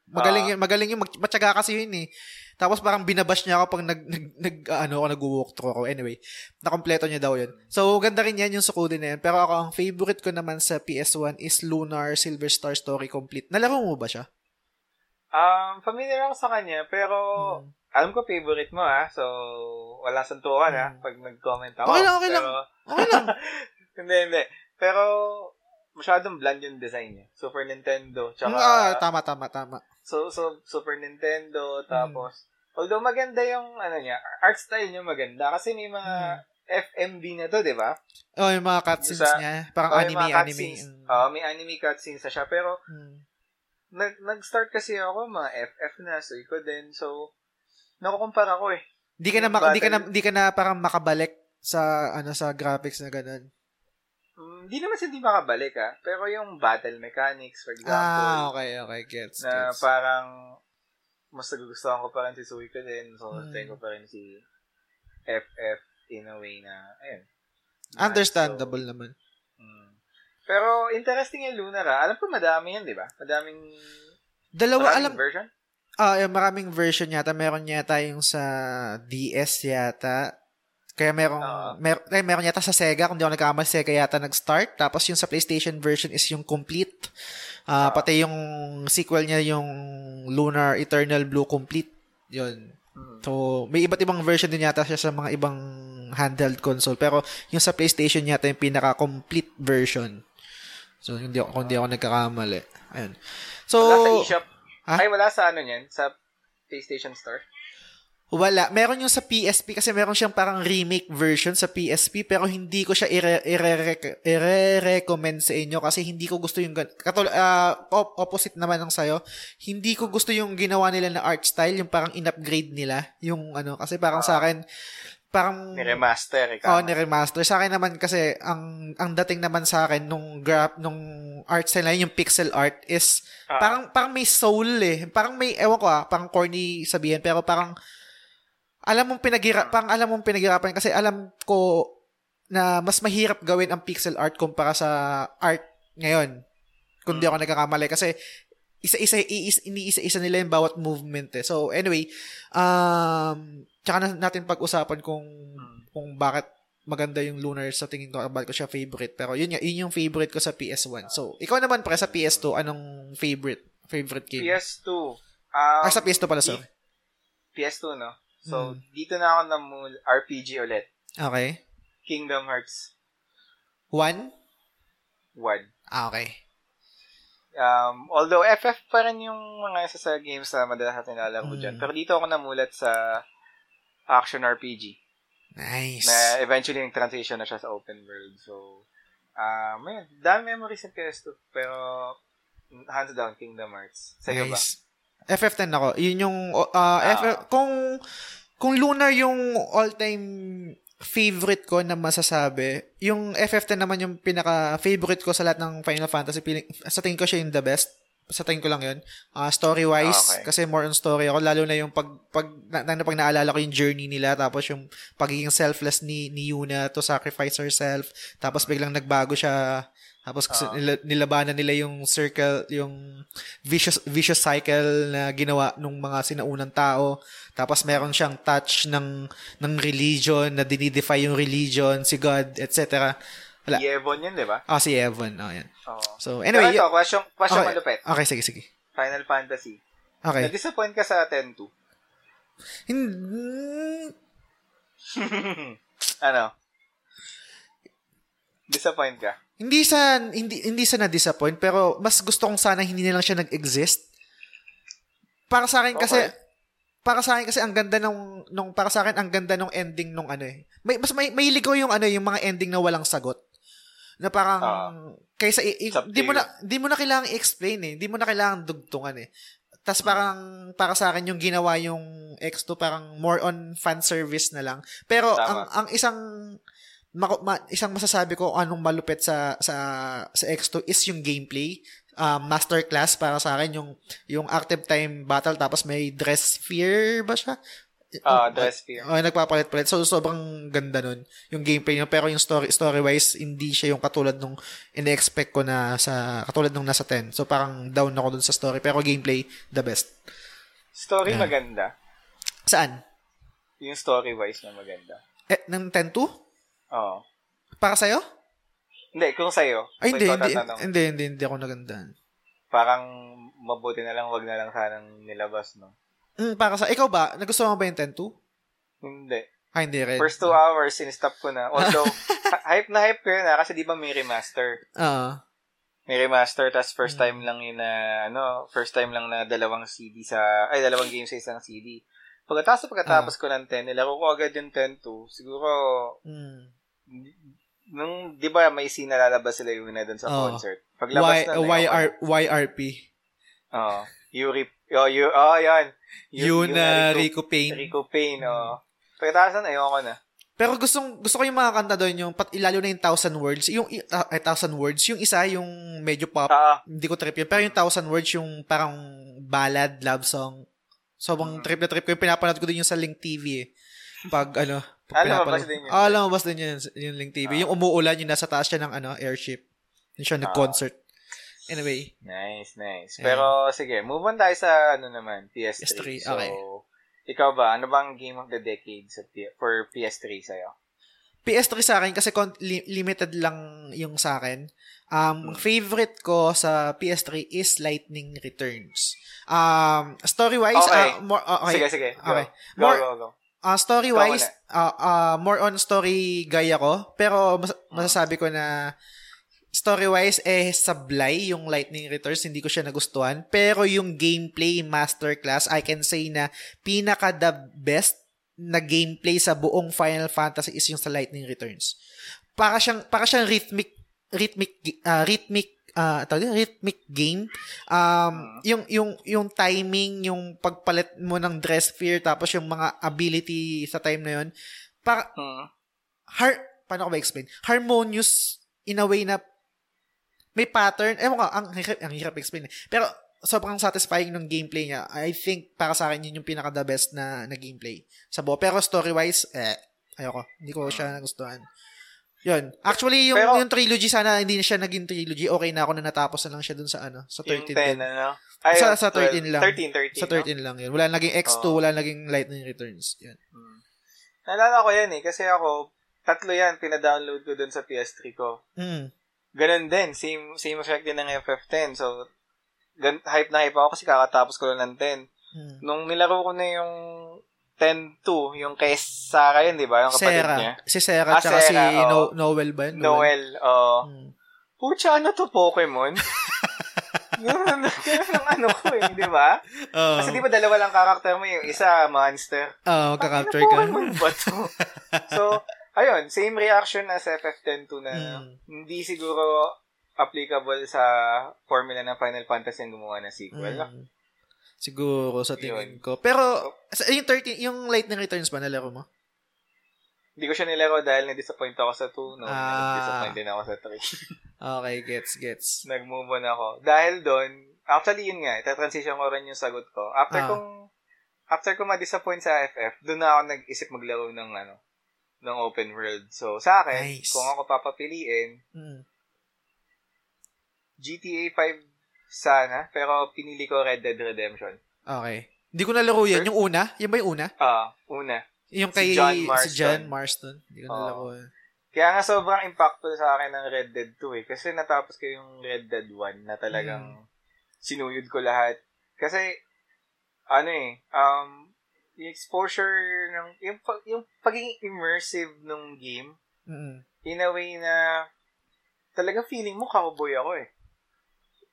magaling, Ah. yun, magaling yung mag- matyaga kasi yun eh. Tapos parang binabash niya ako pag nag, nag, nag ano ako, nag-walk through ako. Anyway, nakompleto niya daw yun. So, ganda rin yan, yung Sukoden na yan. Pero ako, ang favorite ko naman sa PS1 is Lunar Silver Star Story Complete. Nalaro mo ba siya? Um, familiar ako sa kanya, pero Hmm. Alam ko favorite mo, ha? So, wala santukan, ha? Hmm. Pag nag-comment ako. Okay lang, okay lang. Pero, Okay lang. hindi, hindi. Pero, masyadong bland yung design niya. Super Nintendo, tsaka... ah, tama, tama, tama. So, so Super Nintendo, Hmm. tapos, although maganda yung, ano niya, art style niya maganda, kasi may mga FMV na to, di ba? Oh, yung mga cutscenes Sa- niya. Parang Oh, anime, anime. cutscenes. Mm. Oo, may anime cutscenes na siya, pero, Mm. nag, nag-start kasi ako, mga FF na, so ko din, so, nakukumpara ko eh. Di ka na, mak- di ka na, di ka na parang makabalik sa, ano, sa graphics na ganun. Mm, Hindi naman sa hindi makabalik ah, pero yung battle mechanics, for example, Ah, okay, okay. Gets, na gets. parang, mas nagugustuhan ko pa rin si Suiko din, so, Hmm. mm. ko pa rin si FF in a way na, ayun. Understandable naman. Mm. Pero interesting yung Lunar ah. Alam ko madami yan, di ba? Madaming, Dalawa, alam, version? Ah, yung maraming version yata. Meron yata yung sa DS yata. Kaya merong, Oo. mer- eh, meron yata sa Sega, kung di ako nagkamali, Sega yata nag-start. Tapos yung sa PlayStation version is yung complete. Ah, Oo. pati yung sequel niya, yung Lunar Eternal Blue Complete. Yun. Mm. So, may iba't ibang version din yata siya sa mga ibang handheld console. Pero yung sa PlayStation yata yung pinaka-complete version. So, hindi ako, kung hindi ako nagkakamali. Ayun. So, Wala sa eShop. Ha? Ay, wala sa ano niyan? Sa PlayStation Store? wala. Meron yung sa PSP kasi meron siyang parang remake version sa PSP pero hindi ko siya ire- ire- ire-recommend sa inyo kasi hindi ko gusto yung gan- katul ah, op- opposite naman ng sayo. Hindi ko gusto yung ginawa nila na art style, yung parang in-upgrade nila, yung ano kasi parang sa akin parang Ni-remaster, ikaw. Oh, ni-remaster. Sa akin naman kasi ang ang dating naman sa akin nung graph nung art style na yun, yung pixel art is Ah. parang parang may soul eh. Parang may ewan ko ah, parang corny sabihin pero parang alam mong pinaghirap, parang alam mong pinaghirapan kasi alam ko na mas mahirap gawin ang pixel art kumpara sa art ngayon. Kung di ako nagkakamali kasi isa-isa iis, iniisa-isa nila yung bawat movement eh. So anyway, um tsaka na natin pag-usapan kung kung bakit maganda yung Lunar sa tingin ko bakit ko siya favorite. Pero yun nga, yun yung favorite ko sa PS1. So, ikaw naman pre sa PS2, anong favorite favorite game? PS2. Um, ah, sa PS2 pala, sorry. PS2, no? So, Hmm. dito na ako namul RPG ulit. Okay. Kingdom Hearts One? 1. Ah, okay. Um, although FF pa rin yung mga isa sa games na madalas natin lalaro Mm. dyan. Pero dito ako namulat sa action RPG. Nice. Na eventually yung transition na siya sa open world. So, um, ayun, dami memories ng PS2. Pero, hands down, Kingdom Hearts. Sa'yo ba? nice. FF10 ako. Yun yung, uh, FF, kung, kung Lunar yung all-time favorite ko na masasabi, yung FF10 naman yung pinaka-favorite ko sa lahat ng Final Fantasy. Piling, sa tingin ko siya yung the best. Sa tingin ko lang yun. Uh, story-wise, Okay. kasi more on story ako. Lalo na yung pag, pag, na, na, pag naalala ko yung journey nila, tapos yung pagiging selfless ni, ni Yuna to sacrifice herself, tapos biglang nagbago siya, tapos kasi nila, nilabanan nila yung circle, yung vicious vicious cycle na ginawa nung mga sinaunang tao. Tapos meron siyang touch ng ng religion na dinidefy yung religion, si God, etc. Wala. Yevon yun, di ba? Ah, si Evan. Oh, yan. Oo. So, Anyway. Pero ito, question, question okay. malupit. Okay, sige, sige. Final Fantasy. Okay. Na-disappoint ka sa 10-2. Hindi, ano? Disappoint ka? hindi sa hindi hindi sa na-disappoint pero mas gusto kong sana hindi na lang siya nag-exist. Para sa akin kasi Okay. para sa akin kasi ang ganda nung nung para sa akin ang ganda nung ending nung ano eh. May mas may may ligaw yung ano yung mga ending na walang sagot. Na parang Ah. kaysa i- i- di mo na di mo na kailangang i-explain eh. Di mo na kailangang dugtungan eh. Tapos parang para sa akin yung ginawa yung X2 parang more on fan service na lang. Pero Tama. ang ang isang mako- ma- isang masasabi ko anong malupit sa sa sa X2 is yung gameplay. Um, masterclass para sa akin yung yung active time battle tapos may dress sphere ba siya? Ah, Dress Fear. Oh, nagpapalit-palit. So, sobrang ganda nun. Yung gameplay niya. Pero yung story, story-wise, hindi siya yung katulad nung in-expect ko na sa, katulad nung nasa 10. So, parang down ako dun sa story. Pero gameplay, the best. Story Yeah. maganda. Saan? Yung story-wise na maganda. Eh, ng 10-2? Oo. Para sa'yo? Hindi, kung sa'yo. Ay, hindi, hindi, hindi, hindi, hindi ako nagandaan. Parang mabuti na lang, wag na lang sanang nilabas, no? Mm, para sa, ikaw ba? Nagustuhan mo ba yung 10-2? Hindi. Ah, hindi rin. First two hours, in-stop ko na. Although, hype na hype ko yun na kasi di ba may remaster. Ah, May remaster, tas first Hmm. time lang yun na, ano, first time lang na dalawang CD sa, ay, dalawang game sa isang CD. Pagkatapos pagkatapos ko ng 10, nilaro ko agad yung 10-2. Siguro, mm. nung, di ba may scene na lalabas sila yung na doon sa Oo. concert. Paglabas Y, na, na YR, YRP. Oo. Yuri, oh, you, oh, yan. Yun na Rico Payne. Rico Payne, oh. Pagkatapos na, ayoko na. Pero gustong gusto ko yung mga kanta doon yung pat ilalo na yung Thousand Words, yung ah, eh, Thousand Words, yung isa yung medyo pop, Ah, hindi ko trip yun. Pero yung Thousand Words yung parang ballad love song. Sobrang trip na trip ko yung pinapanood ko din yung sa Link TV eh. Pag ano, pag Ah, pinapanood- din yun. Ah, lumabas din yun, yung Link TV. Yung umuulan, yung nasa taas siya ng ano, airship. Yung siya nag-concert. Anyway, nice, nice. Yeah. Pero, sige, move on tayo sa, ano naman, PS3. PS3, So, okay. ikaw ba, ano bang game of the decade sa, for PS3 sa'yo? PS3 sa akin kasi con- li- limited lang yung sa akin. Um, Hmm. favorite ko sa PS3 is Lightning Returns. Um, story-wise, Okay. ah, more, ah, okay. Sige, sige. Go. Okay. Go, More- go, go. Ah, story-wise, Ikaw ah ah, more on story guy ako. Pero mas- Hmm. masasabi ko na story-wise, eh, sablay yung Lightning Returns. Hindi ko siya nagustuhan. Pero yung gameplay masterclass, I can say na pinaka the best na gameplay sa buong Final Fantasy is yung sa Lightning Returns. Para siyang, para siyang rhythmic, rhythmic, ah, rhythmic, ah, tawag rhythmic game. Um, yung, yung, yung timing, yung pagpalit mo ng dress fear, tapos yung mga ability sa time na yun, para, Hmm. har paano ko ba explain? Harmonious in a way na may pattern. Ewan ko, ang hirap, ang hirap explain. eh. Pero sobrang satisfying ng gameplay niya. I think para sa akin yun yung pinaka the best na, na gameplay sa buo. Pero story-wise, eh, ayoko. Hindi ko siya nagustuhan. Yun. Actually, yung, Pero- yung trilogy, sana hindi na siya naging trilogy. Okay na ako na natapos na lang siya dun sa ano, sa Yung 13 10, din. ano? Sa- yung sa 13 lang. 13, 13. Sa 13 lang yun. Wala naging X2, Oo. wala naging Lightning Returns. Yun. Hmm. Naalala ko yan eh, kasi ako, tatlo yan, pinadownload ko dun sa PS3 ko. Mm. Ganun din, same, same effect din ng FF10. So, gan- hype na hype ako kasi kakatapos ko lang ng 10. Mm. Nung nilaro ko na yung 10-2, yung kay Sarah yun, di ba? Yung kapatid Sarah. niya. Si Sarah, Ah, tsaka si Sarah, oo. no- Noel ba yun? Noel, oh. Mm. Pucha, ano to, Pokemon? Ganun ang ano ko eh, di ba? Oo. Kasi di ba dalawa lang karakter mo, yung isa, monster. Oo, kakapture Ano ka. Pokemon ba to? so, ayun, same reaction as FF10-2 na Mm. hindi siguro applicable sa formula ng Final Fantasy ang gumawa ng sequel. Mm. Siguro sa tingin ko. Pero, sa- yung 13, yung Lightning Returns ba nalaro mo? Hindi ko siya nilaro dahil na-disappoint ako sa 2. No, Ah. na-disappoint din ako sa 3. Okay, gets, gets. Nag-move on ako. Dahil doon, actually yun nga, ita-transition ko rin yung sagot ko. After Ah. kong, after ko ma-disappoint sa FF, doon na ako nag-isip maglaro ng ano, ng open world. So, sa akin, Nice. kung ako papapiliin, Mm. GTA 5 sana, pero pinili ko Red Dead Redemption. Okay. Hindi ko nalaro yan. Yung una? Yan ba yung una? Ah, una. Yung Si kay John si Marston. John Marston. Hindi ko Oo. nalaro yan. Kaya nga sobrang impactful sa akin ng Red Dead 2 eh. Kasi natapos ko yung Red Dead 1 na talagang Hmm. sinuyod ko lahat. Kasi, ano eh, um, yung exposure ng, yung, yung pagiging immersive ng game, Mm. in a way na talagang feeling mo cowboy ako eh.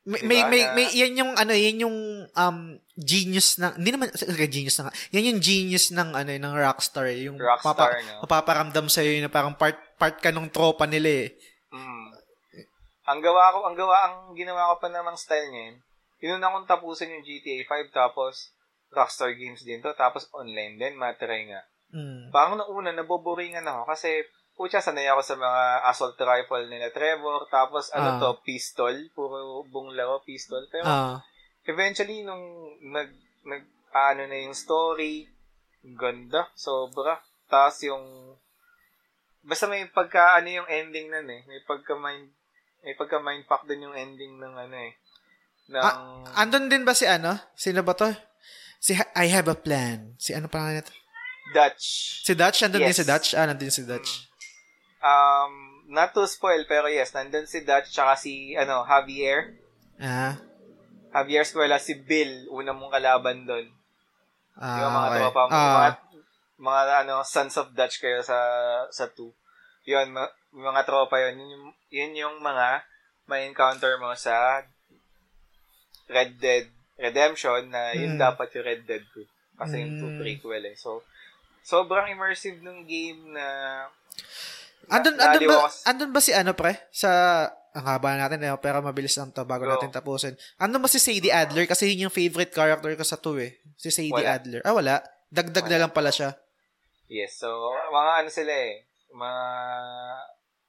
May, Diba? may, may, Na- may, yan yung, ano, yan yung, um, genius ng, hindi naman, genius na. Yan yung genius ng, ano, ng Rockstar, eh. Yung Rockstar, no? mapaparamdam sa'yo na parang part, part ka nung tropa nila, eh. Mm. Ang gawa ko, ang gawa, ang ginawa ko pa namang style niya yun, inuna kong tapusin yung GTA 5 tapos Rockstar Games din to, tapos online din, matry nga. Mm. Parang nung una, naboboringan ako kasi Pucha, sanay ako sa mga assault rifle nila Trevor. Tapos, ano Ah. to, pistol. Puro buong laro, pistol. Pero, Ah, eventually, nung nag, nag, ano na yung story, ganda, sobra. Tapos yung, basta may pagka, ano yung ending nun eh. May pagka mind, may pagka mind fuck din yung ending ng ano eh. Ng, andun din ba si ano? Sino ba to? Si Ha- I Have a Plan. Si ano pa nito? Dutch. Si Dutch? Andun din Yes. si Dutch? Ah, nandun si Dutch. Um, not to spoil, pero yes, nandun si Dutch, tsaka si, ano, Javier. Ah, Javier Escuela, si Bill, una mong kalaban doon. ah yung mga okay. tropa mo, Ah, mga, mga ano, Sons of Dutch kayo sa sa 2. Yun, ma- mga tropa yun. Yun yung, yun yung mga may encounter mo sa Red Dead Redemption na yun Mm. dapat yung Red Dead 2. Kasi yung 2 Mm. prequel eh. So, sobrang immersive nung game na andun, na- andun, ba, andun ba si ano pre? Sa, ang haba natin eh, pero mabilis lang to bago Go. natin tapusin. Andun ba si Sadie Adler? Kasi yun yung favorite character ko sa 2 eh. Si Sadie Wala. Adler. Ah, wala. Dagdag na Wala. lang pala siya. Yes, so mga ano sila eh, mga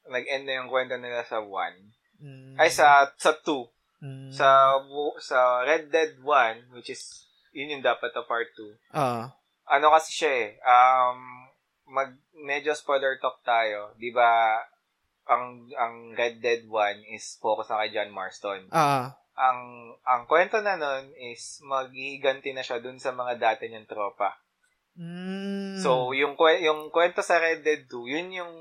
nag-end na yung kwento nila sa 1. Mm. Ay, sa sa 2. Mm. Sa sa Red Dead 1, which is yun yung dapat na part 2. Ah. Ano kasi siya eh, um, mag, medyo spoiler talk tayo. Di ba, ang, ang Red Dead 1 is focus na kay John Marston. Ah. Ang, ang kwento na nun is maghiganti na siya dun sa mga dati niyang tropa. Mm. So, yung, yung kwento sa Red Dead 2, yun yung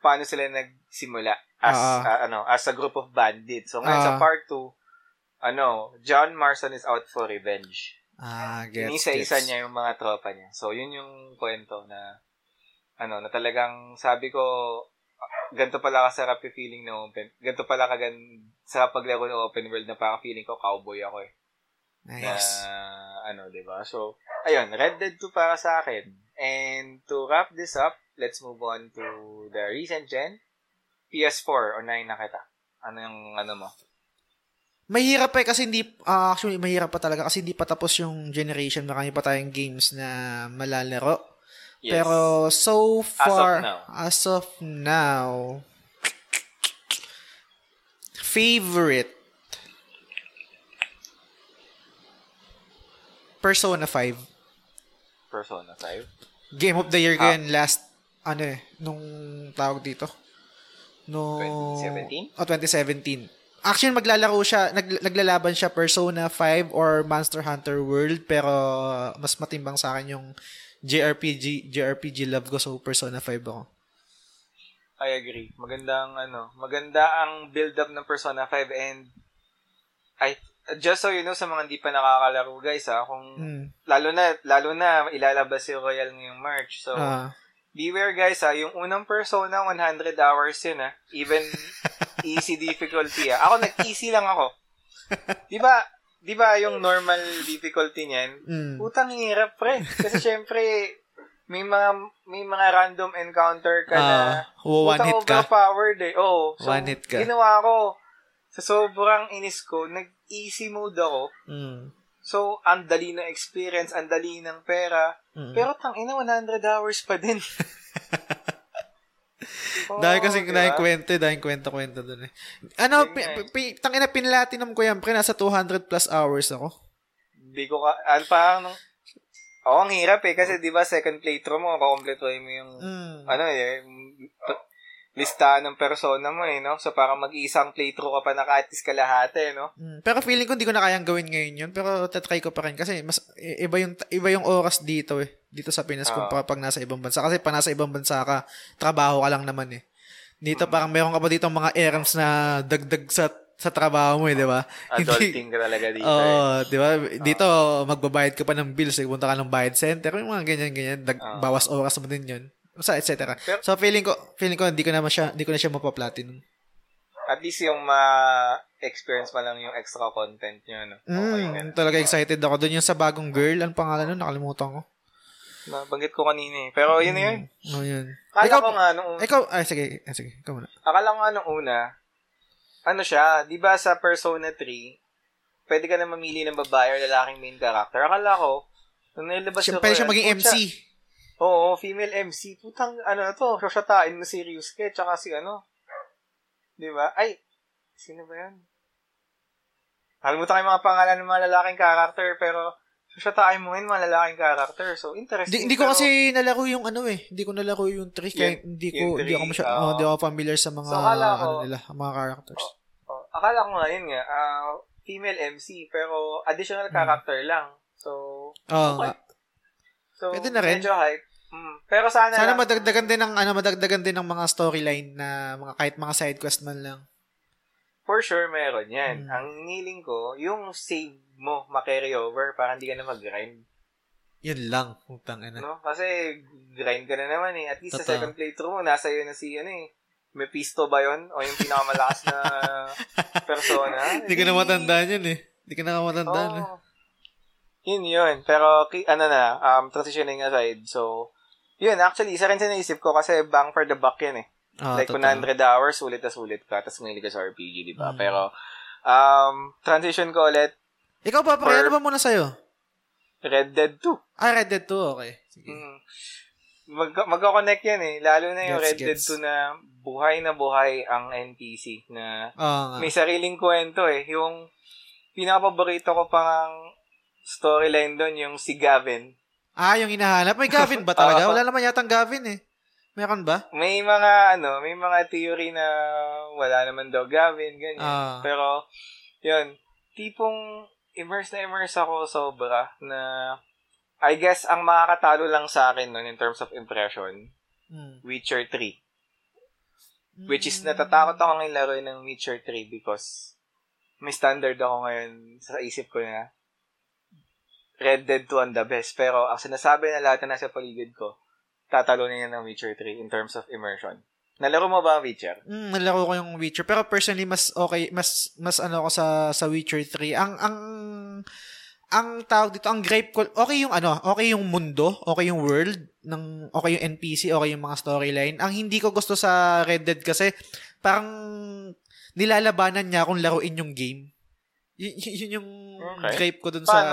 paano sila nagsimula as Ah. ah, ano as a group of bandits. So, ngayon sa Ah. part 2, ano, John Marston is out for revenge. ah, gets, Inisa-isa gets. niya yung mga tropa niya. So, yun yung kwento na ano, na talagang sabi ko ganito pala kasarap yung feeling na open. Ganito pala kagan sa paglaro ng open world na parang feeling ko cowboy ako eh. Na, Nice. ano, 'di ba? So, ayun, Red Dead 2 para sa akin. And to wrap this up, let's move on to the recent gen. PS4 o 9 na kita. Ano yung ano mo? Mahirap pa eh kasi hindi, ah, actually mahirap pa talaga kasi hindi pa tapos yung generation. Marami pa tayong games na malalaro. Yes. Pero so far, now. as of now, favorite Persona 5. Persona 5. Game of the year Ah. last, ano eh, nung tawag dito. No, 2017? Oh, 2017. Actually, maglalaro siya, nag, naglalaban siya Persona 5 or Monster Hunter World, pero mas matimbang sa akin yung JRPG, JRPG love ko, so Persona 5 ako. I agree. Magandang ano, maganda ang build-up ng Persona 5 and I just so you know sa mga hindi pa nakakalaro guys ha, kung Hmm. lalo na lalo na ilalabas si Royal ngayong March. So Ah. Beware guys ha, yung unang Persona 100 hours yun ha. Even easy difficulty ha. Ako nag-easy lang ako. 'Di ba? 'Di ba yung normal difficulty niyan? Mm. Putang hirap pre. Kasi syempre may mga may mga random encounter ka na Ah, one hit ka. overpowered eh. Oo. So, One hit ka. Ginawa ko. Sa sobrang inis ko, nag-easy mode ako. Mm. So, ang dali ng experience, ang dali ng pera. Mm. Pero tang ina 100 hours pa din. dahil kasi Oo, dahil diba? kwento, dahil kwento-kwento dun eh. Ano, pi, eh. pi, tangina pinlatinum ko yan, pre, nasa 200 plus hours ako. Hindi ko ka, ano parang nung, Oo, ang hirap eh. Kasi di ba second playthrough mo, kakompletuhin mo yung, Mm. ano eh, listahan ng persona mo eh, no? So, parang mag-iisang playthrough ka pa na kahit is kalahati, no? Mm, Pero feeling ko hindi ko na kayang gawin ngayon yun. Pero tatry ko pa rin kasi mas iba yung iba yung oras dito eh. Dito sa Pinas Ah. kumpara pag nasa ibang bansa. Kasi pa nasa ibang bansa ka, trabaho ka lang naman eh. Dito Mm. parang meron ka pa dito mga errands na dagdag sa sa trabaho mo eh, di ba? Adulting ka talaga dito Oo, eh. di ba? Dito, magbabayad ka pa ng bills, eh, punta ka ng bayad center, yung mga ganyan-ganyan, dag- Ah. bawas oras mo din yun. So, et cetera. Pero- so, feeling ko, feeling ko, hindi ko na siya, hindi ko na siya mapaplatinum. At least yung ma-experience pa lang yung extra content nyo, no? Okay, Mm, ganun. talaga excited ako. Doon yung sa bagong girl, ang pangalan nun, nakalimutan ko. Nabanggit ko kanina eh. Pero yun na yun. Oh, yun. Akala ikaw, ko nga nung, ikaw, ay, sige, ay, sige, ikaw muna. akala ko nga nung una, ano siya, di ba sa Persona 3, pwede ka na mamili ng babae or lalaking main character. Akala ko, nung nilabas Siya, ko pwede siya maging MC. Oo, female MC. Putang, ano na to, sasyatain mo si Ryusuke, tsaka si ano. Di ba? Ay, sino ba yan? Kalimutan ko yung mga pangalan ng mga lalaking character, pero sasyatain mo yun mga lalaking character. So, interesting. Hindi, ko pero- kasi nalaro yung ano eh. Hindi ko nalaro yung 3 kaya Yung- hindi ko hindi ako masya, ah. oh, hindi ako familiar sa mga So, ko- ano nila, mga characters. Oh, akala ko nga yun nga, ah, female MC, pero additional Hmm. character lang. So, Oo okay. nga. so Pwede na rin. medyo hype. Mm. Pero sana, Sana lang, madagdagan din ng ano, madagdagan din ng mga storyline na mga kahit mga side quest man lang. for sure meron yan. Mm. Ang niling ko, yung save mo makarry over para hindi ka na mag-grind. Yun lang, putang ina. No? Kasi grind ka na naman eh. At least sa Totoo. second playthrough mo, nasa iyo na si ano eh. Mephisto ba yun? O yung pinakamalakas na persona? Hindi ko na matandaan yun eh. Hindi ko na matandaan eh. Oo. Yun yun. Pero, ki- ano na, um, transitioning aside. So, yun, actually, isa rin sa naisip ko kasi bang for the buck yan eh. Ah, like, totoo. 100 hours, sulit na sulit ka, tapos mahilig ka sa RPG, di ba? Mm. Pero, um, transition ko ulit, Ikaw pa, For- ano ba muna sa'yo? Red Dead 2. Ah, Red Dead 2, okay. Sige. Mm. Mag magko-connect yan eh. Lalo na yung Gets, Red Dead gets. 2 na buhay na buhay ang NPC na nga. may sariling kwento eh. Yung pinakapaborito ko pang storyline doon, yung si Gavin. Ah, yung hinahanap. May Gavin ba talaga? Wala naman yatang Gavin eh. Meron ba? May mga, ano, may mga theory na wala naman daw Gavin, ganyan. Ah. Pero, yun, tipong immerse na immerse ako sobra na I guess ang makakatalo lang sa akin nun in terms of impression, Hmm. Witcher 3. Which is natatakot ako ngayon laruin ng Witcher 3 because may standard ako ngayon sa isip ko na Red Dead 2 ang the best. Pero ang sinasabi na lahat na nasa paligid ko, tatalo na yan ng Witcher 3 in terms of immersion. Nalaro mo ba ang Witcher? Mm, nalaro ko yung Witcher pero personally mas okay mas mas ano ako sa sa Witcher 3. Ang ang ang tawag dito, ang gripe ko, okay yung ano, okay yung mundo, okay yung world, ng, okay yung NPC, okay yung mga storyline. Ang hindi ko gusto sa Red Dead kasi, parang nilalabanan niya kung laruin yung game. Y- y- yun yung Okay. gripe ko dun Paano?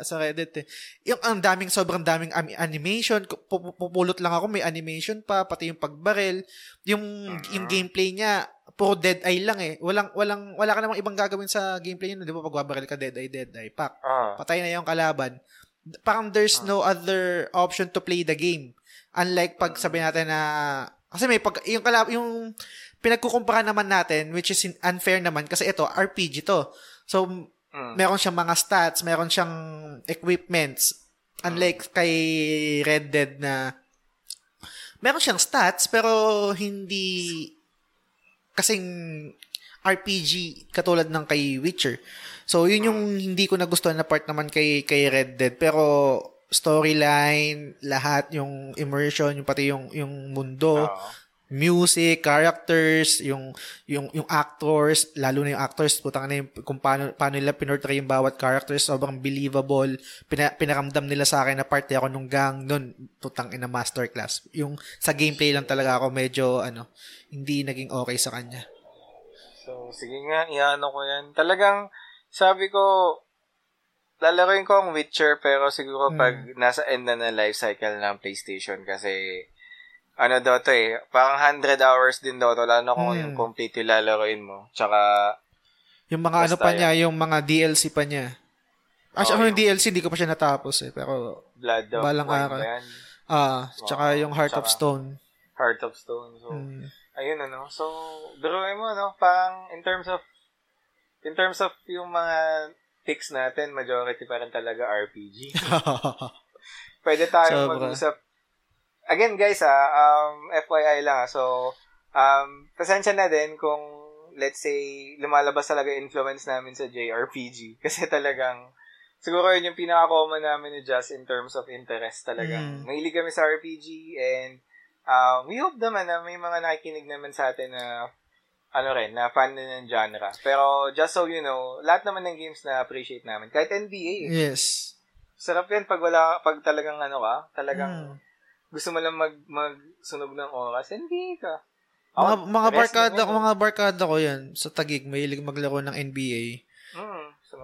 sa sa Reddit eh. Yung ang daming sobrang daming am- animation, pu- pu- pupulot lang ako may animation pa pati yung pagbarel, yung yung gameplay niya puro dead eye lang eh. Walang walang wala ka namang ibang gagawin sa gameplay niya, 'di ba? Pagbabarel ka dead eye, dead eye, pak. Ah. Patay na yung kalaban. Parang there's no other option to play the game. Unlike pag sabi natin na kasi may pag yung kalab yung pinagkukumpara naman natin which is unfair naman kasi ito RPG to. So Mm. meron siyang mga stats, meron siyang equipments. Unlike kay Red Dead na meron siyang stats pero hindi kasing RPG katulad ng kay Witcher. So yun yung hindi ko nagustuhan na part naman kay kay Red Dead pero storyline, lahat yung immersion, yung pati yung yung mundo, Ah. Music, characters, yung yung yung actors, lalo na yung actors, putang na yung kung paano paano nila pinortray yung bawat characters, sobrang believable. Pina, pinaramdam nila sa akin na parte ako nung gang noon, putang ina masterclass. Yung sa gameplay lang talaga ako medyo ano, hindi naging okay sa kanya. So, sige nga, iano ko yan. Talagang, sabi ko, lalaroin ko ang Witcher pero siguro Hmm. pag nasa end na ng life cycle ng PlayStation kasi ano daw to eh, parang 100 hours din daw to, lalo kung Hmm. yung complete yung lalaroin mo. Tsaka, Yung mga ano pa yun. niya, yung mga DLC pa niya. Actually, ako yung yung- DLC, di ko pa siya natapos eh. Pero, Blood of Balang araw. ah, tsaka Oo, yung Heart of tsaka- Stone. Heart of Stone. So, Mm. ayun ano. So, biruin mo, no? Parang, in terms of, in terms of yung mga picks natin, majority pa rin talaga RPG. Pwede tayong Sobra. mag-usap. Again, guys, ah, um, FYI lang. ah. So, um, pasensya na din kung, let's say, lumalabas talaga influence namin sa JRPG. Kasi talagang, siguro yun yung pinaka-common namin ni Just in terms of interest talagang. Mm. Mahilig kami sa RPG and um, we hope naman na may mga nakikinig naman sa atin na ano rin, na fan din ng genre. Pero just so you know, lahat naman ng games na appreciate namin. Kahit NBA, eh. yes. Sarap yan pag wala, pag talagang ano ka, talagang Mm. Gusto mo lang mag, magsunog ng oras, NBA ka. Mga, Ako, mga rest barkada, naman, mga barkada ko yan sa Tagig, mahilig maglaro ng NBA. Hmm, so,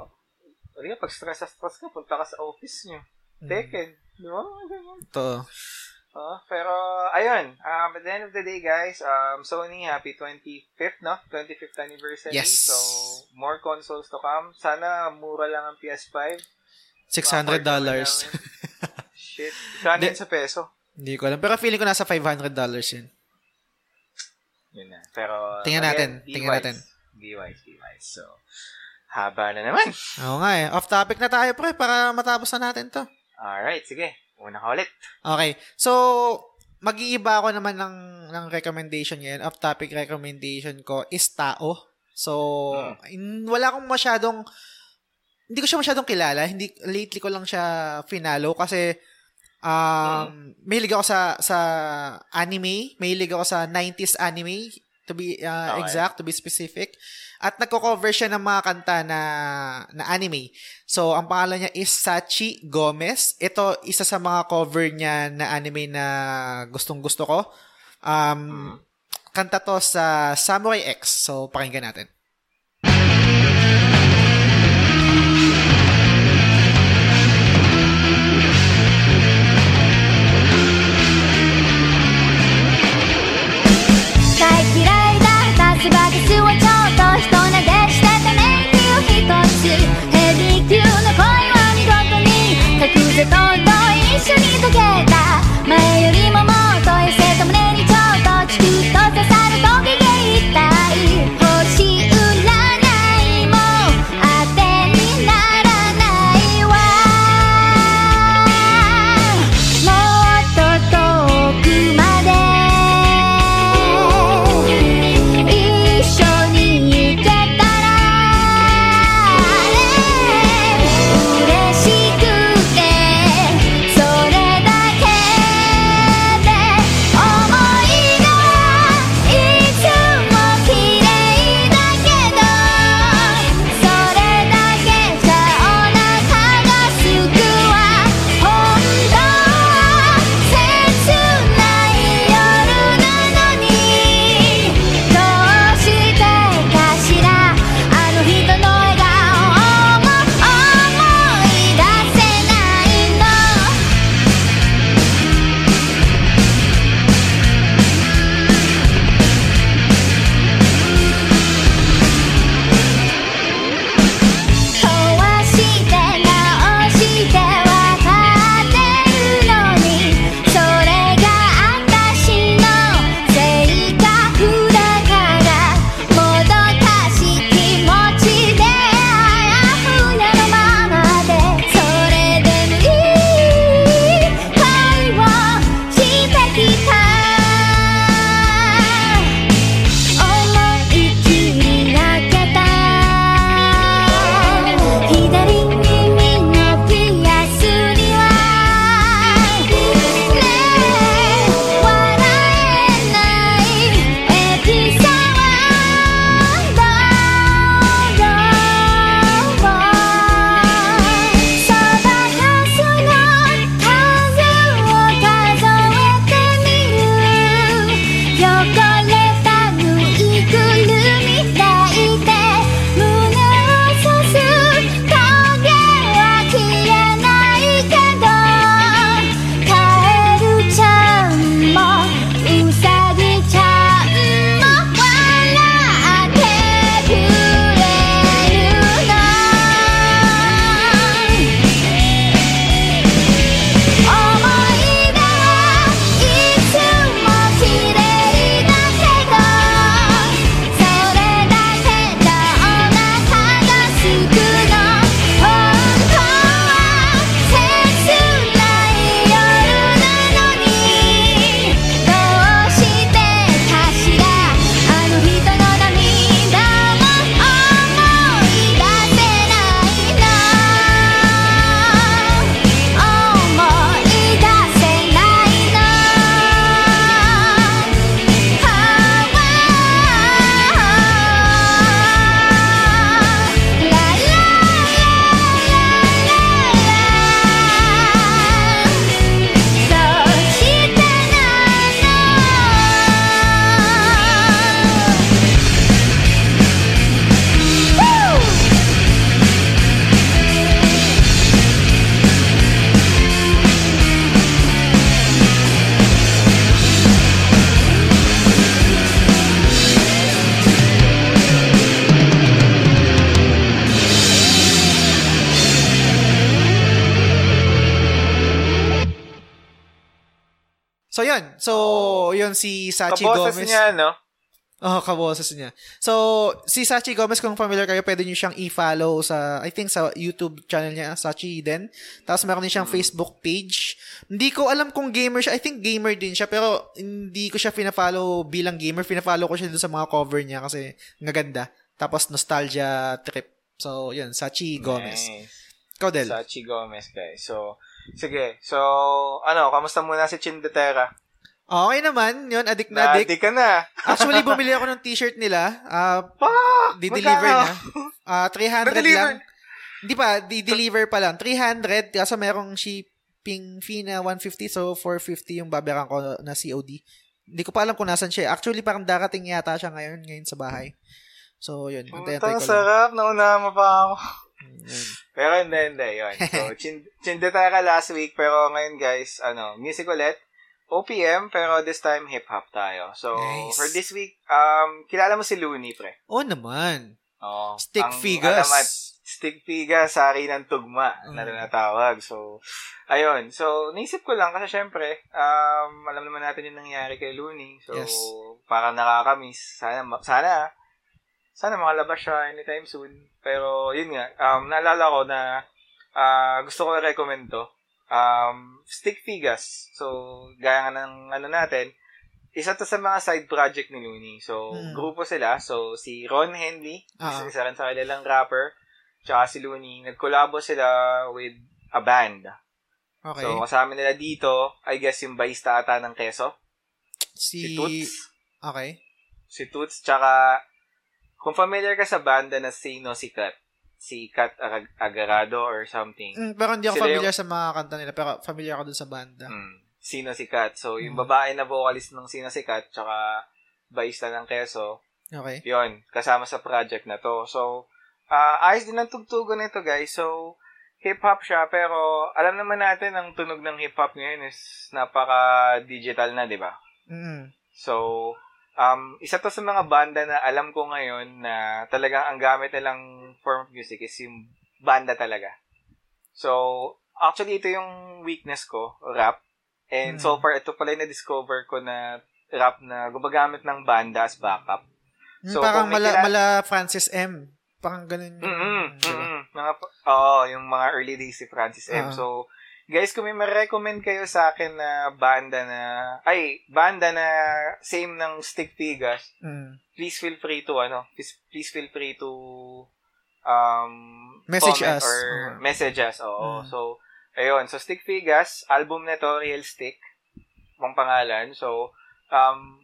Ano pag stress sa stress ka, punta ka sa office nyo. Mm. Tekken. Di ba? Ito. Ah, pero, ayun. Um, at the end of the day, guys, um, Sony, happy 25th, no? 25th anniversary. Yes. So, more consoles to come. Sana mura lang ang PS5. $600. dollars. Shit. Yun sa peso? Hindi ko alam. Pero feeling ko nasa $500 yun. Yun na. Pero, Tingnan natin, be tingnan natin. Be wise, be wise. So, haba na naman. Oo nga eh. Off topic na tayo pre para matapos na natin to. Alright, sige. Una ka ulit. Okay. So, mag-iiba ako naman ng, ng recommendation ngayon. Off topic recommendation ko is Tao. So, in, wala akong masyadong hindi ko siya masyadong kilala. Hindi lately ko lang siya finalo kasi um mahilig ako sa sa anime, mahilig ako sa 90s anime to be uh, Okay. exact, to be specific. At nagko-cover siya ng mga kanta na na anime. So, ang pangalan niya is Sachi Gomez. Ito, isa sa mga cover niya na anime na gustong-gusto ko. Um, Kanta to sa Samurai X. So, pakinggan natin.「嫌いだ。ったスバキスをちょっと人投げしてたね息を一つ。ヘビー級の恋は見事に。角瀬と Sachi Kaboses Gomez. niya, no? Oh, kaboses niya. So, si Sachi Gomez, kung familiar kayo, pwede niyo siyang i-follow sa, I think, sa YouTube channel niya, Sachi din. Tapos meron din siyang Facebook page. Hindi ko alam kung gamer siya. I think gamer din siya, pero hindi ko siya fina-follow bilang gamer. Fina-follow ko siya dun sa mga cover niya kasi maganda. Tapos nostalgia trip. So, yun, Sachi Gomez. Nice. Ikaw, Del. Sachi Gomez, guys. So, sige. So, ano, kamusta muna si Chindetera? Okay naman, yun, addict na addict. Na-addict ka na. Actually, bumili ako ng t-shirt nila. Ah, Fuck! di-deliver na. Ah, 300 Na-deliver? lang. Hindi pa, di-deliver pa lang. 300, kaso merong shipping fee na 150, so 450 yung babayaran ko na COD. Hindi ko pa alam kung nasan siya. Actually, parang darating yata siya ngayon, ngayon sa bahay. So, yun. Antay-antay ko lang. sarap. Naunahan mo pa ako. Yun. Pero hindi, hindi. Yun. So, Chin- Chindetera last week. Pero ngayon, guys, ano, music ulit. OPM, pero this time hip-hop tayo. So, Nice. for this week, um, kilala mo si Looney, pre. Oo naman. Oo. Stick Ang figures. alamat, Stick Figas, Sari ng Tugma, na Mm. tinatawag. So, ayun. So, naisip ko lang kasi syempre, um, alam naman natin yung nangyari kay Looney. So, Yes. parang nakakamiss. Sana, ma- sana, sana makalabas siya anytime soon. Pero, yun nga, um, naalala ko na ah, gusto ko i-recommend to. Um, Stick Figas. So, gaya nga ng ano natin, isa to sa mga side project ni Looney. So, Mm. grupo sila. So, si Ron Henley, Ah. isa, rin sa kanilang rapper, tsaka si Looney, nagkolabo sila with a band. Okay. So, kasama nila dito, I guess yung baista ata ng keso. si... Si Toots. Okay. Si Toots, tsaka, kung familiar ka sa banda na Sino si Kat, si Kat Ag- Agarado or something. Mm, pero hindi ako Sila familiar sa mga kanta nila, pero familiar ako dun sa banda. Mm. Sino si Kat. So, yung Mm. babae na vocalist ng Sino si Kat, tsaka baista ng keso, Okay. yon kasama sa project na to. So, ah ayos din ang tugtugon nito, guys. So, hip-hop siya, pero alam naman natin ang tunog ng hip-hop ngayon is napaka-digital na, di ba? Mm. So, um, isa to sa mga banda na alam ko ngayon na talagang ang gamit nilang form of music is yung banda talaga. So, actually, ito yung weakness ko, rap. And Hmm. so far, ito pala yung na-discover ko na rap na gumagamit ng banda as backup. Mm, So, parang kung may mala, kilala- mala Francis M. Parang ganun. Mm-mm, mm-mm. Mga, oo, yung mga early days si Francis M. Ah. So, guys, kung may ma-recommend kayo sa akin na banda na, ay, banda na same ng Stick Figas, Mm. please feel free to, ano, please, please feel free to, um, Message us. Or Oo. message us, oo. Mm. So, ayun. So, Stick Figas, album na to, Real Stick, ang pangalan. So, um,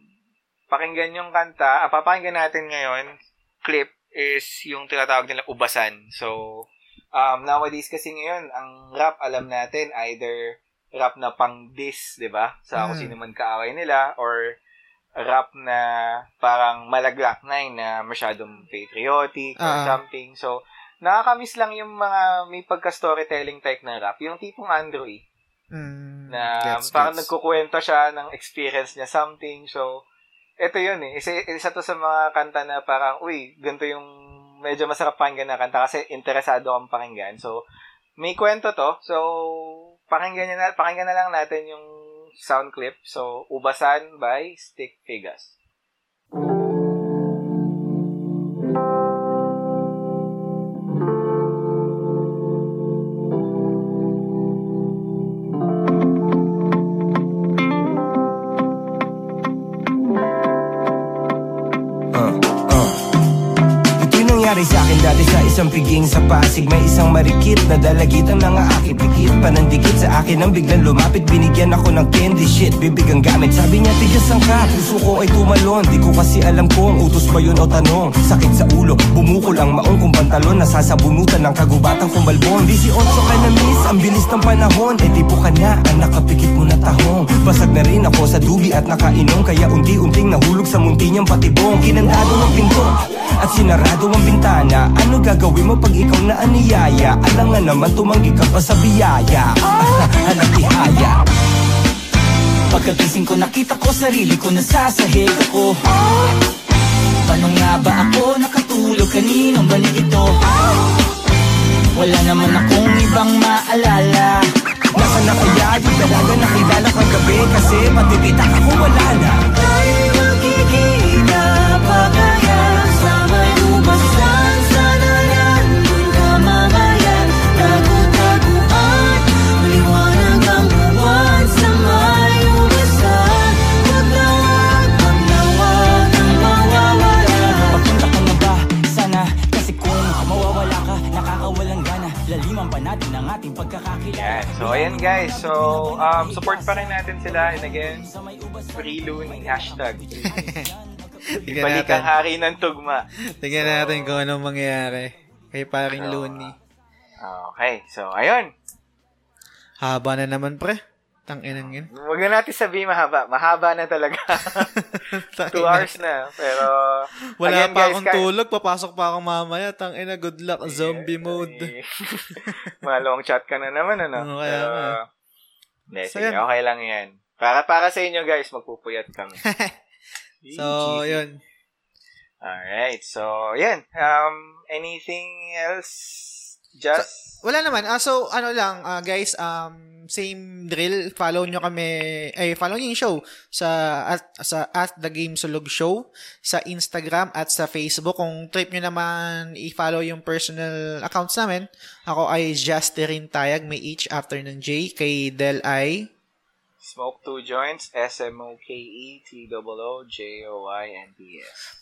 pakinggan yung kanta, ah, papakinggan natin ngayon, clip, is yung tinatawag nila ubasan. So, um, nowadays kasi ngayon, ang rap, alam natin, either rap na pang diss, di ba? Sa kung Mm. sino man kaaway nila, or rap na parang malaglak na yun, na masyadong patriotic or Ah. something. So, nakakamiss lang yung mga may pagka-storytelling type na rap. Yung tipong Andrew E Mm. na Gets, parang gets. nagkukwento siya ng experience niya something. So, eto yun eh. Isa, isa to sa mga kanta na parang, uy, ganito yung medyo masarap pakinggan na kanta kasi interesado kang pakinggan. So, may kwento to. So, pakinggan, na, pakinggan na lang natin yung sound clip. So, Ubasan by Stick Figas. Isang piging sa Pasig. May isang marikit na dalagit ang nangaakit Pikit pa ng dikit sa akin ang biglang lumapit. Binigyan ako ng candy shit, bibig ang gamit. Sabi niya tigas ang ka, puso ko ay tumalon. Di ko kasi alam kung utos ba yun o tanong. Sakit sa ulo, bumukol ang maong kong pantalon. Nasasabunutan ng kagubatang kumalbon 18 ka na miss, ang bilis ng panahon. E tipo ka na, ang nakapikit mo na tahong. Basag na rin ako sa dubi at nakainom. Kaya unti-unting nahulog sa munti niyang patibong. Kinandado ng pinto at sinarado ang bintana. Ano gagawin mo pag ikaw na aniyaya? Alangan naman tumanggi ka pa sa biyaya. Halatihaya Pagkagising ko nakita ko sarili ko nasasahig ako. Paano nga ba ako nakatulog kaninong balik ito? Wala naman akong ibang maalala. Nasa na kaya? Yung dalaga nakilala kagabi Kasi pati um, support pa rin natin sila. And again, free loon hashtag. Natin. hari ng tugma. Tingnan natin kung anong mangyayari. Kay paring So, Looney. Okay. So, ayun. Haba na naman, pre. Tang inang yun. Huwag na natin sabihin mahaba. Mahaba na talaga. Two hours na. Pero, Wala again, pa guys, akong tulog. Papasok pa ako mamaya. Tang ina, good luck. Zombie mode. Eh, Mga long chat ka na naman, ano? Oo, kaya Pero. Hindi, So, sige, okay lang yan. Para para sa inyo guys, magpupuyat kami. So, yun. Alright, so, yan. Um, anything else? Just, Wala naman. Ah, so, ano lang, ah, guys, um, same drill. Follow nyo kami, ay, follow nyo yung show sa, at, sa at The Game Sulog Show sa Instagram at sa Facebook. Kung trip nyo naman i-follow yung personal accounts namin, ako ay Justerin Tayag, may H after ng J, kay Del I. smoke two joints, E S-M-O-K-E-T-O-O-J-O-Y-N-T-S.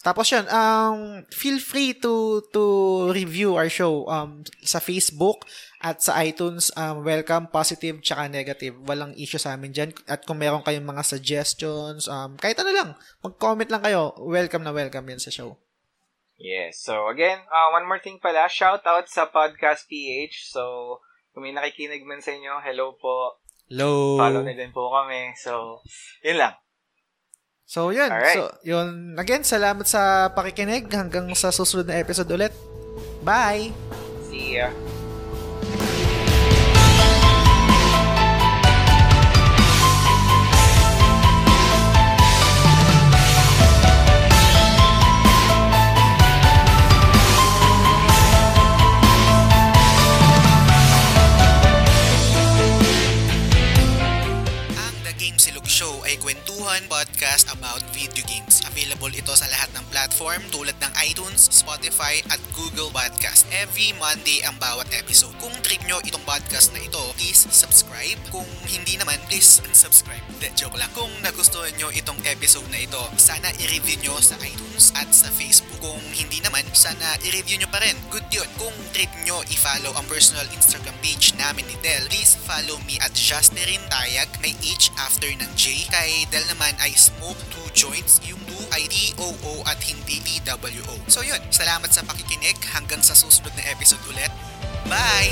Tapos yun, um, feel free to to review our show um, sa Facebook at sa iTunes. Um, welcome, positive, tsaka negative. Walang issue sa amin dyan. At kung meron kayong mga suggestions, um, kahit ano lang, mag-comment lang kayo. Welcome na welcome yan sa show. Yes. So, again, uh, one more thing pala. Shout out sa Podcast PH. So, kung may nakikinig man sa inyo, hello po. Hello. Follow na din po kami. So, yun lang. So, yun. Alright. So, yun. Again, salamat sa pakikinig. Hanggang sa susunod na episode ulit. Bye! See ya. Available ito sa lahat platform tulad ng iTunes, Spotify at Google Podcast. Every Monday ang bawat episode. Kung trip nyo itong podcast na ito, please subscribe. Kung hindi naman, please unsubscribe. De, joke lang. Kung nagustuhan nyo itong episode na ito, sana i-review nyo sa iTunes at sa Facebook. Kung hindi naman, sana i-review nyo pa rin. Good yun. Kung trip nyo i-follow ang personal Instagram page namin ni Del, please follow me at Justerin Tayag. May H after ng J. Kay Del naman ay Smoke 2 Joints. Yung 2 ay D-O-O at hindi PWO. So yun, salamat sa pakikinig. Hanggang sa susunod na episode ulit. Bye!